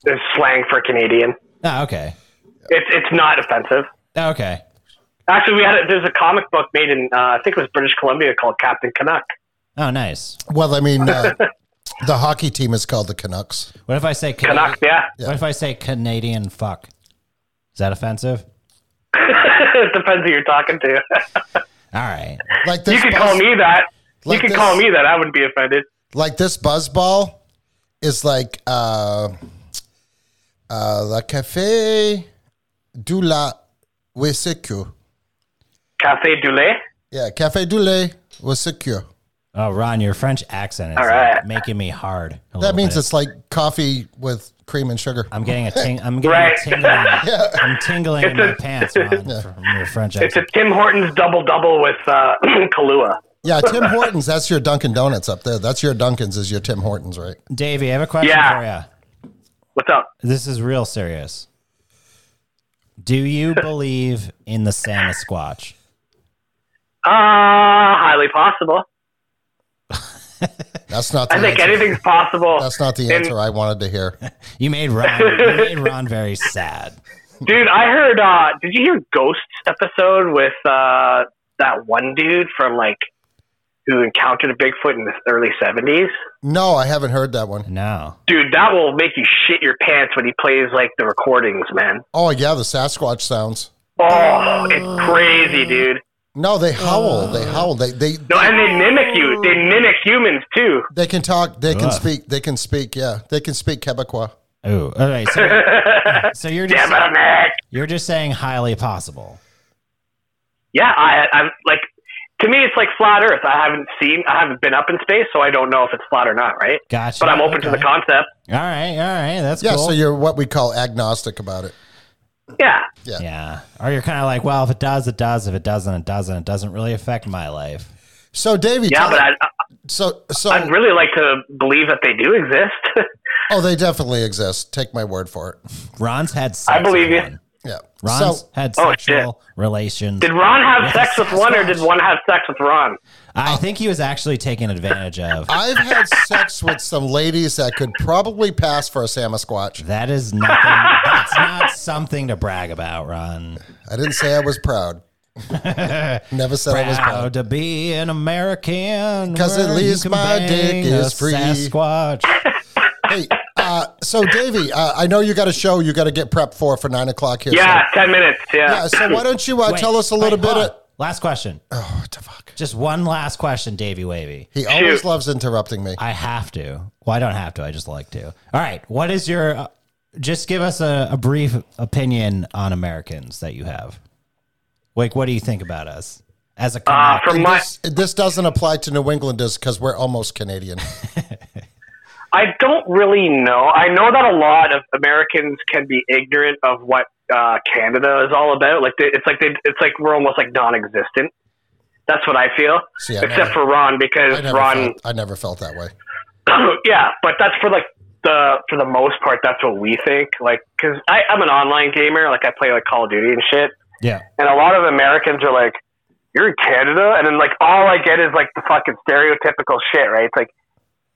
Speaker 6: is slang for Canadian.
Speaker 1: Oh, okay.
Speaker 6: It's it's not offensive.
Speaker 1: Oh, okay.
Speaker 6: Actually, we had a, there's a comic book made in uh, I think it was British Columbia called Captain Canuck.
Speaker 1: Oh, nice.
Speaker 3: Well, I mean, uh, the hockey team is called the Canucks.
Speaker 1: What if I say Canadian?
Speaker 6: Canuck, yeah.
Speaker 1: What if I say Canadian fuck? Is that offensive?
Speaker 6: it depends who you're talking to.
Speaker 1: All right.
Speaker 3: Like this,
Speaker 6: you could call me that.
Speaker 3: like
Speaker 6: you could
Speaker 3: this-
Speaker 6: call me that. I wouldn't be offended.
Speaker 3: like this buzzball is like uh, uh, la café du la Wisiku.
Speaker 6: Cafe du lait.
Speaker 3: Yeah, café du lait Wisiku.
Speaker 1: Oh, Ron, your French accent is
Speaker 6: All
Speaker 1: like, making me hard. a
Speaker 3: That means
Speaker 1: bit.
Speaker 3: it's like coffee with cream and sugar.
Speaker 1: I'm getting a ting. I'm getting
Speaker 6: Right.
Speaker 1: a tingling. yeah. I'm tingling in
Speaker 6: It's
Speaker 1: my pants, Ron, from your French accent.
Speaker 6: It's a. Tim Hortons double double with uh, Kahlua.
Speaker 3: Yeah, Tim Hortons. That's your Dunkin' Donuts up there. That's your Dunkin's. Is your Tim Hortons, right?
Speaker 1: Davey, I have a question
Speaker 6: Yeah.
Speaker 1: for you.
Speaker 6: What's up?
Speaker 1: This is real serious. Do you believe in the Santa Squatch?
Speaker 6: Uh, highly possible.
Speaker 3: That's not. The
Speaker 6: I think
Speaker 3: answer.
Speaker 6: anything's possible.
Speaker 3: That's not the
Speaker 6: And-
Speaker 3: answer I wanted to hear.
Speaker 1: You made Ron. you made Ron very sad.
Speaker 6: Dude, I heard. Uh, did you hear Ghosts episode with uh, that one dude from like who encountered a Bigfoot in the early seventies?
Speaker 3: No, I haven't heard that one.
Speaker 1: No.
Speaker 6: Dude, that will make you shit your pants when he plays like the recordings, man.
Speaker 3: Oh yeah, the Sasquatch sounds.
Speaker 6: Oh, it's crazy, dude.
Speaker 3: No, they howl. They uh. howl. They they
Speaker 6: No, and they mimic you. They mimic humans too.
Speaker 3: they can talk. They can
Speaker 1: Ugh.
Speaker 3: speak. They can speak. Yeah, they can speak Quebecois.
Speaker 1: Oh, all right. So, so you're just
Speaker 6: Damn it,
Speaker 1: you're just saying highly possible.
Speaker 6: Yeah, I, I'm like. To me, it's like flat Earth. I haven't seen, I haven't been up in space, so I don't know if it's flat or not, right?
Speaker 1: Gotcha.
Speaker 6: But I'm open to the concept.
Speaker 1: All right, all right. That's
Speaker 3: Yeah,
Speaker 1: cool.
Speaker 3: so you're what we call agnostic about it.
Speaker 6: Yeah,
Speaker 3: Yeah.
Speaker 1: yeah. Or you're kind of like, well, if it does, it does. If it doesn't, it doesn't. It doesn't really affect my life.
Speaker 3: So Davey,
Speaker 6: yeah, but I, I-
Speaker 3: so so
Speaker 6: I'd really like to believe that they do exist.
Speaker 3: oh, they definitely exist. Take my word for it.
Speaker 1: Ron's had sex
Speaker 6: I believe
Speaker 1: with
Speaker 6: you.
Speaker 1: one.
Speaker 3: Yeah.
Speaker 1: Ron's
Speaker 3: so
Speaker 1: had
Speaker 6: Oh,
Speaker 1: sexual relations.
Speaker 6: did Ron have sex with one, or did
Speaker 1: Sasquatch.
Speaker 6: one have sex with Ron?
Speaker 1: I think he was actually taken advantage of.
Speaker 3: I've had sex with some ladies that could probably pass for a Samsquanch.
Speaker 1: That is nothing. That's not something to brag about, Ron.
Speaker 3: I didn't say I was proud. Never said I was
Speaker 1: Proud
Speaker 3: proud.
Speaker 1: to be an American.
Speaker 3: 'Cause at
Speaker 1: where you
Speaker 3: least
Speaker 1: can
Speaker 3: my
Speaker 1: bang
Speaker 3: dick
Speaker 1: a
Speaker 3: is free.
Speaker 1: Sasquatch.
Speaker 3: Hey, uh, so Davey, uh, I know you got a show you got to get prepped for for nine o'clock here.
Speaker 6: Yeah,
Speaker 3: So,
Speaker 6: ten minutes. Yeah.
Speaker 3: yeah. So why don't you uh,
Speaker 1: Wait,
Speaker 3: tell us a little
Speaker 1: wait,
Speaker 3: bit?
Speaker 1: hold
Speaker 3: Of,
Speaker 1: on. Last question.
Speaker 3: oh, what the fuck?
Speaker 1: Just one last question, Davey Wavy.
Speaker 3: He always loves interrupting me.
Speaker 1: I have to. Well, I don't have to. I just like to. All right. What is your? Uh, just give us a, a brief opinion on Americans that you have. Like, what do you think about us? as a
Speaker 6: Uh, from my,
Speaker 3: This, this doesn't apply to New Englanders because we're almost Canadian.
Speaker 6: I don't really know. I know that a lot of Americans can be ignorant of what uh, Canada is all about. Like they, it's like they, it's like we're almost like non-existent. That's what I feel.
Speaker 3: See, I
Speaker 6: Except
Speaker 3: never-
Speaker 6: for Ron, because
Speaker 3: never,
Speaker 6: Ron,
Speaker 3: felt, I never felt that way.
Speaker 6: yeah, but that's for like the for the most part. That's what we think. Like, because I'm an online gamer. Like I play like Call of Duty and shit.
Speaker 1: yeah.
Speaker 6: and a lot of Americans are like, "You're in Canada," and then like all I get is like the fucking stereotypical shit, right? It's like,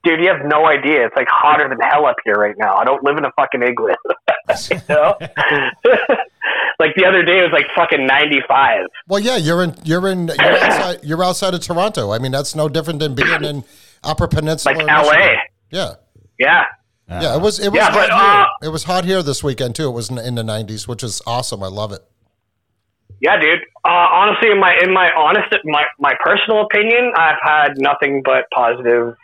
Speaker 6: dude, you have no idea. It's like hotter than hell up here right now. I don't live in a fucking igloo. you know? like the other day it was like fucking 95.
Speaker 3: Well, yeah, you're in you're in you're outside you're outside of Toronto. I mean, that's no different than being in Upper Peninsula.
Speaker 6: Like LA.
Speaker 3: Michigan. Yeah,
Speaker 6: Yeah.
Speaker 3: yeah. It was it was
Speaker 6: Yeah,
Speaker 3: hot
Speaker 6: but,
Speaker 3: here.
Speaker 6: uh,
Speaker 3: it was hot here this weekend too. It was in, in the 90s, which is awesome. I love it.
Speaker 6: Yeah, dude. Uh, honestly, in my in my honest my my personal opinion, I've had nothing but positive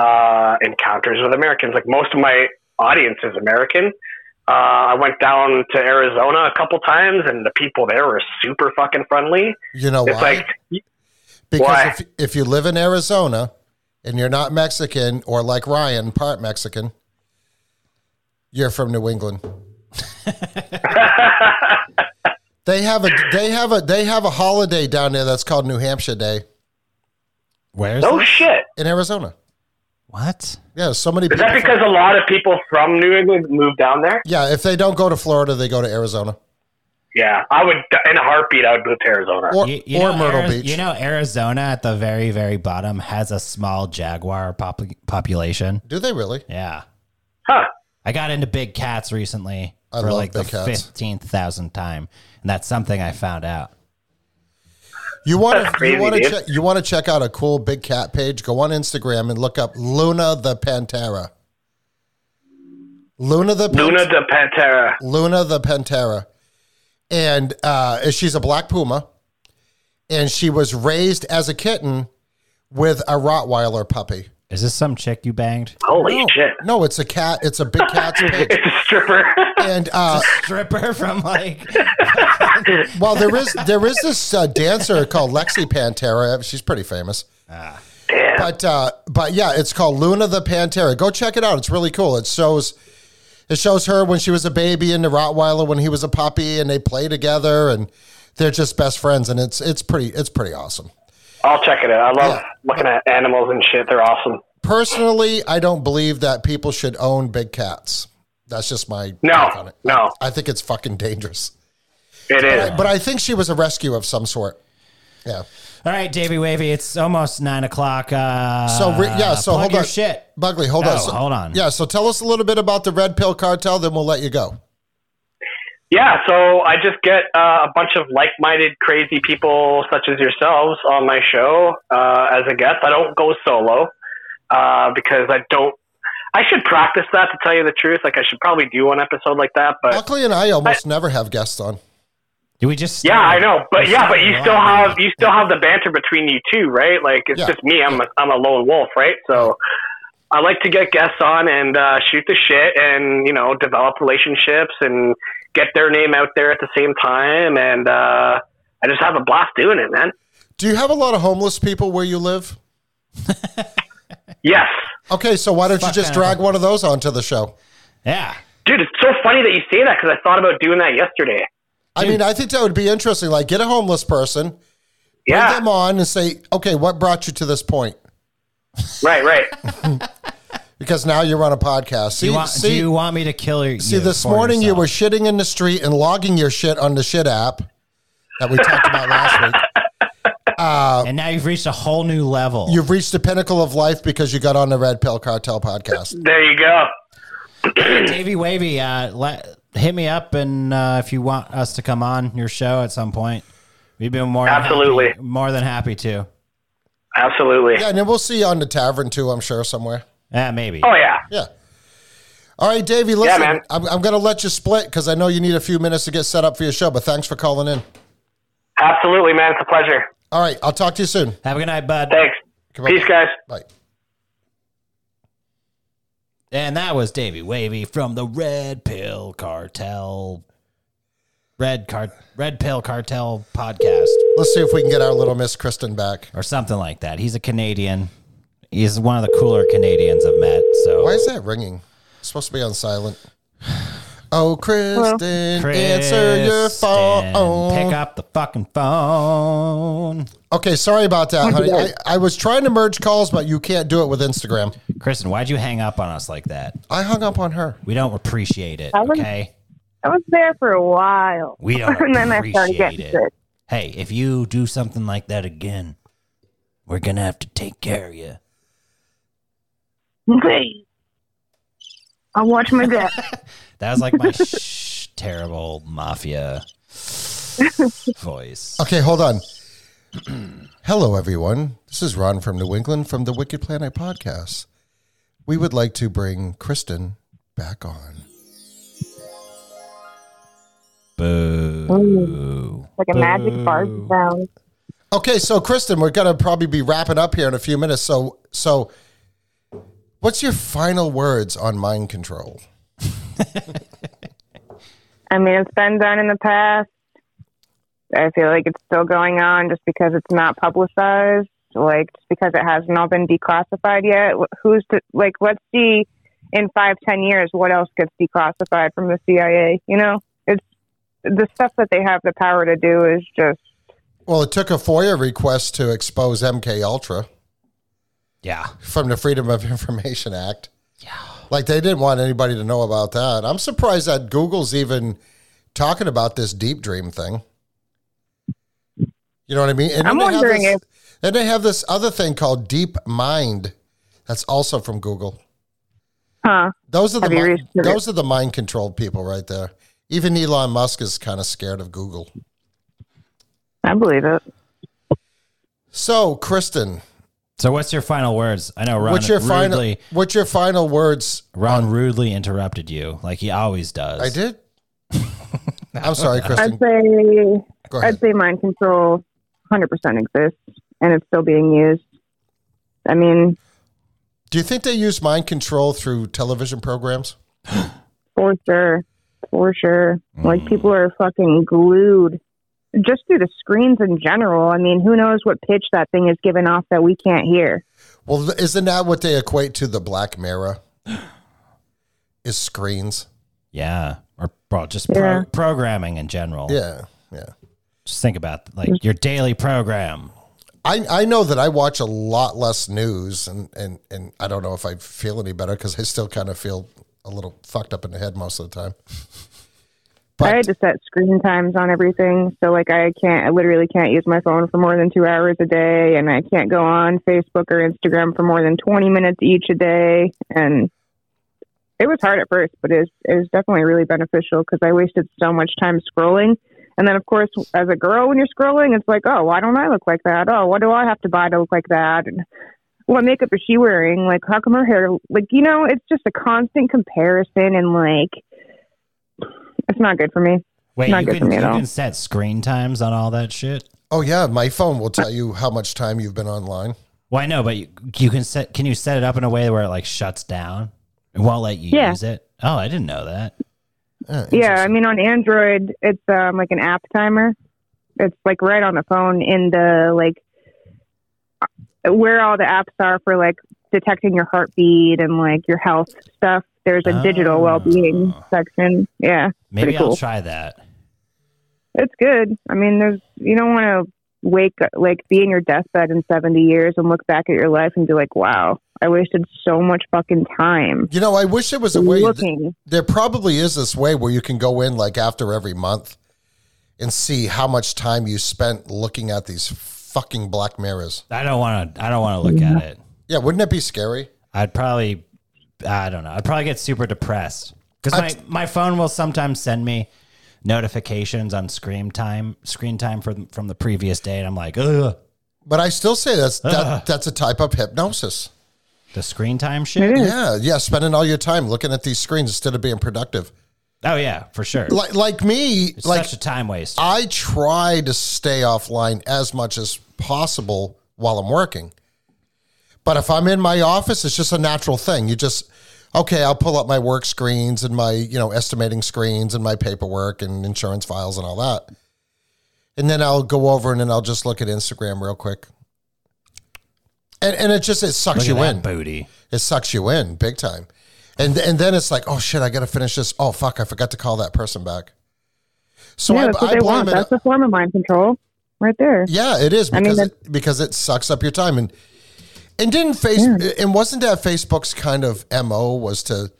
Speaker 6: uh, encounters with Americans. Like most of my audience is American. Uh, I went down to Arizona a couple times, and the people there were super fucking friendly.
Speaker 3: You know
Speaker 6: It's
Speaker 3: why?
Speaker 6: like,
Speaker 3: because
Speaker 6: why?
Speaker 3: if if you live in Arizona and you're not Mexican or like Ryan, part Mexican, you're from New England. They have a they have a they have a holiday down there that's called New Hampshire Day
Speaker 1: Where's
Speaker 6: no
Speaker 1: this?
Speaker 6: shit.
Speaker 3: in Arizona.
Speaker 1: What?
Speaker 3: Yeah, so many
Speaker 6: Is
Speaker 3: people.
Speaker 6: that because a lot of people from New England move down there?
Speaker 3: yeah, if they don't go to Florida, they go to Arizona
Speaker 6: Yeah, I would in a heartbeat. I would move to Arizona.
Speaker 3: or
Speaker 1: You, you
Speaker 3: or
Speaker 1: know,
Speaker 3: Myrtle
Speaker 1: Ari-
Speaker 3: Beach.
Speaker 1: You know, Arizona at the very, very bottom has a small jaguar pop- population.
Speaker 3: Do they really?
Speaker 1: Yeah.
Speaker 6: Huh?
Speaker 1: I got into big cats recently
Speaker 3: I
Speaker 1: for like the fifteenth thousand time, and that's something I found out.
Speaker 3: You want to you want to you want to check out a cool big cat page? Go on Instagram and look up Luna the Pantera. Luna the
Speaker 6: Luna de Pantera.
Speaker 3: Luna the Pantera, and uh, she's a black puma, and she was raised as a kitten with a Rottweiler puppy.
Speaker 1: Is this some chick you banged?
Speaker 6: Holy
Speaker 3: no,
Speaker 6: shit!
Speaker 3: no, it's a cat. It's a big cat's page,
Speaker 6: It's a stripper.
Speaker 3: and uh,
Speaker 1: Stripper from like
Speaker 3: well, there is there is this uh, dancer called Lexi Pantera. She's pretty famous.
Speaker 6: Damn.
Speaker 3: But uh, but yeah, it's called Luna the Pantera. Go check it out. It's really cool. It shows it shows her when she was a baby and the Rottweiler when he was a puppy, and they play together, and they're just best friends. And it's it's pretty it's pretty awesome.
Speaker 6: I'll check it out. I love
Speaker 3: Yeah.
Speaker 6: looking at animals and shit. They're awesome.
Speaker 3: Personally, I don't believe that people should own big cats. That's just my
Speaker 6: No,
Speaker 3: on it.
Speaker 6: no.
Speaker 3: I think it's fucking dangerous.
Speaker 6: It is.
Speaker 3: But I think she was a rescue of some sort. Yeah.
Speaker 1: All right, Davey Wavy, it's almost nine o'clock. Uh,
Speaker 3: So re- yeah, so
Speaker 1: plug
Speaker 3: hold
Speaker 1: your
Speaker 3: on.
Speaker 1: shit.
Speaker 3: Bugley, hold
Speaker 1: Oh,
Speaker 3: on. So-
Speaker 1: hold on.
Speaker 3: Yeah, so tell us a little bit about the Red Pill Cartel, then we'll let you go.
Speaker 6: Yeah, so I just get uh, a bunch of like-minded, crazy people such as yourselves on my show uh, as a guest. I don't go solo uh, because I don't. I should practice that to tell you the truth. Like I should probably do one episode like that, but
Speaker 3: Buckley and I almost never have guests on.
Speaker 1: Do we just?
Speaker 6: yeah, I know. But yeah, but you still have you still have the banter between you two, right? Like it's
Speaker 3: Yeah.
Speaker 6: just me. I'm a, I'm a lone wolf, right? So. I like to get guests on and uh, shoot the shit and, you know, develop relationships and get their name out there at the same time. And uh, I just have a blast doing it, man.
Speaker 3: Do you have a lot of homeless people where you live?
Speaker 6: Yes.
Speaker 3: Okay, so why don't you just drag one of those onto the show?
Speaker 1: Yeah.
Speaker 6: Dude, it's so funny that you say that because I thought about doing that yesterday.
Speaker 3: I mean, I think that would be interesting. Like, get a homeless person, bring
Speaker 6: Yeah.
Speaker 3: them on, and say, okay, what brought you to this point?
Speaker 6: Right, right.
Speaker 3: Because now you're on a podcast. See,
Speaker 1: Do you want?
Speaker 3: see,
Speaker 1: do you want me to kill you?
Speaker 3: see this morning you were shitting in the street and logging your shit on the shit app that we talked about last week.
Speaker 1: and now you've reached a whole new level.
Speaker 3: You've reached the pinnacle of life because you got on the Red Pill Cartel podcast.
Speaker 6: there you go.
Speaker 1: Davey Wavy, uh, let, hit me up, and uh, if you want us to come on your show at some point, we'd be more than
Speaker 6: Absolutely.
Speaker 1: happy, more than happy to.
Speaker 6: Absolutely.
Speaker 3: Yeah, and then we'll see you on the tavern too, I'm sure, somewhere.
Speaker 1: Yeah, maybe.
Speaker 6: Oh, yeah.
Speaker 3: Yeah. All right, Davey, listen,
Speaker 6: man.
Speaker 3: I'm, I'm going to let you split because I know you need a few minutes to get set up for your show, but thanks for calling in.
Speaker 6: Absolutely, man. It's a pleasure.
Speaker 3: All right, I'll talk to you soon.
Speaker 1: Have a good night, bud.
Speaker 6: Thanks.
Speaker 3: Come on.
Speaker 6: Peace, guys.
Speaker 3: Bye.
Speaker 1: And that was Davey Wavy from the Red Pill Cartel. Red Car Red Pill Cartel podcast
Speaker 3: Let's see if we can get our little Miss Kristen back.
Speaker 1: or something like that. He's a Canadian. He's one of the cooler Canadians I've met. So
Speaker 3: Why is that ringing? It's supposed to be on silent. Oh, Kristen, answer your
Speaker 1: Kristen,
Speaker 3: phone.
Speaker 1: Pick up the fucking phone.
Speaker 3: Okay, sorry about that, honey. I, I was trying to merge calls, but you can't do it with Instagram.
Speaker 1: Kristen, why'd you hang up on us like that?
Speaker 3: I hung up on her.
Speaker 1: We don't appreciate it.
Speaker 4: I was-
Speaker 1: Okay.
Speaker 4: I was there for a while.
Speaker 1: We don't
Speaker 4: and then I started
Speaker 1: appreciate
Speaker 4: getting
Speaker 1: it.
Speaker 4: sick.
Speaker 1: Hey, if you do something like that again, we're gonna have to take care of you.
Speaker 4: Okay. I'll watch my back.
Speaker 1: That was like my shh, terrible mafia voice.
Speaker 3: Okay, hold on. Hello, everyone. This is Ron from New England from the Wicked Planet podcast. We would like to bring Kristen back on.
Speaker 1: Boo.
Speaker 4: like a magic fart sound.
Speaker 3: Okay, so Kristen, we're gonna probably be wrapping up here in a few minutes. So, so, what's your final words on mind control?
Speaker 4: I mean, it's been done in the past. I feel like it's still going on just because it's not publicized. Like, just because it has not all been declassified yet. Who's to, like, let's see in five, ten years what else gets declassified from the CIA. You know, it's the stuff that they have the power to do is just
Speaker 3: Well, it took a FOIA request to expose MK Ultra
Speaker 1: Yeah.
Speaker 3: from the Freedom of Information Act. Yeah, like they didn't want anybody to know about that. I'm surprised that Google's even talking about this deep dream thing. You know what I mean? And
Speaker 4: I'm
Speaker 3: then they have
Speaker 4: wondering
Speaker 3: this- Then they have this other thing called Deep Mind. That's also from Google.
Speaker 4: huh.
Speaker 3: Those are the
Speaker 4: Have you
Speaker 3: mi-
Speaker 4: researched it?
Speaker 3: those are the mind controlled people right there. Even Elon Musk is kind of scared of Google.
Speaker 4: I believe it.
Speaker 3: So, Kristen,
Speaker 1: So what's your final words? I know Ron
Speaker 3: what's your final
Speaker 1: rudely
Speaker 3: what's your final words?
Speaker 1: Ron rudely interrupted you, like he always does.
Speaker 3: I did. I'm sorry, Kristen.
Speaker 4: I'd say
Speaker 3: Go ahead.
Speaker 4: I'd say mind control 100% exists and it's still being used. I mean,
Speaker 3: Do you think they use mind control through television programs?
Speaker 4: for sure. For sure.
Speaker 3: Mm.
Speaker 4: Like people are fucking glued just through the screens in general. I mean, who knows what pitch that thing is giving off that we can't hear?
Speaker 3: Well, isn't that what they equate to the Black Mirror? Is screens?
Speaker 1: Yeah. Or well, just
Speaker 4: Yeah.
Speaker 1: pro- programming in general.
Speaker 3: Yeah, yeah.
Speaker 1: Just think about like your daily program.
Speaker 3: I, I know that I watch a lot less news, and, and, and I don't know if I feel any better because I still kind of feel a little fucked up in the head most of the time.
Speaker 4: I had to set screen times on everything. So like I can't I literally can't use my phone for more than 2 hours a day and I can't go on Facebook or Instagram for more than 20 minutes each a day and it was hard at first, but it was, it was definitely really beneficial because I wasted so much time scrolling. And then, of course, as a girl, when you're scrolling, it's like, oh, why don't I look like that? Oh, what do I have to buy to look like that? And what makeup is she wearing? Like, how come her hair? Like, you know, it's just a constant comparison, and like, it's not good for me.
Speaker 1: Wait,
Speaker 4: Not
Speaker 1: you
Speaker 4: good
Speaker 1: can,
Speaker 4: for me
Speaker 1: you
Speaker 4: at all.
Speaker 1: can set screen times on all that shit?
Speaker 3: Oh yeah, my phone will tell you how much time you've been online.
Speaker 1: Well, I know, but you, you can set. Can you set it up in a way where it like shuts down? It won't let you
Speaker 4: Yeah.
Speaker 1: use it. Oh, I didn't know that.
Speaker 3: Yeah,
Speaker 4: Yeah, I mean, on Android, it's um, like an app timer. It's like right on the phone in the like uh, where all the apps are for like detecting your heartbeat and like your health stuff. There's a digital
Speaker 1: Oh.
Speaker 4: well-being section. Yeah,
Speaker 1: Maybe
Speaker 4: pretty
Speaker 1: I'll try that.
Speaker 4: It's good. I mean, there's you don't want to wake like be in your deathbed in 70 years and look back at your life and be like, wow, I wasted so much fucking time
Speaker 3: You know, I wish there was a way.
Speaker 4: looking.
Speaker 3: There probably is this way where you can go in like after every month and see how much time you spent looking at these fucking black mirrors.
Speaker 1: I don't want to. I don't want to look at it.
Speaker 3: Yeah, wouldn't it be scary?
Speaker 1: I'd probably. I don't know. I'd probably get super depressed because my
Speaker 3: I'd-
Speaker 1: my phone will sometimes send me notifications on screen time screen time from from the previous day, and I'm like, ugh,
Speaker 3: But I still say that's that, that's a type of hypnosis.
Speaker 1: the screen time shit.
Speaker 3: Yeah, yeah, spending all your time looking at these screens instead of being productive.
Speaker 1: Oh yeah, for sure.
Speaker 3: Like like me,
Speaker 1: It's
Speaker 3: like
Speaker 1: such a time waste.
Speaker 3: I try to stay offline as much as possible while I'm working. But if I'm in my office, it's just a natural thing. You just okay, I'll pull up my work screens and my, you know, estimating screens and my paperwork and insurance files and all that. And then I'll go over and then I'll just look at Instagram real quick. And and it just it sucks
Speaker 1: Look
Speaker 3: you
Speaker 1: that
Speaker 3: in.
Speaker 1: booty.
Speaker 3: It sucks you in big time. And and then it's like, oh shit, I got to finish this. Oh fuck, I forgot to call that person back. So
Speaker 4: yeah,
Speaker 3: I,
Speaker 4: that's what
Speaker 3: I
Speaker 4: they
Speaker 3: blame
Speaker 4: want.
Speaker 3: it.
Speaker 4: That's a form of mind control, right there.
Speaker 3: Yeah, it is
Speaker 4: I mean,
Speaker 3: because it, because it sucks up your time and and didn't face and wasn't that Facebook's kind of mo was to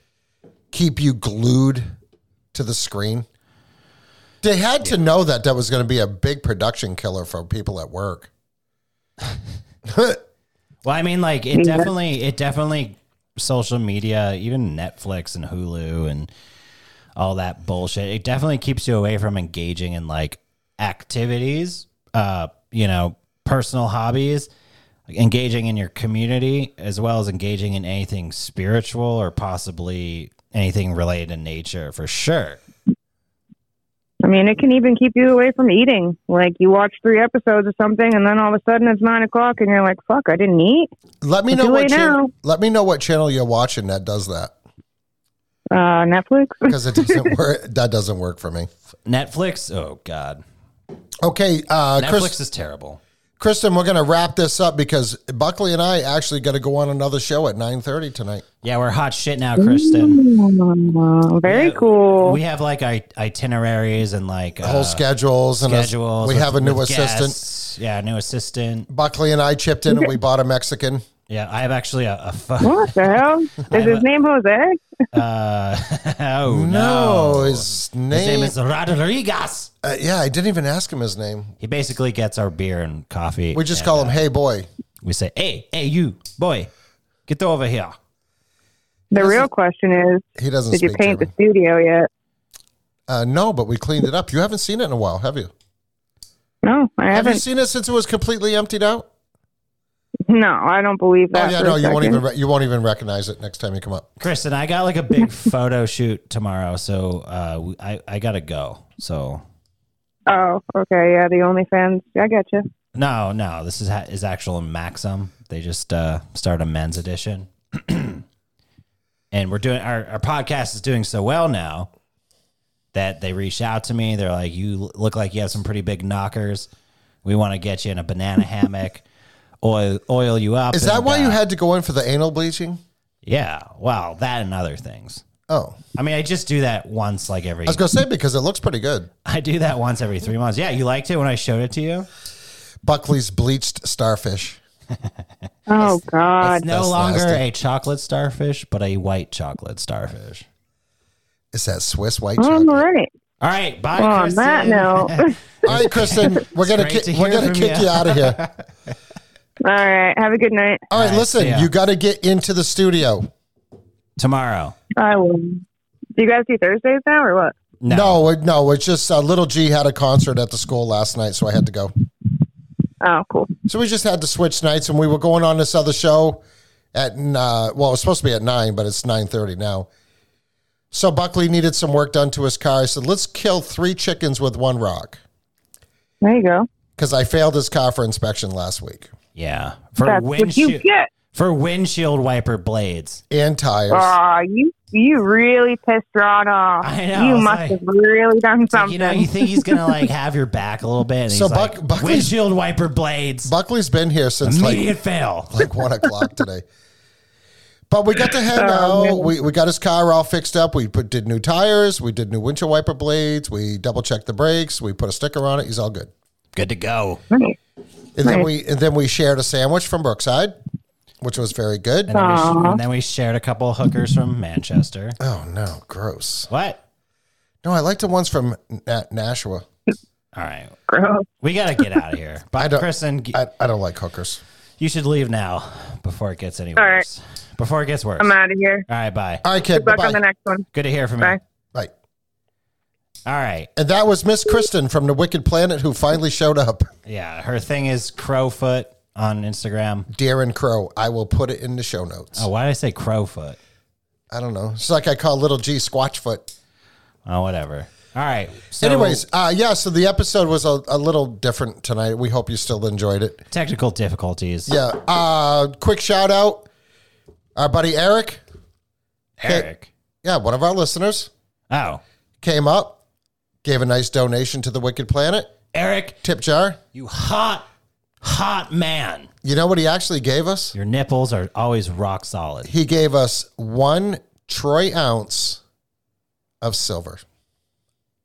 Speaker 3: keep you glued to the screen. They had to know that that was going to be a big production killer for people at work.
Speaker 1: Well, I mean, like it definitely, it definitely, social media, even Netflix and Hulu and all that bullshit. It definitely keeps you away from engaging in like activities, uh, you know, personal hobbies, engaging in your community, as well as engaging in anything spiritual or possibly anything related to nature for sure.
Speaker 4: I mean, it can even keep you away from eating. Like you watch three episodes of something, and then all of a sudden it's nine o'clock, and you're like, "Fuck, I didn't eat."
Speaker 3: Let me
Speaker 4: It's
Speaker 3: know what
Speaker 4: late
Speaker 3: channel,
Speaker 4: now.
Speaker 3: let me know what channel you're watching that does that
Speaker 4: Uh, Netflix.
Speaker 3: because it doesn't work. That doesn't work for me.
Speaker 1: Netflix, oh god,
Speaker 3: Okay, uh,
Speaker 1: Netflix
Speaker 3: Chris,
Speaker 1: is terrible.
Speaker 3: Kristen, we're going to wrap this up because Buckley and I actually got to go on another show at nine thirty tonight.
Speaker 1: Yeah, we're hot shit now, Kristen.
Speaker 4: Oh, very
Speaker 1: Yeah,
Speaker 4: cool.
Speaker 1: We have like itineraries and like
Speaker 3: whole
Speaker 1: uh,
Speaker 3: schedules and a-
Speaker 1: schedules.
Speaker 3: we
Speaker 1: with-
Speaker 3: have a new assistant.
Speaker 1: guests. Yeah, new assistant.
Speaker 3: Buckley and I chipped in and we bought a Mexican.
Speaker 1: Yeah, I have actually a, a phone.
Speaker 4: what the hell? Is his name Jose?
Speaker 1: Uh, oh
Speaker 3: No,
Speaker 1: no,
Speaker 3: his
Speaker 1: His name
Speaker 3: name.
Speaker 1: is Rodriguez.
Speaker 3: uh, yeah, I didn't even ask him his name.
Speaker 1: He basically gets our beer and coffee.
Speaker 3: We just
Speaker 1: and,
Speaker 3: call him
Speaker 1: uh,
Speaker 3: Hey Boy.
Speaker 1: We say, "Hey, hey, you boy, get over here."
Speaker 4: The real question is,
Speaker 3: He doesn't
Speaker 4: did you
Speaker 3: speak
Speaker 4: paint the studio yet?
Speaker 3: Uh, no, but we cleaned it up. You haven't seen it in a while, have you?
Speaker 4: No, I
Speaker 3: Have you
Speaker 4: haven't.
Speaker 3: seen it since it was completely emptied out?
Speaker 4: No, I don't believe that.
Speaker 3: oh yeah, no, you won't even re- you won't even recognize it next time you come up.
Speaker 1: Kristen, I got like a big photo shoot tomorrow, so uh, I I gotta go. So
Speaker 4: Oh, okay, yeah, the OnlyFans. I get you.
Speaker 1: no, no, this is ha- is actual Maxim. They just uh, started a men's edition, and we're doing our our podcast is doing so well now that they reached out to me. They're like, "You look like you have some pretty big knockers. We want to get you in a banana hammock." Oil, oil you up.
Speaker 3: Is that
Speaker 1: and,
Speaker 3: why you
Speaker 1: uh,
Speaker 3: had to go in for the anal bleaching?
Speaker 1: Yeah, well, that and other things.
Speaker 3: Oh,
Speaker 1: I mean, I just do that once, like every.
Speaker 3: I was gonna say because it looks pretty good.
Speaker 1: I do that once every three months. Yeah, you liked it when I showed it to you.
Speaker 3: Buckley's bleached starfish.
Speaker 4: Oh God.
Speaker 1: It's no
Speaker 3: That's
Speaker 1: longer
Speaker 3: nasty.
Speaker 1: a chocolate starfish, but a white chocolate starfish.
Speaker 3: Is that Swiss white
Speaker 4: All
Speaker 3: chocolate?
Speaker 4: right.
Speaker 1: All right, bye.
Speaker 4: Well, on
Speaker 1: Kristen.
Speaker 4: that note,
Speaker 3: All right, Kristen, we're gonna ki-
Speaker 1: to
Speaker 3: we're gonna kick
Speaker 1: you.
Speaker 3: you out of here.
Speaker 4: All right. Have a good night.
Speaker 3: All right,
Speaker 1: All right,
Speaker 3: listen, you got to get into the studio.
Speaker 1: tomorrow.
Speaker 4: I will. Do you guys do Thursdays now or what?
Speaker 1: No,
Speaker 3: No, it- no, it's just uh, little G had a concert at the school last night, so I had to go.
Speaker 4: Oh, cool.
Speaker 3: So we just had to switch nights, and we were going on this other show at uh, well, it was supposed to be at nine, but it's nine thirty now. So Buckley needed some work done to his car. I said, "Let's kill three chickens with one rock,"
Speaker 4: There you go.
Speaker 3: because I failed his car for inspection last week
Speaker 1: yeah, for
Speaker 4: That's what you
Speaker 1: windshield
Speaker 4: get.
Speaker 1: for windshield wiper blades.
Speaker 3: and tires.
Speaker 4: Aw, you you really pissed Rod off.
Speaker 1: I know,
Speaker 4: You
Speaker 1: it's
Speaker 4: must
Speaker 1: like-
Speaker 4: have really done
Speaker 1: It's like,
Speaker 4: something.
Speaker 1: you know, you think he's gonna like have your back a little bit. And
Speaker 3: So
Speaker 1: he's
Speaker 3: Buck-
Speaker 1: like,
Speaker 3: Buckley's-
Speaker 1: windshield wiper blades.
Speaker 3: Buckley's been here since
Speaker 1: Immediate
Speaker 3: like
Speaker 1: fail.
Speaker 3: like one o'clock today. But we got to hang
Speaker 4: Oh,
Speaker 3: out. We, we got his car all fixed up. We put did new tires. We did new windshield wiper blades. We double checked the brakes. We put a sticker on it. He's all good.
Speaker 1: Good to go.
Speaker 4: Nice.
Speaker 3: And then we and then we shared a sandwich from Brookside, which was very good.
Speaker 1: And then, we, sh-
Speaker 4: Aw.
Speaker 1: and then we shared a couple hookers from Manchester.
Speaker 3: Oh no, gross.
Speaker 1: What?
Speaker 3: No, I like the ones from Na- Nashua.
Speaker 1: All right,
Speaker 4: Gross.
Speaker 1: we got to get out of here. But
Speaker 3: don't-
Speaker 1: Kristen, g-
Speaker 3: I, I don't like hookers.
Speaker 1: you should leave now before it gets any
Speaker 4: All right.
Speaker 1: worse. Before it gets worse.
Speaker 4: I'm out of here.
Speaker 1: All right, bye.
Speaker 3: All right, kid.
Speaker 4: Good luck
Speaker 3: Bye
Speaker 4: on the
Speaker 3: bye.
Speaker 4: next one.
Speaker 1: Good to hear from
Speaker 4: Bye.
Speaker 1: you.
Speaker 3: Bye.
Speaker 1: All right.
Speaker 3: And that was Miss Kristen from the Wicked Planet who finally showed up.
Speaker 1: Yeah, her thing is Crowfoot on Instagram.
Speaker 3: Deer and Crow. I will put it in the show notes.
Speaker 1: Oh, why did I say Crowfoot?
Speaker 3: I don't know. It's like I call little G Squatchfoot.
Speaker 1: Oh, whatever. All right. So,
Speaker 3: Anyways, uh, yeah. So the episode was a, a little different tonight. We hope you still enjoyed it.
Speaker 1: technical difficulties.
Speaker 3: Yeah. Uh, quick shout out, our buddy Eric.
Speaker 1: Eric.
Speaker 3: Yeah, one of our listeners
Speaker 1: Oh,
Speaker 3: came up, gave a nice donation to the Wicked Planet
Speaker 1: Eric,
Speaker 3: tip jar.
Speaker 1: you hot, hot man.
Speaker 3: You know what he actually gave us?
Speaker 1: Your nipples are always rock solid.
Speaker 3: He gave us one troy ounce of silver.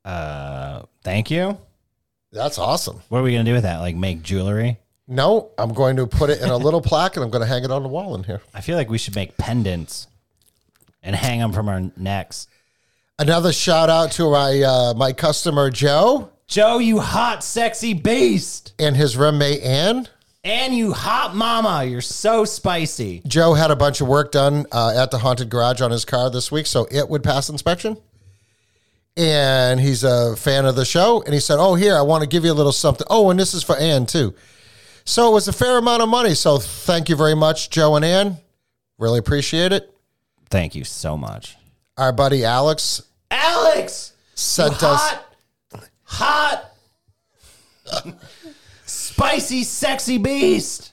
Speaker 1: Uh, thank you.
Speaker 3: That's awesome.
Speaker 1: What are we gonna do with that? Like make jewelry?
Speaker 3: No, I'm going to put it in a little plaque and I'm going to hang it on the wall in here.
Speaker 1: I feel like we should make pendants and hang them from our necks.
Speaker 3: Another shout out to my uh, my customer Joe
Speaker 1: Joe, you hot, sexy beast.
Speaker 3: and his roommate Ann.
Speaker 1: And you hot mama. You're so spicy.
Speaker 3: Joe had a bunch of work done uh, at the haunted garage on his car this week, so it would pass inspection. And he's a fan of the show, and he said, "Oh, here, I want to give you a little something. Oh, and this is for Ann too." So it was a fair amount of money. So thank you very much, Joe and Ann. Really appreciate it.
Speaker 1: Thank you so much.
Speaker 3: Our buddy Alex
Speaker 1: Alex,
Speaker 3: sent us.
Speaker 1: hot, hot, spicy, sexy beast.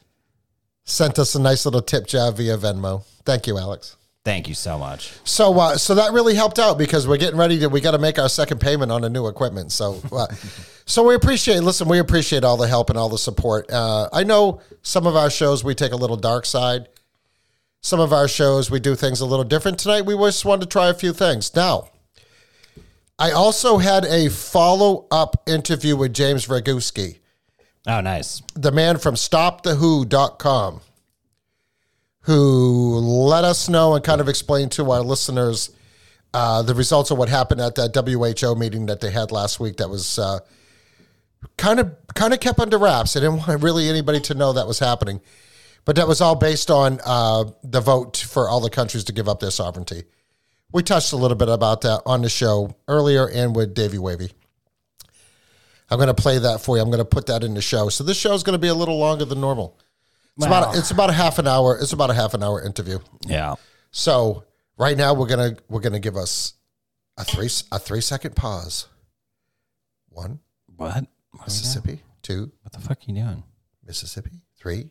Speaker 3: sent us a nice little tip jar via Venmo. Thank you, Alex.
Speaker 1: Thank you so much.
Speaker 3: So, uh, so that really helped out because we're getting ready to. We got to make our second payment on the new equipment. So, uh, so we appreciate. Listen, we appreciate all the help and all the support. Uh, I know some of our shows we take a little dark side. Some of our shows we do things a little different. Tonight we just wanted to try a few things. Now, I also had a follow up interview with James Roguski.
Speaker 1: Oh, nice.
Speaker 3: the man from stopthewho.com who let us know and kind of explain to our listeners uh, the results of what happened at that WHO meeting that they had last week that was uh, kind of kind of kept under wraps. They didn't want really anybody to know that was happening. But that was all based on uh, the vote for all the countries to give up their sovereignty. We touched a little bit about that on the show earlier and with Davey Wavy. I'm going to play that for you. I'm going to put that in the show. So this show is going to be a little longer than normal. It's
Speaker 1: Wow.
Speaker 3: about it's about a half an hour. It's about a half an hour interview.
Speaker 1: Yeah.
Speaker 3: So right now we're gonna we're gonna give us a three a three second pause. One
Speaker 1: What? What, are we doing?
Speaker 3: Mississippi, two
Speaker 1: what the fuck are you doing?
Speaker 3: Mississippi, three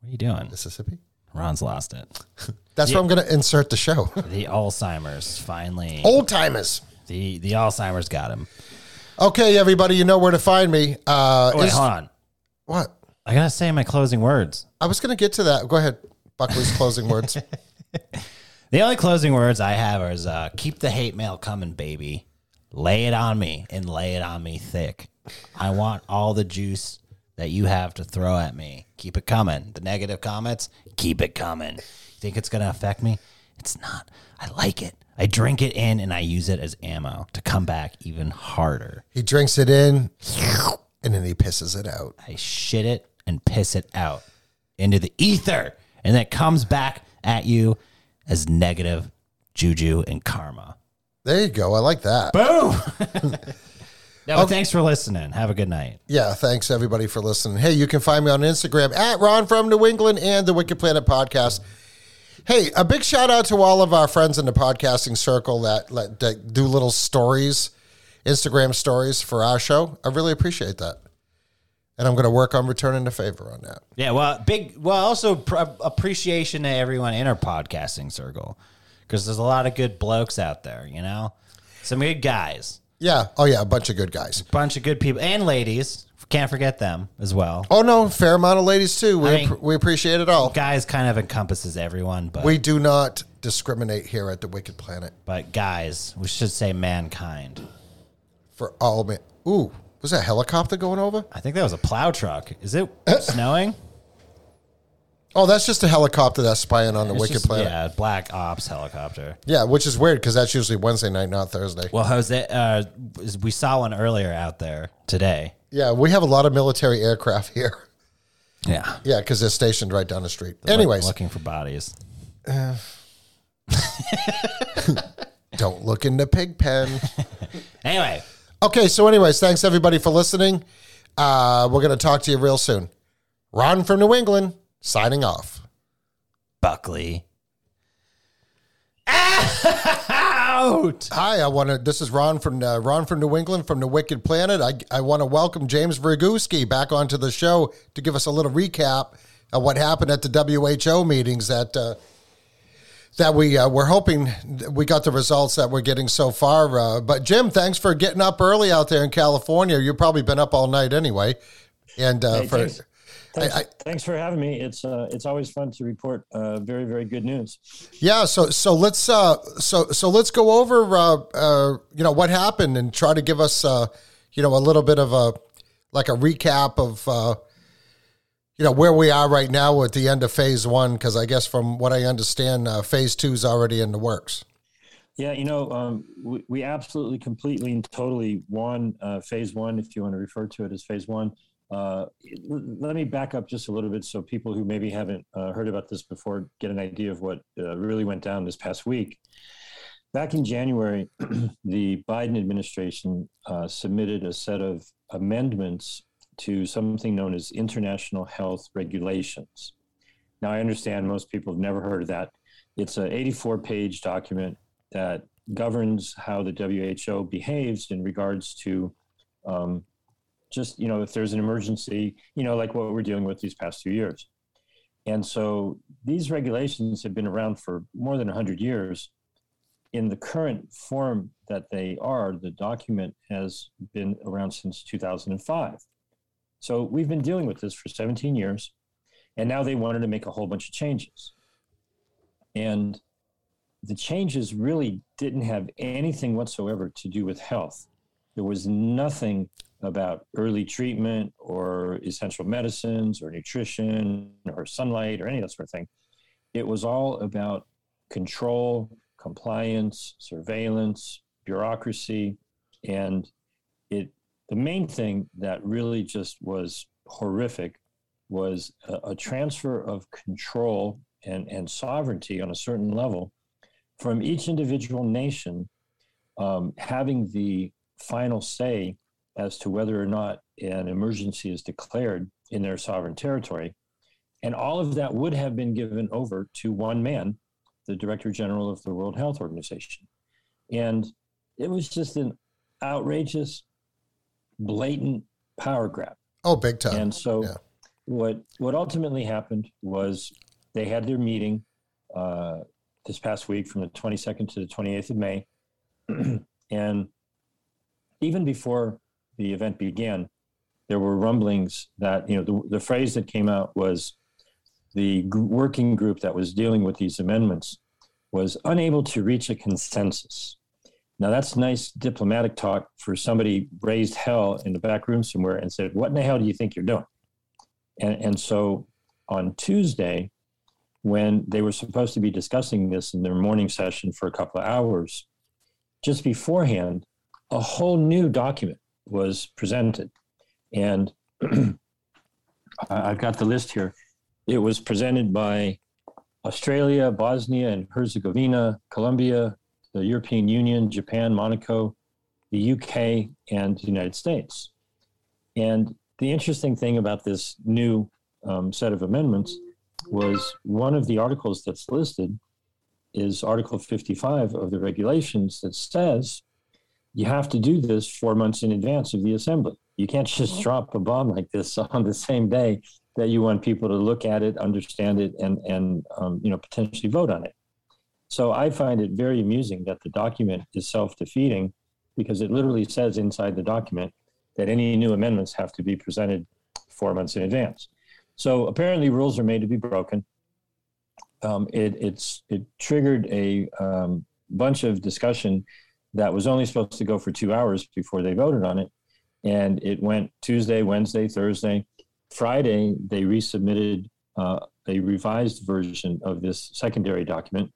Speaker 1: What are you doing?
Speaker 3: Mississippi.
Speaker 1: Ron's lost it.
Speaker 3: That's where I'm gonna insert the show.
Speaker 1: The Alzheimer's finally.
Speaker 3: Old timers.
Speaker 1: The the Alzheimer's got him.
Speaker 3: Okay, everybody, you know where to find me. Uh,
Speaker 1: Oh, wait,
Speaker 3: is-
Speaker 1: hold on.
Speaker 3: what?
Speaker 1: I gotta say my closing words.
Speaker 3: I was gonna get to that. Go ahead, Buckley's closing words.
Speaker 1: The only closing words I have is uh, keep the hate mail coming, baby. Lay it on me and lay it on me thick. I want all the juice that you have to throw at me. Keep it coming. The negative comments, keep it coming. You think it's going to affect me? It's not. I like it. I drink it in and I use it as ammo to come back even harder.
Speaker 3: He drinks it in, and then he pisses it out.
Speaker 1: I shit it and piss it out into the ether. And then it comes back at you as negative juju and karma.
Speaker 3: There you go. I like that.
Speaker 1: Boom. no, but thanks for listening. Have a good night.
Speaker 3: Yeah, thanks everybody for listening. Hey, you can find me on Instagram at Ron from New England and the Wicked Planet Podcast. Hey, a big shout out to all of our friends in the podcasting circle that, let- that do little stories, Instagram stories for our show. I really appreciate that. And I'm going to work on returning the favor on that.
Speaker 1: Yeah, well, big, well, also pr- appreciation to everyone in our podcasting circle because there's a lot of good blokes out there, you know? Some good guys,
Speaker 3: Yeah. Oh, yeah. A bunch of good guys.
Speaker 1: A bunch of good people, and ladies. Can't forget them as well.
Speaker 3: Oh, no. Fair amount of ladies, too. We,
Speaker 1: I mean-
Speaker 3: we appreciate it all.
Speaker 1: Guys kind of encompasses everyone, but
Speaker 3: We do not discriminate here at the Wicked Planet
Speaker 1: but guys, we should say mankind.
Speaker 3: for all men. Ooh, was that a helicopter going over?
Speaker 1: I think that was a plow truck. Is it snowing?
Speaker 3: Oh, that's just a helicopter that's spying on the
Speaker 1: It's
Speaker 3: Wicked
Speaker 1: just-
Speaker 3: Planet.
Speaker 1: Yeah, Black Ops helicopter.
Speaker 3: Yeah, which is weird because that's usually Wednesday night, not Thursday.
Speaker 1: Well, Jose, uh, we saw one earlier out there today.
Speaker 3: Yeah, we have a lot of military aircraft here.
Speaker 1: Yeah.
Speaker 3: Yeah, because they're stationed right down the street. Anyways,
Speaker 1: looking for bodies.
Speaker 3: don't look in the pig pen.
Speaker 1: Anyway,
Speaker 3: okay, so anyways, thanks everybody for listening. Uh, we're going to talk to you real soon. Ron from New England, signing off.
Speaker 1: Buckley. Out.
Speaker 3: Hi, I want to. This is Ron from uh, Ron from New England from the Wicked Planet. I I want to welcome James Roguski back onto the show to give us a little recap of what happened at the WHO meetings that uh, that we uh, we're hoping we got the results that we're getting so far. Uh, but Jim, thanks for getting up early out there in California. You've probably been up all night anyway, and uh,
Speaker 7: Hey,
Speaker 3: for
Speaker 7: thanks. Thanks,
Speaker 3: I-
Speaker 7: thanks for having me. It's uh, it's always fun to report uh, very very good news.
Speaker 3: yeah. So so let's uh, so so let's go over uh, uh, you know what happened and try to give us uh, you know a little bit of a like a recap of. Uh, you know where we are right now at the end of phase one, because I guess from what I understand, uh, phase two is already in the works.
Speaker 7: Yeah, you know, um, we, we absolutely, completely, and totally won uh, phase one, if you want to refer to it as phase one. Uh, let me back up just a little bit so people who maybe haven't uh, heard about this before get an idea of what uh, really went down this past week. Back in January, the Biden administration uh, submitted a set of amendments to something known as international health regulations. Now, I understand most people have never heard of that. It's an 84 page document that governs how the WHO behaves in regards to um, just, you know, if there's an emergency, you know, like what we're dealing with these past two years. And so these regulations have been around for more than 100 years. In the current form that they are, the document has been around since 2005. So we've been dealing with this for 17 years. And now they wanted to make a whole bunch of changes. And the changes really didn't have anything whatsoever to do with health. There was nothing about early treatment or essential medicines or nutrition or sunlight or any of that sort of thing. It was all about control, compliance, surveillance, bureaucracy, and it. The main thing that really just was horrific was a, a transfer of control and, and sovereignty on a certain level from each individual nation um, having the final say as to whether or not an emergency is declared in their sovereign territory. And all of that would have been given over to one man, the Director General of the World Health Organization. And it was just an outrageous, blatant power grab.
Speaker 3: Oh, big time.
Speaker 7: And so,
Speaker 3: yeah.
Speaker 7: what what ultimately happened was they had their meeting uh, this past week from the 22nd to the 28th of May, and even before the event began, there were rumblings that you know the, the phrase that came out was the working group that was dealing with these amendments was unable to reach a consensus. Now that's nice diplomatic talk for somebody raised hell in the back room somewhere and said, "What in the hell do you think you're doing?" And and so on Tuesday, when they were supposed to be discussing this in their morning session for a couple of hours, just beforehand, a whole new document was presented, and I've got the list here. It was presented by Australia, Bosnia and Herzegovina, Colombia, the European Union, Japan, Monaco, the UK, and the United States. And the interesting thing about this new um, set of amendments was one of the articles that's listed is Article 55 of the regulations that says you have to do this four months in advance of the assembly. You can't just drop a bomb like this on the same day that you want people to look at it, understand it, and and um, you know potentially vote on it. So I find it very amusing that the document is self-defeating because it literally says inside the document that any new amendments have to be presented four months in advance. So apparently, rules are made to be broken. Um, it, it's it triggered a um, bunch of discussion that was only supposed to go for two hours before they voted on it, and it went Tuesday, Wednesday, Thursday, Friday. They resubmitted uh, a revised version of this secondary document,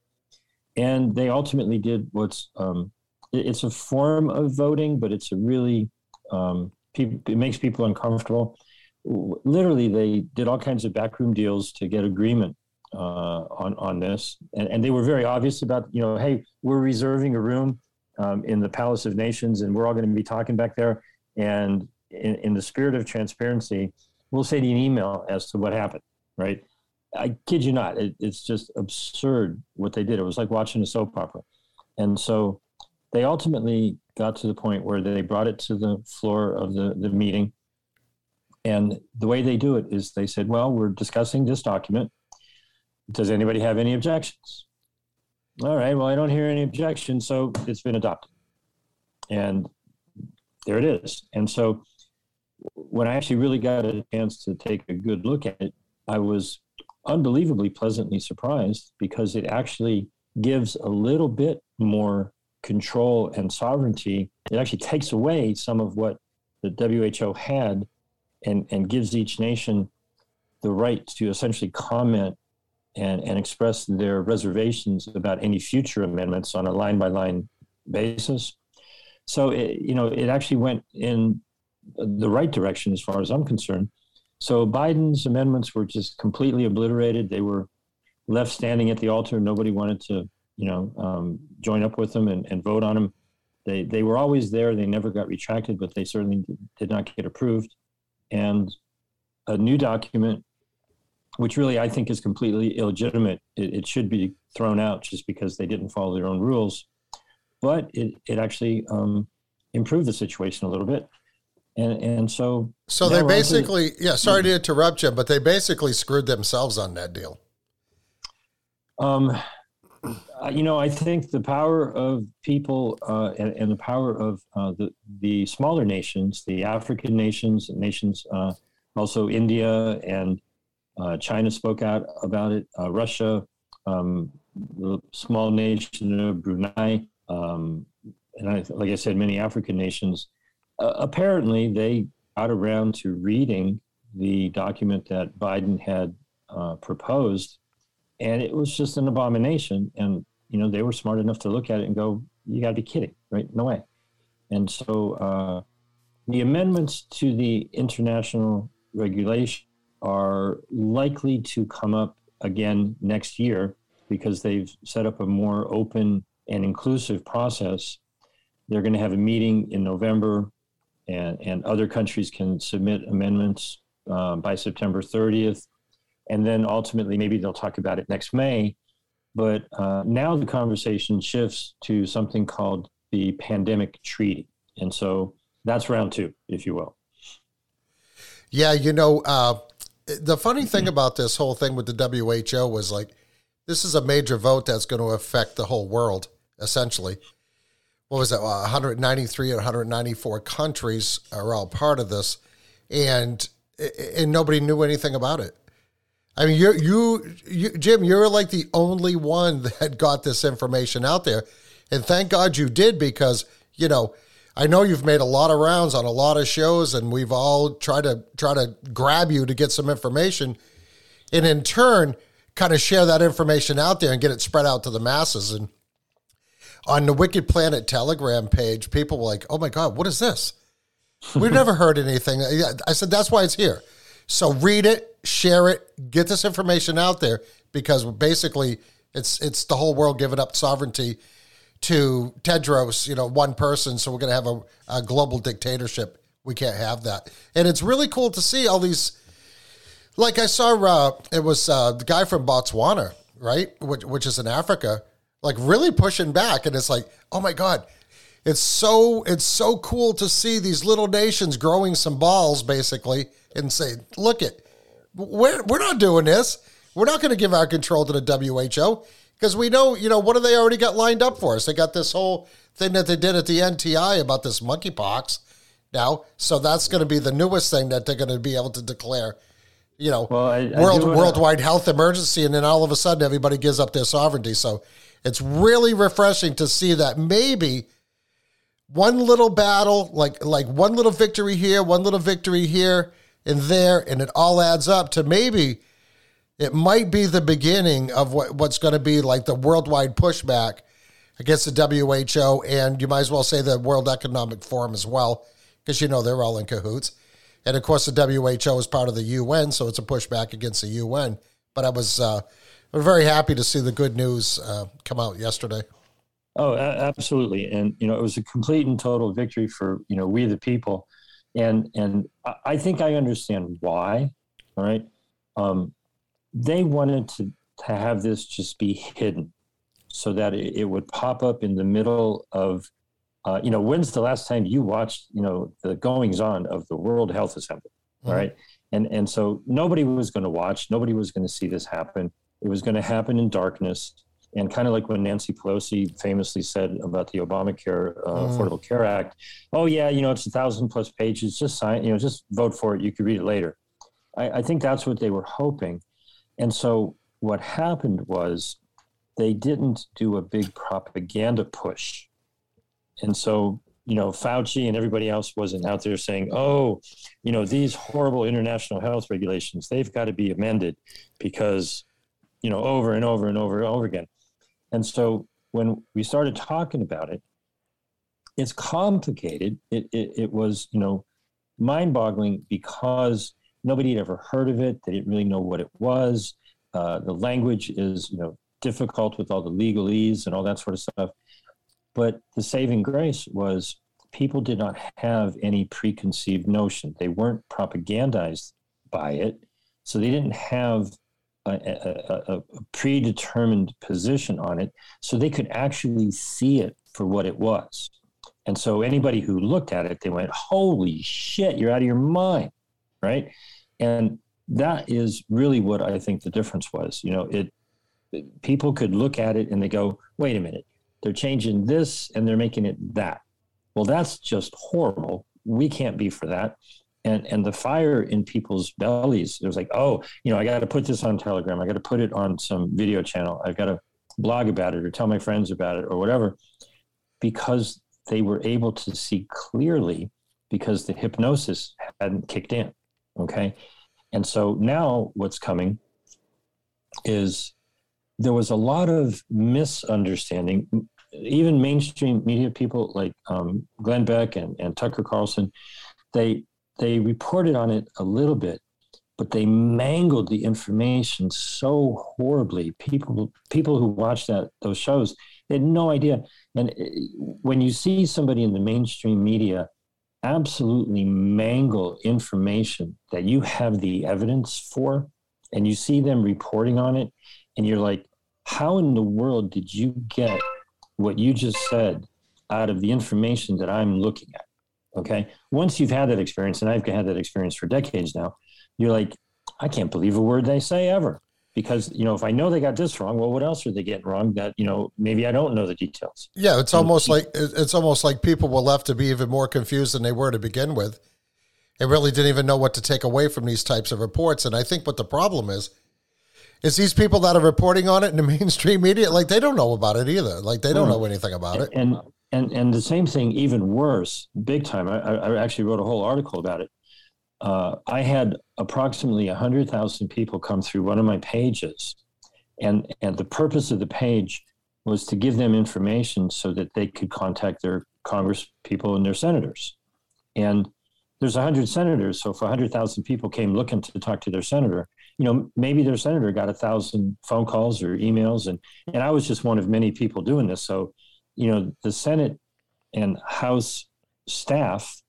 Speaker 7: and they ultimately did what's um, it- it's a form of voting, but it's a really um, it makes people uncomfortable. Literally, they did all kinds of backroom deals to get agreement uh, on on this, and, and they were very obvious about you know, hey, we're reserving a room um, in the Palace of Nations, and we're all going to be talking back there. And in, in the spirit of transparency, we'll send you an email as to what happened. Right? I kid you not, it, it's just absurd what they did. It was like watching a soap opera, and so they ultimately got to the point where they brought it to the floor of the, the meeting. And the way they do it is they said, well, we're discussing this document. Does anybody have any objections? All right, well, I don't hear any objection, so it's been adopted. And there it is. And so when I actually really got a chance to take a good look at it, I was unbelievably pleasantly surprised because it actually gives a little bit more control and sovereignty. It actually takes away some of what the WHO had and, and gives each nation the right to essentially comment and, and express their reservations about any future amendments on a line by line basis. So, it, you know, it actually went in the right direction as far as I'm concerned. So Biden's amendments were just completely obliterated. They were left standing at the altar. Nobody wanted to, you know, um, join up with them and, and vote on them. They, they were always there. They never got retracted, but they certainly did not get approved. And a new document, which really I think is completely illegitimate, it, it should be thrown out just because they didn't follow their own rules. But it, it actually um, improved the situation a little bit. And and so
Speaker 3: so they basically to, yeah sorry to interrupt you but they basically screwed themselves on that deal.
Speaker 7: Um you know i think the power of people uh, and, and, the power of uh, the the smaller nations the african nations nations uh, also india and uh, china spoke out about it uh, russia um, the small nation of brunei um, and I, like i said many african nations uh, apparently they got around to reading the document that Biden had uh, proposed, and it was just an abomination. And you know they were smart enough to look at it and go, "You got to be kidding, right? No way." And so uh, the amendments to the international regulation are likely to come up again next year because they've set up a more open and inclusive process. They're going to have a meeting in November and, and other countries can submit amendments um, by September 30th. And then ultimately, maybe they'll talk about it next May. But uh, now the conversation shifts to something called the Pandemic Treaty. And so that's round two, if you will.
Speaker 3: Yeah, you know, uh, the funny thing mm-hmm. about this whole thing with the WHO was like, this is a major vote that's going to affect the whole world, essentially. What was it, uh, 193 or 194 countries are all part of this, and and nobody knew anything about it. I mean, you you you Jim, you're like the only one that got this information out there, and thank God you did because you know I know you've made a lot of rounds on a lot of shows, and we've all tried to try to grab you to get some information, and in turn, kind of share that information out there and get it spread out to the masses and on the Wicked Planet Telegram page, people were like, "Oh my God, what is this? We've never heard anything." I said, "That's why it's here." So read it, share it, get this information out there because basically it's it's the whole world giving up sovereignty to Tedros, you know, one person. So we're going to have a, a global dictatorship. We can't have that, and it's really cool to see all these. Like I saw, uh, it was uh, the guy from Botswana, right, which, which is in Africa like really pushing back. And it's like, oh my God, it's so it's so cool to see these little nations growing some balls basically and say, look it, we're we're not doing this. We're not going to give our control to the WHO because we know, you know, what do they already got lined up for us? They got this whole thing that they did at the NTI about this monkeypox now. So that's going to be the newest thing that they're going to be able to declare you know, well, I, I world worldwide health emergency, and then all of a sudden everybody gives up their sovereignty. So it's really refreshing to see that maybe one little battle, like like one little victory here, one little victory here and there, and it all adds up to maybe it might be the beginning of what, what's going to be like the worldwide pushback against the WHO, and you might as well say the World Economic Forum as well, because you know they're all in cahoots. And of course, the WHO is part of the UN, so it's a pushback against the UN. But I was uh, very happy to see the good news uh, come out yesterday.
Speaker 7: Oh, absolutely, and you know it was a complete and total victory for you know we the people, and and I think I understand why. Right, um, they wanted to to have this just be hidden, so that it, it would pop up in the middle of, uh, you know, when's the last time you watched you know the goings on of the World Health Assembly? Mm-hmm. All right, and and so nobody was going to watch, nobody was going to see this happen it was going to happen in darkness. And kind of like when Nancy Pelosi famously said about the Obamacare uh,
Speaker 3: Mm.
Speaker 7: Affordable Care Act, oh yeah, you know it's a thousand plus pages. Just sign, you know, just vote for it. You could read it later. I, I think that's what they were hoping. And so what happened was they didn't do a big propaganda push. And so, you know, Fauci and everybody else wasn't out there saying, oh, you know, these horrible international health regulations, they've got to be amended because, you know, over and over and over and over again. And so when we started talking about it, it's complicated. It, it, it was, you know, mind boggling because nobody had ever heard of it. They didn't really know what it was. Uh, the language is, you know, difficult with all the legalese and all that sort of stuff. But the saving grace was people did not have any preconceived notion. They weren't propagandized by it. So they didn't have a, a, a, a predetermined position on it. So they could actually see it for what it was. And so anybody who looked at it, they went, holy shit, you're out of your mind. Right. And that is really what I think the difference was. You know, it, people could look at it and they go, wait a minute, they're changing this and they're making it that. Well, that's just horrible. We can't be for that. And and the fire in people's bellies, it was like, oh, you know, I got to put this on Telegram. I got to put it on some video channel. I've got to blog about it or tell my friends about it or whatever, because they were able to see clearly because the hypnosis hadn't kicked in. Okay. And so now what's coming is there was a lot of misunderstanding. Even mainstream media people like um, Glenn Beck and, and Tucker Carlson, they they reported on it a little bit, but they mangled the information so horribly. People people who watched that those shows they had no idea. And uh, when you see somebody in the mainstream media absolutely mangle information that you have the evidence for, and you see them reporting on it, and you're like, how in the world did you get what you just said out of the information that I'm looking at? Okay. Once you've had that experience, and I've had that experience for decades now, you're like, I can't believe a word they say ever. Because, you know, if I know they got this wrong, well, what else are they getting wrong that, you know, maybe I don't know the details?
Speaker 3: Yeah, it's almost like it's almost like people were left to be even more confused than they were to begin with. They really didn't even know what to take away from these types of reports. And I think what the problem is is these people that are reporting on it in the mainstream media, like they don't know about it either. Like they don't know anything about it.
Speaker 7: And and and the same thing, even worse, big time. I, I actually wrote a whole article about it. Uh, I had approximately hundred thousand people come through one of my pages, and and the purpose of the page was to give them information so that they could contact their Congress people and their senators. And there's hundred senators, so if hundred thousand people came looking to talk to their senator, you know, maybe their senator got a thousand phone calls or emails, and and I was just one of many people doing this. So, you know, the Senate and House staff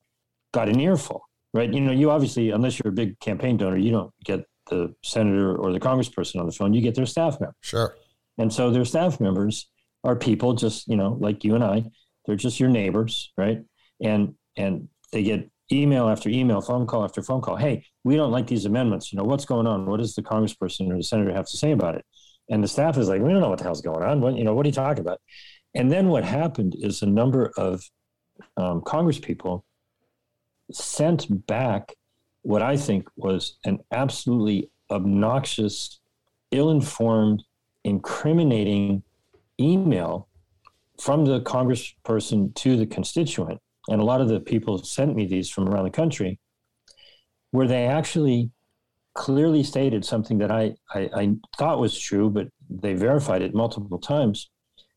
Speaker 7: got an earful, right? You know, you obviously, unless you're a big campaign donor, you don't get the senator or the congressperson on the phone. You get their staff member,
Speaker 3: Sure.
Speaker 7: and so their staff members are people just you know like you and I. They're just your neighbors, right? And and they get email after email, phone call after phone call. Hey, we don't like these amendments. You know, what's going on? What does the congressperson or the senator have to say about it? And the staff is like, we don't know what the hell's going on. What, you know, what are you talking about? And then what happened is a number of um, Congress people sent back what I think was an absolutely obnoxious, ill informed, incriminating email from the congressperson to the constituent and a lot of the people sent me these from around the country, where they actually clearly stated something that I, I, I, thought was true, but they verified it multiple times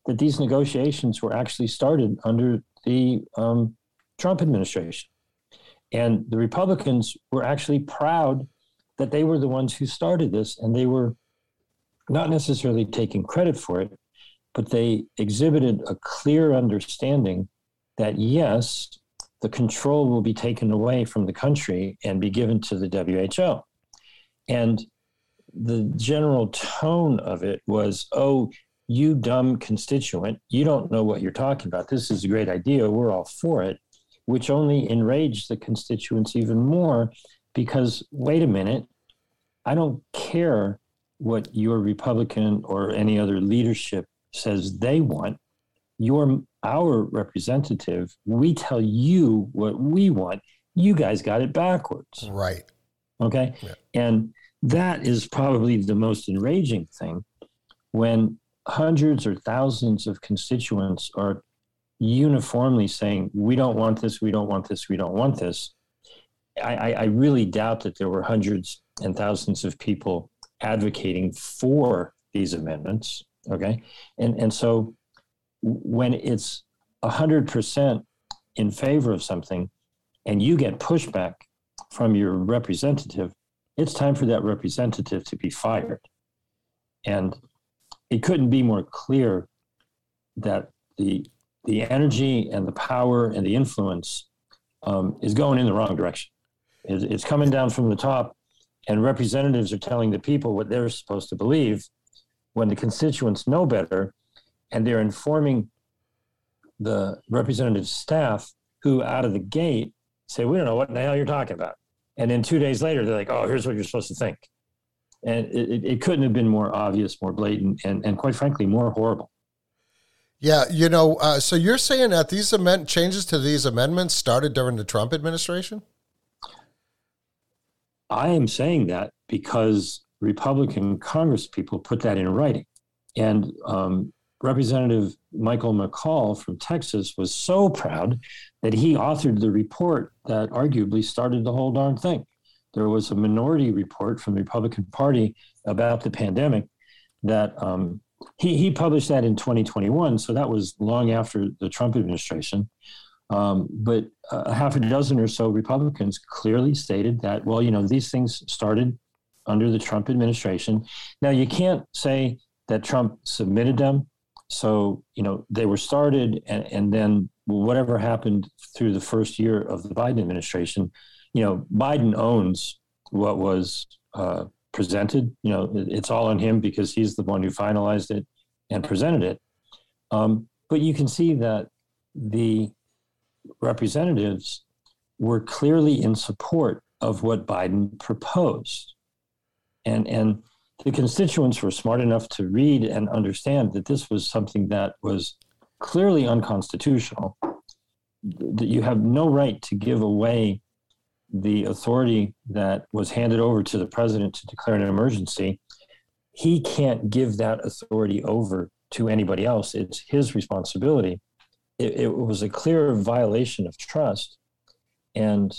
Speaker 7: that these negotiations were actually started under the um, Trump administration. And the Republicans were actually proud that they were the ones who started this, and they were not necessarily taking credit for it, but they exhibited a clear understanding that yes, the control will be taken away from the country and be given to the WHO. And the general tone of it was, oh, you dumb constituent, you don't know what you're talking about. This is a great idea. We're all for it, which only enraged the constituents even more because, wait a minute, I don't care what your Republican or any other leadership says they want. You're our representative. We tell you what we want. You guys got it backwards.
Speaker 3: Right.
Speaker 7: Okay.
Speaker 3: Yeah.
Speaker 7: And that is probably the most enraging thing when hundreds or thousands of constituents are uniformly saying, we don't want this, we don't want this, we don't want this. I, I, really doubt that there were hundreds and thousands of people advocating for these amendments. Okay. And, and so when it's 100% in favor of something and you get pushback from your representative, it's time for that representative to be fired. And it couldn't be more clear that the the energy and the power and the influence um, is going in the wrong direction. It's, it's coming down from the top, and representatives are telling the people what they're supposed to believe when the constituents know better, and they're informing the representative staff who, out of the gate, say, "We don't know what the hell you're talking about," and then two days later, they're like, "Oh, here's what you're supposed to think." And it, it- it couldn't have been more obvious, more blatant, and, and quite frankly, more horrible.
Speaker 3: Yeah, you know, uh, so you're saying that these amend- changes to these amendments started during the Trump administration?
Speaker 7: I am saying that because Republican Congress people put that in writing. And um, Representative Michael McCaul from Texas was so proud that he authored the report that arguably started the whole darn thing. There was a minority report from the Republican Party about the pandemic that um, he, he published that in 2021. So that was long after the Trump administration. Um, but a half a dozen or so Republicans clearly stated that, well, you know, these things started under the Trump administration. Now, you can't say that Trump submitted them. So, you know, they were started, and, and then whatever happened through the first year of the Biden administration, you know, Biden owns what was uh, presented. You know, it's all on him because he's the one who finalized it and presented it. Um, but you can see that the representatives were clearly in support of what Biden proposed. And, and the constituents were smart enough to read and understand that this was something that was clearly unconstitutional, that you have no right to give away the authority that was handed over to the president to declare an emergency. He can't give that authority over to anybody else. It's his responsibility it, it was a clear violation of trust and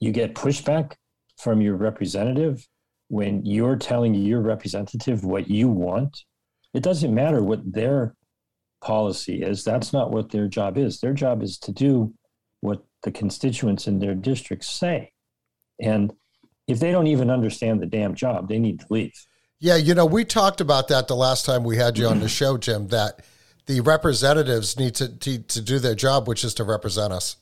Speaker 7: you get pushback from your representative when you're telling your representative what you want it doesn't matter what their policy is that's not what their job is their job is to do what the constituents in their districts say and if they don't even understand the damn job they need to leave
Speaker 3: Yeah, you know, we talked about that the last time we had you on the show, Jim, that the representatives need to, to, to do their job, which is to represent us.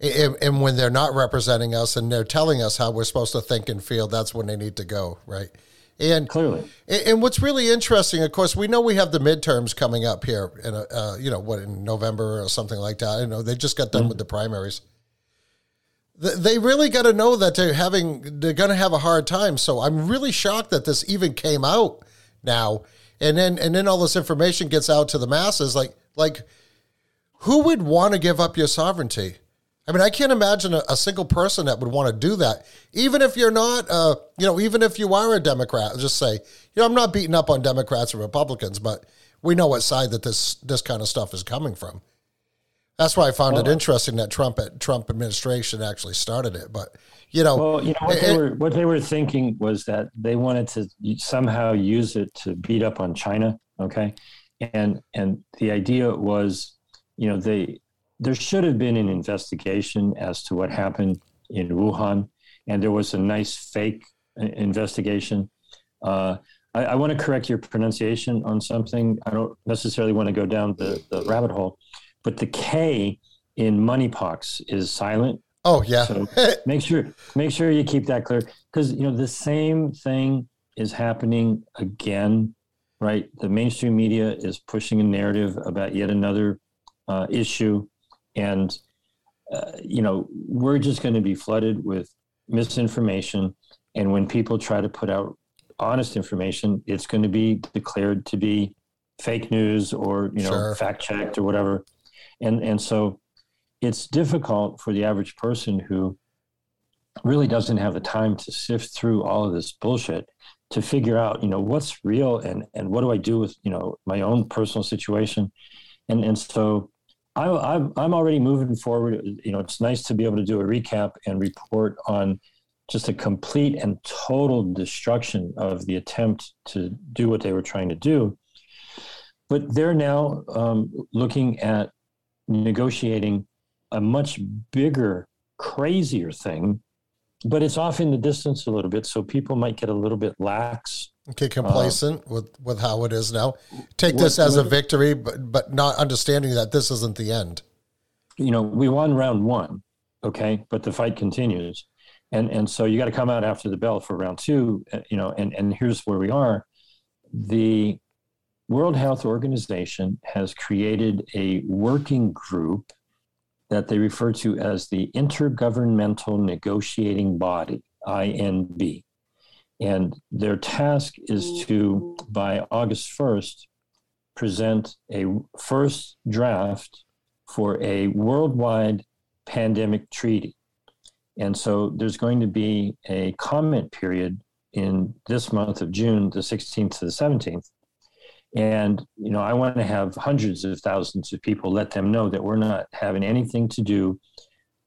Speaker 3: And, and when they're not representing us and they're telling us how we're supposed to think and feel, that's when they need to go, right? And
Speaker 7: clearly
Speaker 3: and what's really interesting, of course, we know we have the midterms coming up here in a, uh, you know what in November or something like that. I know they just got done with the primaries. They really got to know that they're having they're going to have a hard time. So I'm really shocked that this even came out now, and then and then all this information gets out to the masses. Like like who would want to give up your sovereignty? I mean, I can't imagine a, a single person that would want to do that, even if you're not, uh, you know, even if you are a Democrat. Just say, you know, I'm not beating up on Democrats or Republicans, but we know what side that this this kind of stuff is coming from. That's why I found it interesting that Trump Trump administration actually started it. But you know,
Speaker 7: Well, you know what
Speaker 3: it-
Speaker 7: they were what they were thinking was that they wanted to somehow use it to beat up on China. Okay, and and the idea was, you know, they there should have been an investigation as to what happened in Wuhan, and there was a nice fake uh, investigation. Uh, I, I want to correct your pronunciation on something. I don't necessarily want to go down the, the rabbit hole, but the K in moneypox is silent.
Speaker 3: oh yeah,
Speaker 7: So make sure make sure you keep that clear because you know the same thing is happening again, right? The mainstream media is pushing a narrative about yet another uh, issue, and uh, you know we're just going to be flooded with misinformation. And when people try to put out honest information, it's going to be declared to be fake news or you know
Speaker 3: Sure.
Speaker 7: fact checked or whatever, and and so it's difficult for the average person who really doesn't have the time to sift through all of this bullshit to figure out you know what's real and and what do I do with you know my own personal situation, and and so. I, I'm I'm already moving forward. You know, it's nice to be able to do a recap and report on just a complete and total destruction of the attempt to do what they were trying to do. But they're now um, looking at negotiating a much bigger, crazier thing, but it's off in the distance a little bit, so people might get a little bit lax.
Speaker 3: Okay, complacent with with how it is now. Take this as a victory, but but not understanding that this isn't the end.
Speaker 7: You know, we won round one, okay, but the fight continues, and and so you got to come out after the bell for round two. uh, You know, and and here's where we are. The World Health Organization has created a working group that they refer to as the Intergovernmental Negotiating Body, INB. And their task is to, by August 1st, present a first draft for a worldwide pandemic treaty. And so there's going to be a comment period in this month of June, the 16th to the 17th. And, you know, I want to have hundreds of thousands of people let them know that we're not having anything to do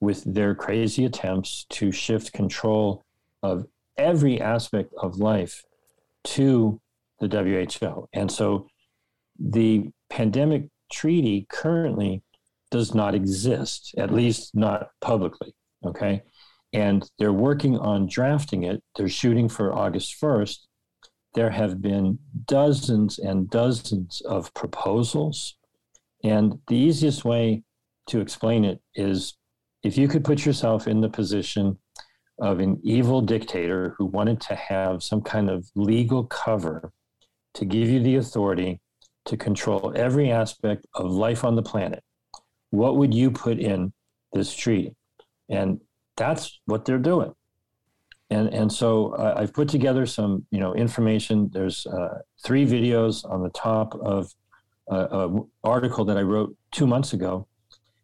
Speaker 7: with their crazy attempts to shift control of every aspect of life to the WHO. And so the pandemic treaty currently does not exist, at least not publicly. Okay. And they're working on drafting it. They're shooting for August 1st. There have been dozens and dozens of proposals. And the easiest way to explain it is if you could put yourself in the position of an evil dictator who wanted to have some kind of legal cover to give you the authority to control every aspect of life on the planet, what would you put in this treaty? And that's what they're doing. And, and so uh, I've put together some you know information. There's uh, three videos on the top of an article that I wrote two months ago,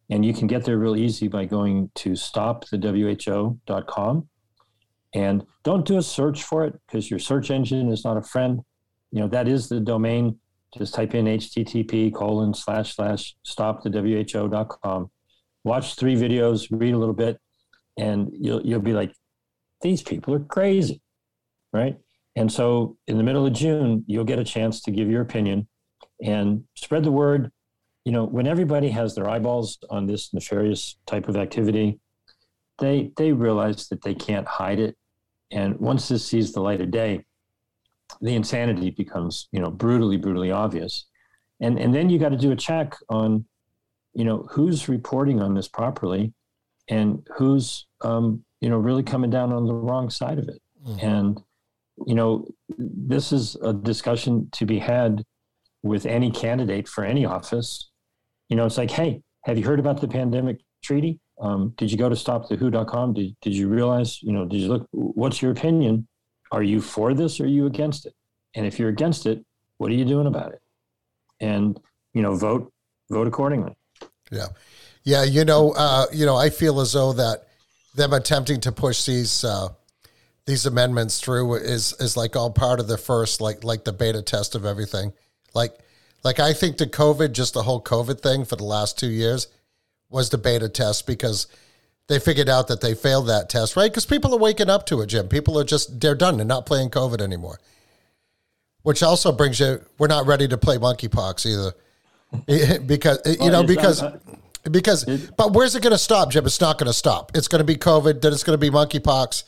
Speaker 7: and you can get there real easy by going to stopthewho.com. And don't do a search for it because your search engine is not a friend. You know that is the domain. Just type in http colon slash slash stopthewho.com. Watch three videos, read a little bit, and you'll you'll be like, these people are crazy, right? And so in the middle of June, you'll get a chance to give your opinion and spread the word. You know, when everybody has their eyeballs on this nefarious type of activity, they they realize that they can't hide it. And once this sees the light of day, the insanity becomes, you know, brutally, brutally obvious. And and then you got to do a check on, you know, who's reporting on this properly and who's um, you know, really coming down on the wrong side of it. And, you know, this is a discussion to be had with any candidate for any office. You know, it's like, hey, have you heard about the pandemic treaty? Um, did you go to stopthewho.com? Did, did you realize, you know, did you look, what's your opinion? Are you for this or are you against it? And if you're against it, what are you doing about it? And, you know, vote, vote accordingly.
Speaker 3: Yeah, yeah. You know, uh, you know, I feel as though that them attempting to push these uh, these amendments through is is like all part of the first like like the beta test of everything. Like like I think the COVID, just the whole COVID thing for the last two years, was the beta test because they figured out that they failed that test, right? Because people are waking up to it, Jim. People are just they're done. They're not playing COVID anymore. Which also brings you, we're not ready to play monkeypox either, because you know because
Speaker 7: uh,
Speaker 3: because but where's it going to stop, Jim? It's not going to stop. It's going to be COVID, then it's going to be monkeypox,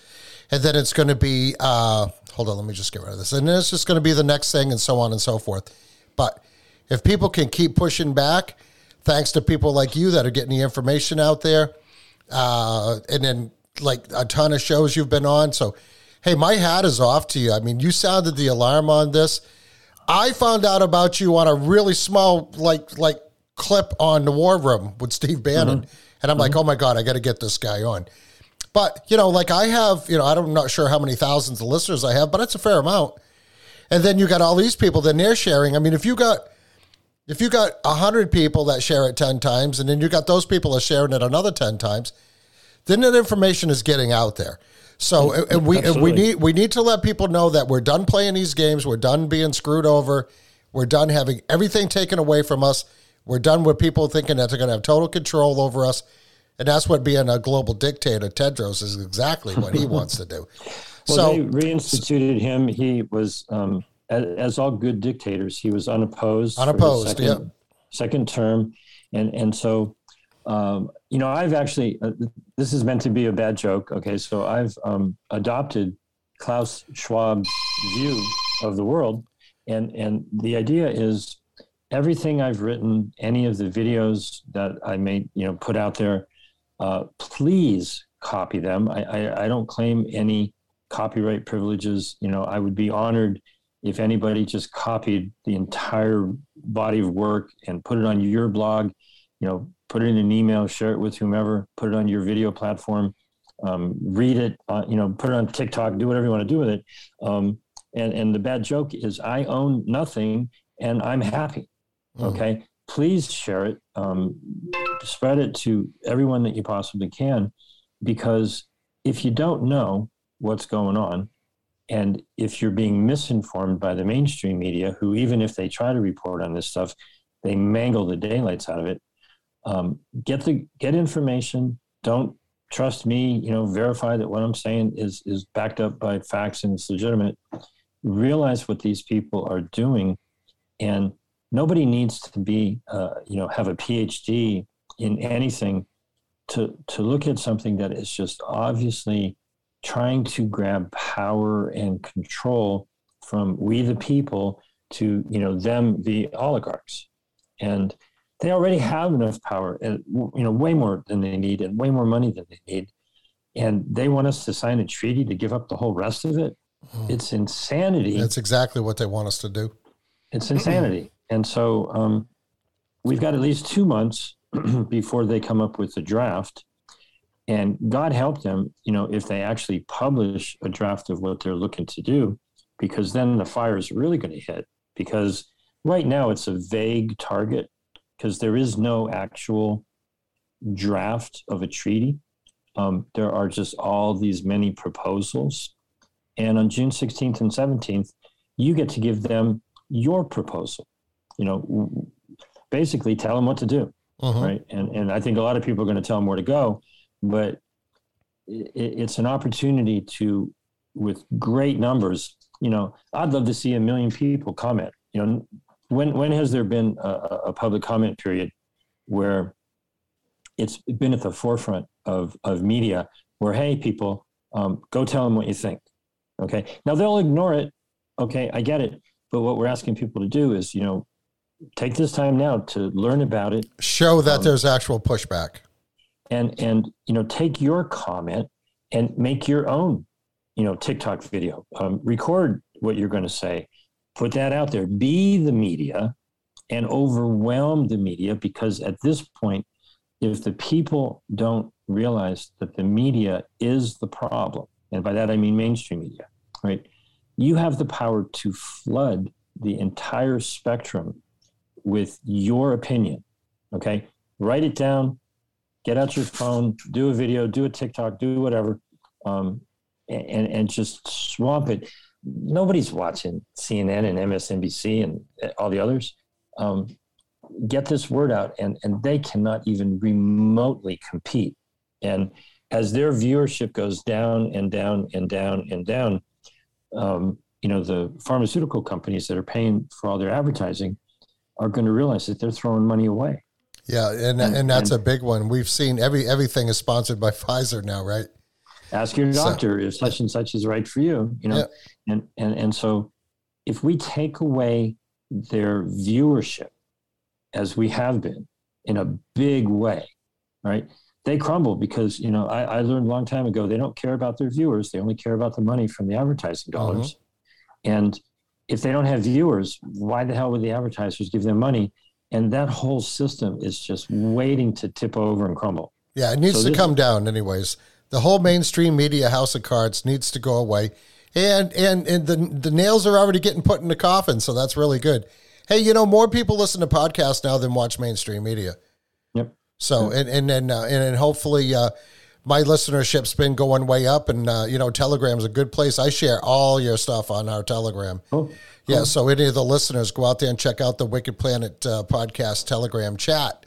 Speaker 3: and then it's going to be uh, hold on, let me just get rid of this, and then it's just going to be the next thing, and so on and so forth. But if people can keep pushing back, thanks to people like you that are getting the information out there, uh, and then like a ton of shows you've been on, so hey, my hat is off to you. I mean, you sounded the alarm on this. I found out about you on a really small like like clip on the War Room with Steve Bannon, mm-hmm. and I'm like, mm-hmm. oh my god, I got to get this guy on. But you know, like I have, you know, I'm not sure how many thousands of listeners I have, but it's a fair amount. And then you got all these people that they're sharing. I mean, if you got If you got a hundred people that share it ten times, and then you got those people that sharing it another ten times, then that information is getting out there. So mm-hmm. and- and we and we need we need to let people know that we're done playing these games. We're done being screwed over. We're done having everything taken away from us. We're done with people thinking that they're going to have total control over us. And that's what being a global dictator, Tedros, is exactly what he wants to do.
Speaker 7: Well,
Speaker 3: so
Speaker 7: they reinstituted him. He was, um, as, as all good dictators, he was unopposed.
Speaker 3: Unopposed,
Speaker 7: second,
Speaker 3: yep.
Speaker 7: Second term, and and so, um, you know, I've actually uh, this is meant to be a bad joke. Okay, so I've um, adopted Klaus Schwab's view of the world, and and the idea is everything I've written, any of the videos that I may you know put out there, uh, please copy them. I, I I don't claim any copyright privileges. You know, I would be honored if anybody just copied the entire body of work and put it on your blog. You know, put it in an email, share it with whomever, put it on your video platform, um, read it. Uh, you know, put it on TikTok. Do whatever you want to do with it. Um, and and the bad joke is I own nothing and I'm happy. Okay, please share it. Um, spread it to everyone that you possibly can, because if you don't know what's going on, and if you're being misinformed by the mainstream media, who even if they try to report on this stuff, they mangle the daylights out of it. Um, get the get information. Don't trust me. You know, verify that what I'm saying is is backed up by facts and it's legitimate. Realize what these people are doing, and nobody needs to be uh, you know have a PhD in anything to to look at something that is just obviously trying to grab power and control from we the people to you know them the oligarchs. And they already have enough power and you know way more than they need and way more money than they need. And they want us to sign a treaty to give up the whole rest of it. It's insanity.
Speaker 3: That's exactly what they want us to do.
Speaker 7: it's insanity. And so um, we've got at least two months before they come up with the draft. And God help them, you know, if they actually publish a draft of what they're looking to do, because then the fire is really going to hit. Because right now it's a vague target, because there is no actual draft of a treaty. Um, there are just all these many proposals. And on June 16th and 17th, you get to give them your proposal. You know, basically tell them what to do,
Speaker 3: Mhm.
Speaker 7: right? And and I think a lot of people are going to tell them where to go, but it, it's an opportunity to, with great numbers. You know, I'd love to see a million people comment. You know, when when has there been a, a public comment period where it's been at the forefront of of media where hey people um, go tell them what you think okay now they'll ignore it okay i get it but what we're asking people to do is you know take this time now to learn about it.
Speaker 3: Show that
Speaker 7: Um,
Speaker 3: there's actual pushback.
Speaker 7: and and you know take your comment and make your own you know tiktok video. Um, record what you're going to say. Put that out there. Be the media and overwhelm the media because at this point if the people don't realize that the media is the problem and by that i mean mainstream media right you have the power to flood the entire spectrum with your opinion okay write it down get out your phone, do a video, do a TikTok, do whatever, um, and and just swamp it. Nobody's watching CNN and MSNBC and all the others. Um, get this word out, and and they cannot even remotely compete. And as their viewership goes down and down and down and down, um, you know the pharmaceutical companies that are paying for all their advertising are going to realize that they're throwing money away.
Speaker 3: Yeah, and
Speaker 7: And-
Speaker 3: and that's
Speaker 7: and-
Speaker 3: a big one. We've seen every everything is sponsored by Pfizer now, right?
Speaker 7: ask your
Speaker 3: So-
Speaker 7: doctor if such and such is right for you you know
Speaker 3: Yeah.
Speaker 7: and and and so if we take away their viewership as we have been in a big way right they crumble because you know I, I learned a long time ago they don't care about their viewers they only care about the money from the advertising mm-hmm. dollars and if they don't have viewers why the hell would the advertisers give them money and that whole system is just waiting to tip over and crumble
Speaker 3: Yeah, it needs
Speaker 7: So
Speaker 3: to
Speaker 7: this-
Speaker 3: come down anyways. The whole mainstream media house of cards needs to go away. And and and the the nails are already getting put in the coffin, so that's really good. Hey, you know, more people listen to podcasts now than watch mainstream media.
Speaker 7: Yep.
Speaker 3: So and and then uh, and, and hopefully uh, my listenership's been going way up, and uh, you know Telegram's a good place. I share all your stuff on our Telegram.
Speaker 7: Cool.
Speaker 3: Yeah, so any of the listeners go out there and check out the Wicked Planet uh, podcast Telegram chat,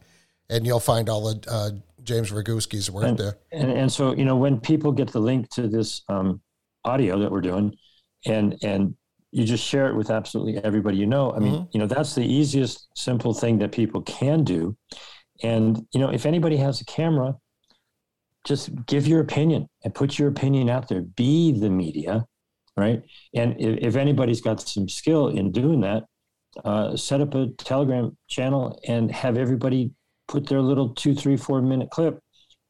Speaker 3: and you'll find all the uh, James Roguski's work
Speaker 7: And,
Speaker 3: there.
Speaker 7: and and so you know when people get the link to this um, audio that we're doing, and and you just share it with absolutely everybody you know. I mean, you know that's the easiest simple thing that people can do. And you know if anybody has a camera, just give your opinion and put your opinion out there. Be the media, right? And if, if anybody's got some skill in doing that, uh, set up a Telegram channel and have everybody put their little two, three, four minute clip.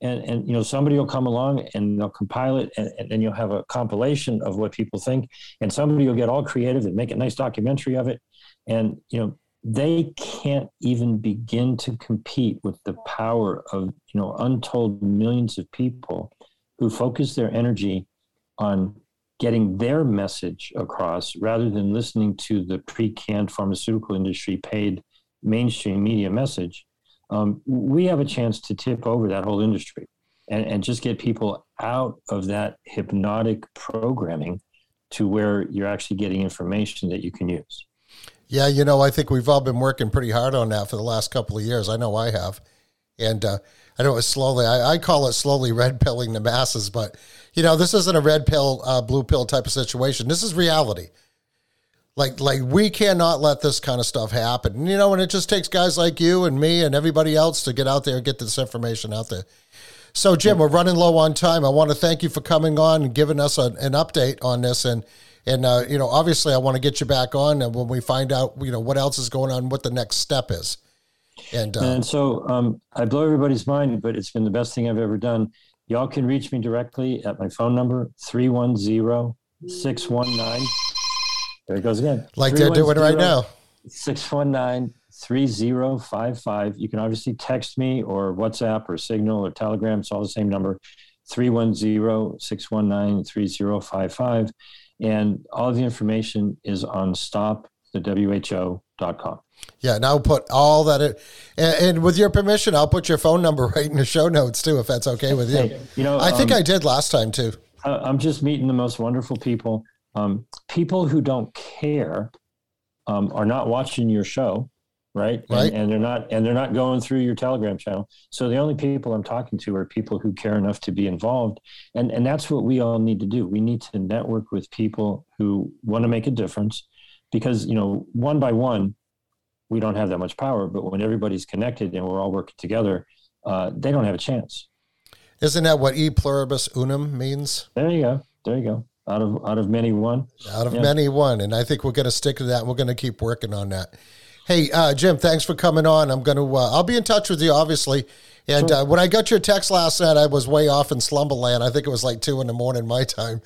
Speaker 7: And, and you know somebody will come along and they'll compile it and, and then you'll have a compilation of what people think and somebody will get all creative and make a nice documentary of it and you know they can't even begin to compete with the power of you know untold millions of people who focus their energy on getting their message across rather than listening to the pre-canned pharmaceutical industry paid mainstream media message. Um, we have a chance to tip over that whole industry and, and just get people out of that hypnotic programming to where you're actually getting information that you can use
Speaker 3: Yeah, you know, I think we've all been working pretty hard on that for the last couple of years. I know I have. And uh, I know it's slowly, I, I call it slowly red pilling the masses, but, you know, this isn't a red pill, uh, blue pill type of situation. This is reality. Like, like we cannot let this kind of stuff happen. And, you know, and it just takes guys like you and me and everybody else to get out there and get this information out there. So, Jim, we're running low on time. I want to thank you for coming on and giving us a, an update on this. And, and uh, you know, obviously, I want to get you back on, and when we find out, you know, what else is going on, what the next step is. And uh,
Speaker 7: And so um, I blow everybody's mind, but it's been the best thing I've ever done. Y'all can reach me directly at my phone number, 310 619. There it goes again.
Speaker 3: like they're doing right now.
Speaker 7: 619 3055. You can obviously text me or WhatsApp or Signal or Telegram. It's all the same number 310 619 3055. And all of the information is on stopthewho.com.
Speaker 3: Yeah, and I'll put all that. In, and, and with your permission, I'll put your phone number right in the show notes too, if that's okay with you.
Speaker 7: Hey, you know,
Speaker 3: I think
Speaker 7: um,
Speaker 3: I did last time too.
Speaker 7: I'm just meeting the most wonderful people. Um, people who don't care um, are not watching your show, right? And-
Speaker 3: Right.
Speaker 7: And, they're not and they're not going through your Telegram channel. So the only people I'm talking to are people who care enough to be involved, and and that's what we all need to do. We need to network with people who want to make a difference, because you know, one by one, we don't have that much power. But when everybody's connected and we're all working together, uh, they don't have a chance.
Speaker 3: Isn't that what e pluribus unum means?
Speaker 7: There you go. There you go. Out of out of many, one.
Speaker 3: Out of
Speaker 7: Yeah.
Speaker 3: many, one. And I think we're going to stick to that. And we're going to keep working on that. Hey, uh, Jim, thanks for coming on. I'm going to, uh, I'll be in touch with you, obviously. And uh, when I got your text last night, I was way off in slumberland. I think it was like two in the morning, my time.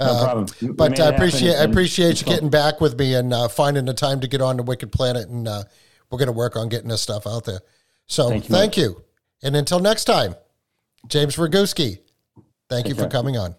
Speaker 7: No problem.
Speaker 3: Uh, But I appreciate I appreciate you getting back with me and uh, finding the time to get on the Wicked Planet, and uh, we're going to work on getting this stuff out there. So
Speaker 7: Thank
Speaker 3: thank
Speaker 7: you,
Speaker 3: you, and until next time, James Roguski, thank you for
Speaker 7: care.
Speaker 3: coming on.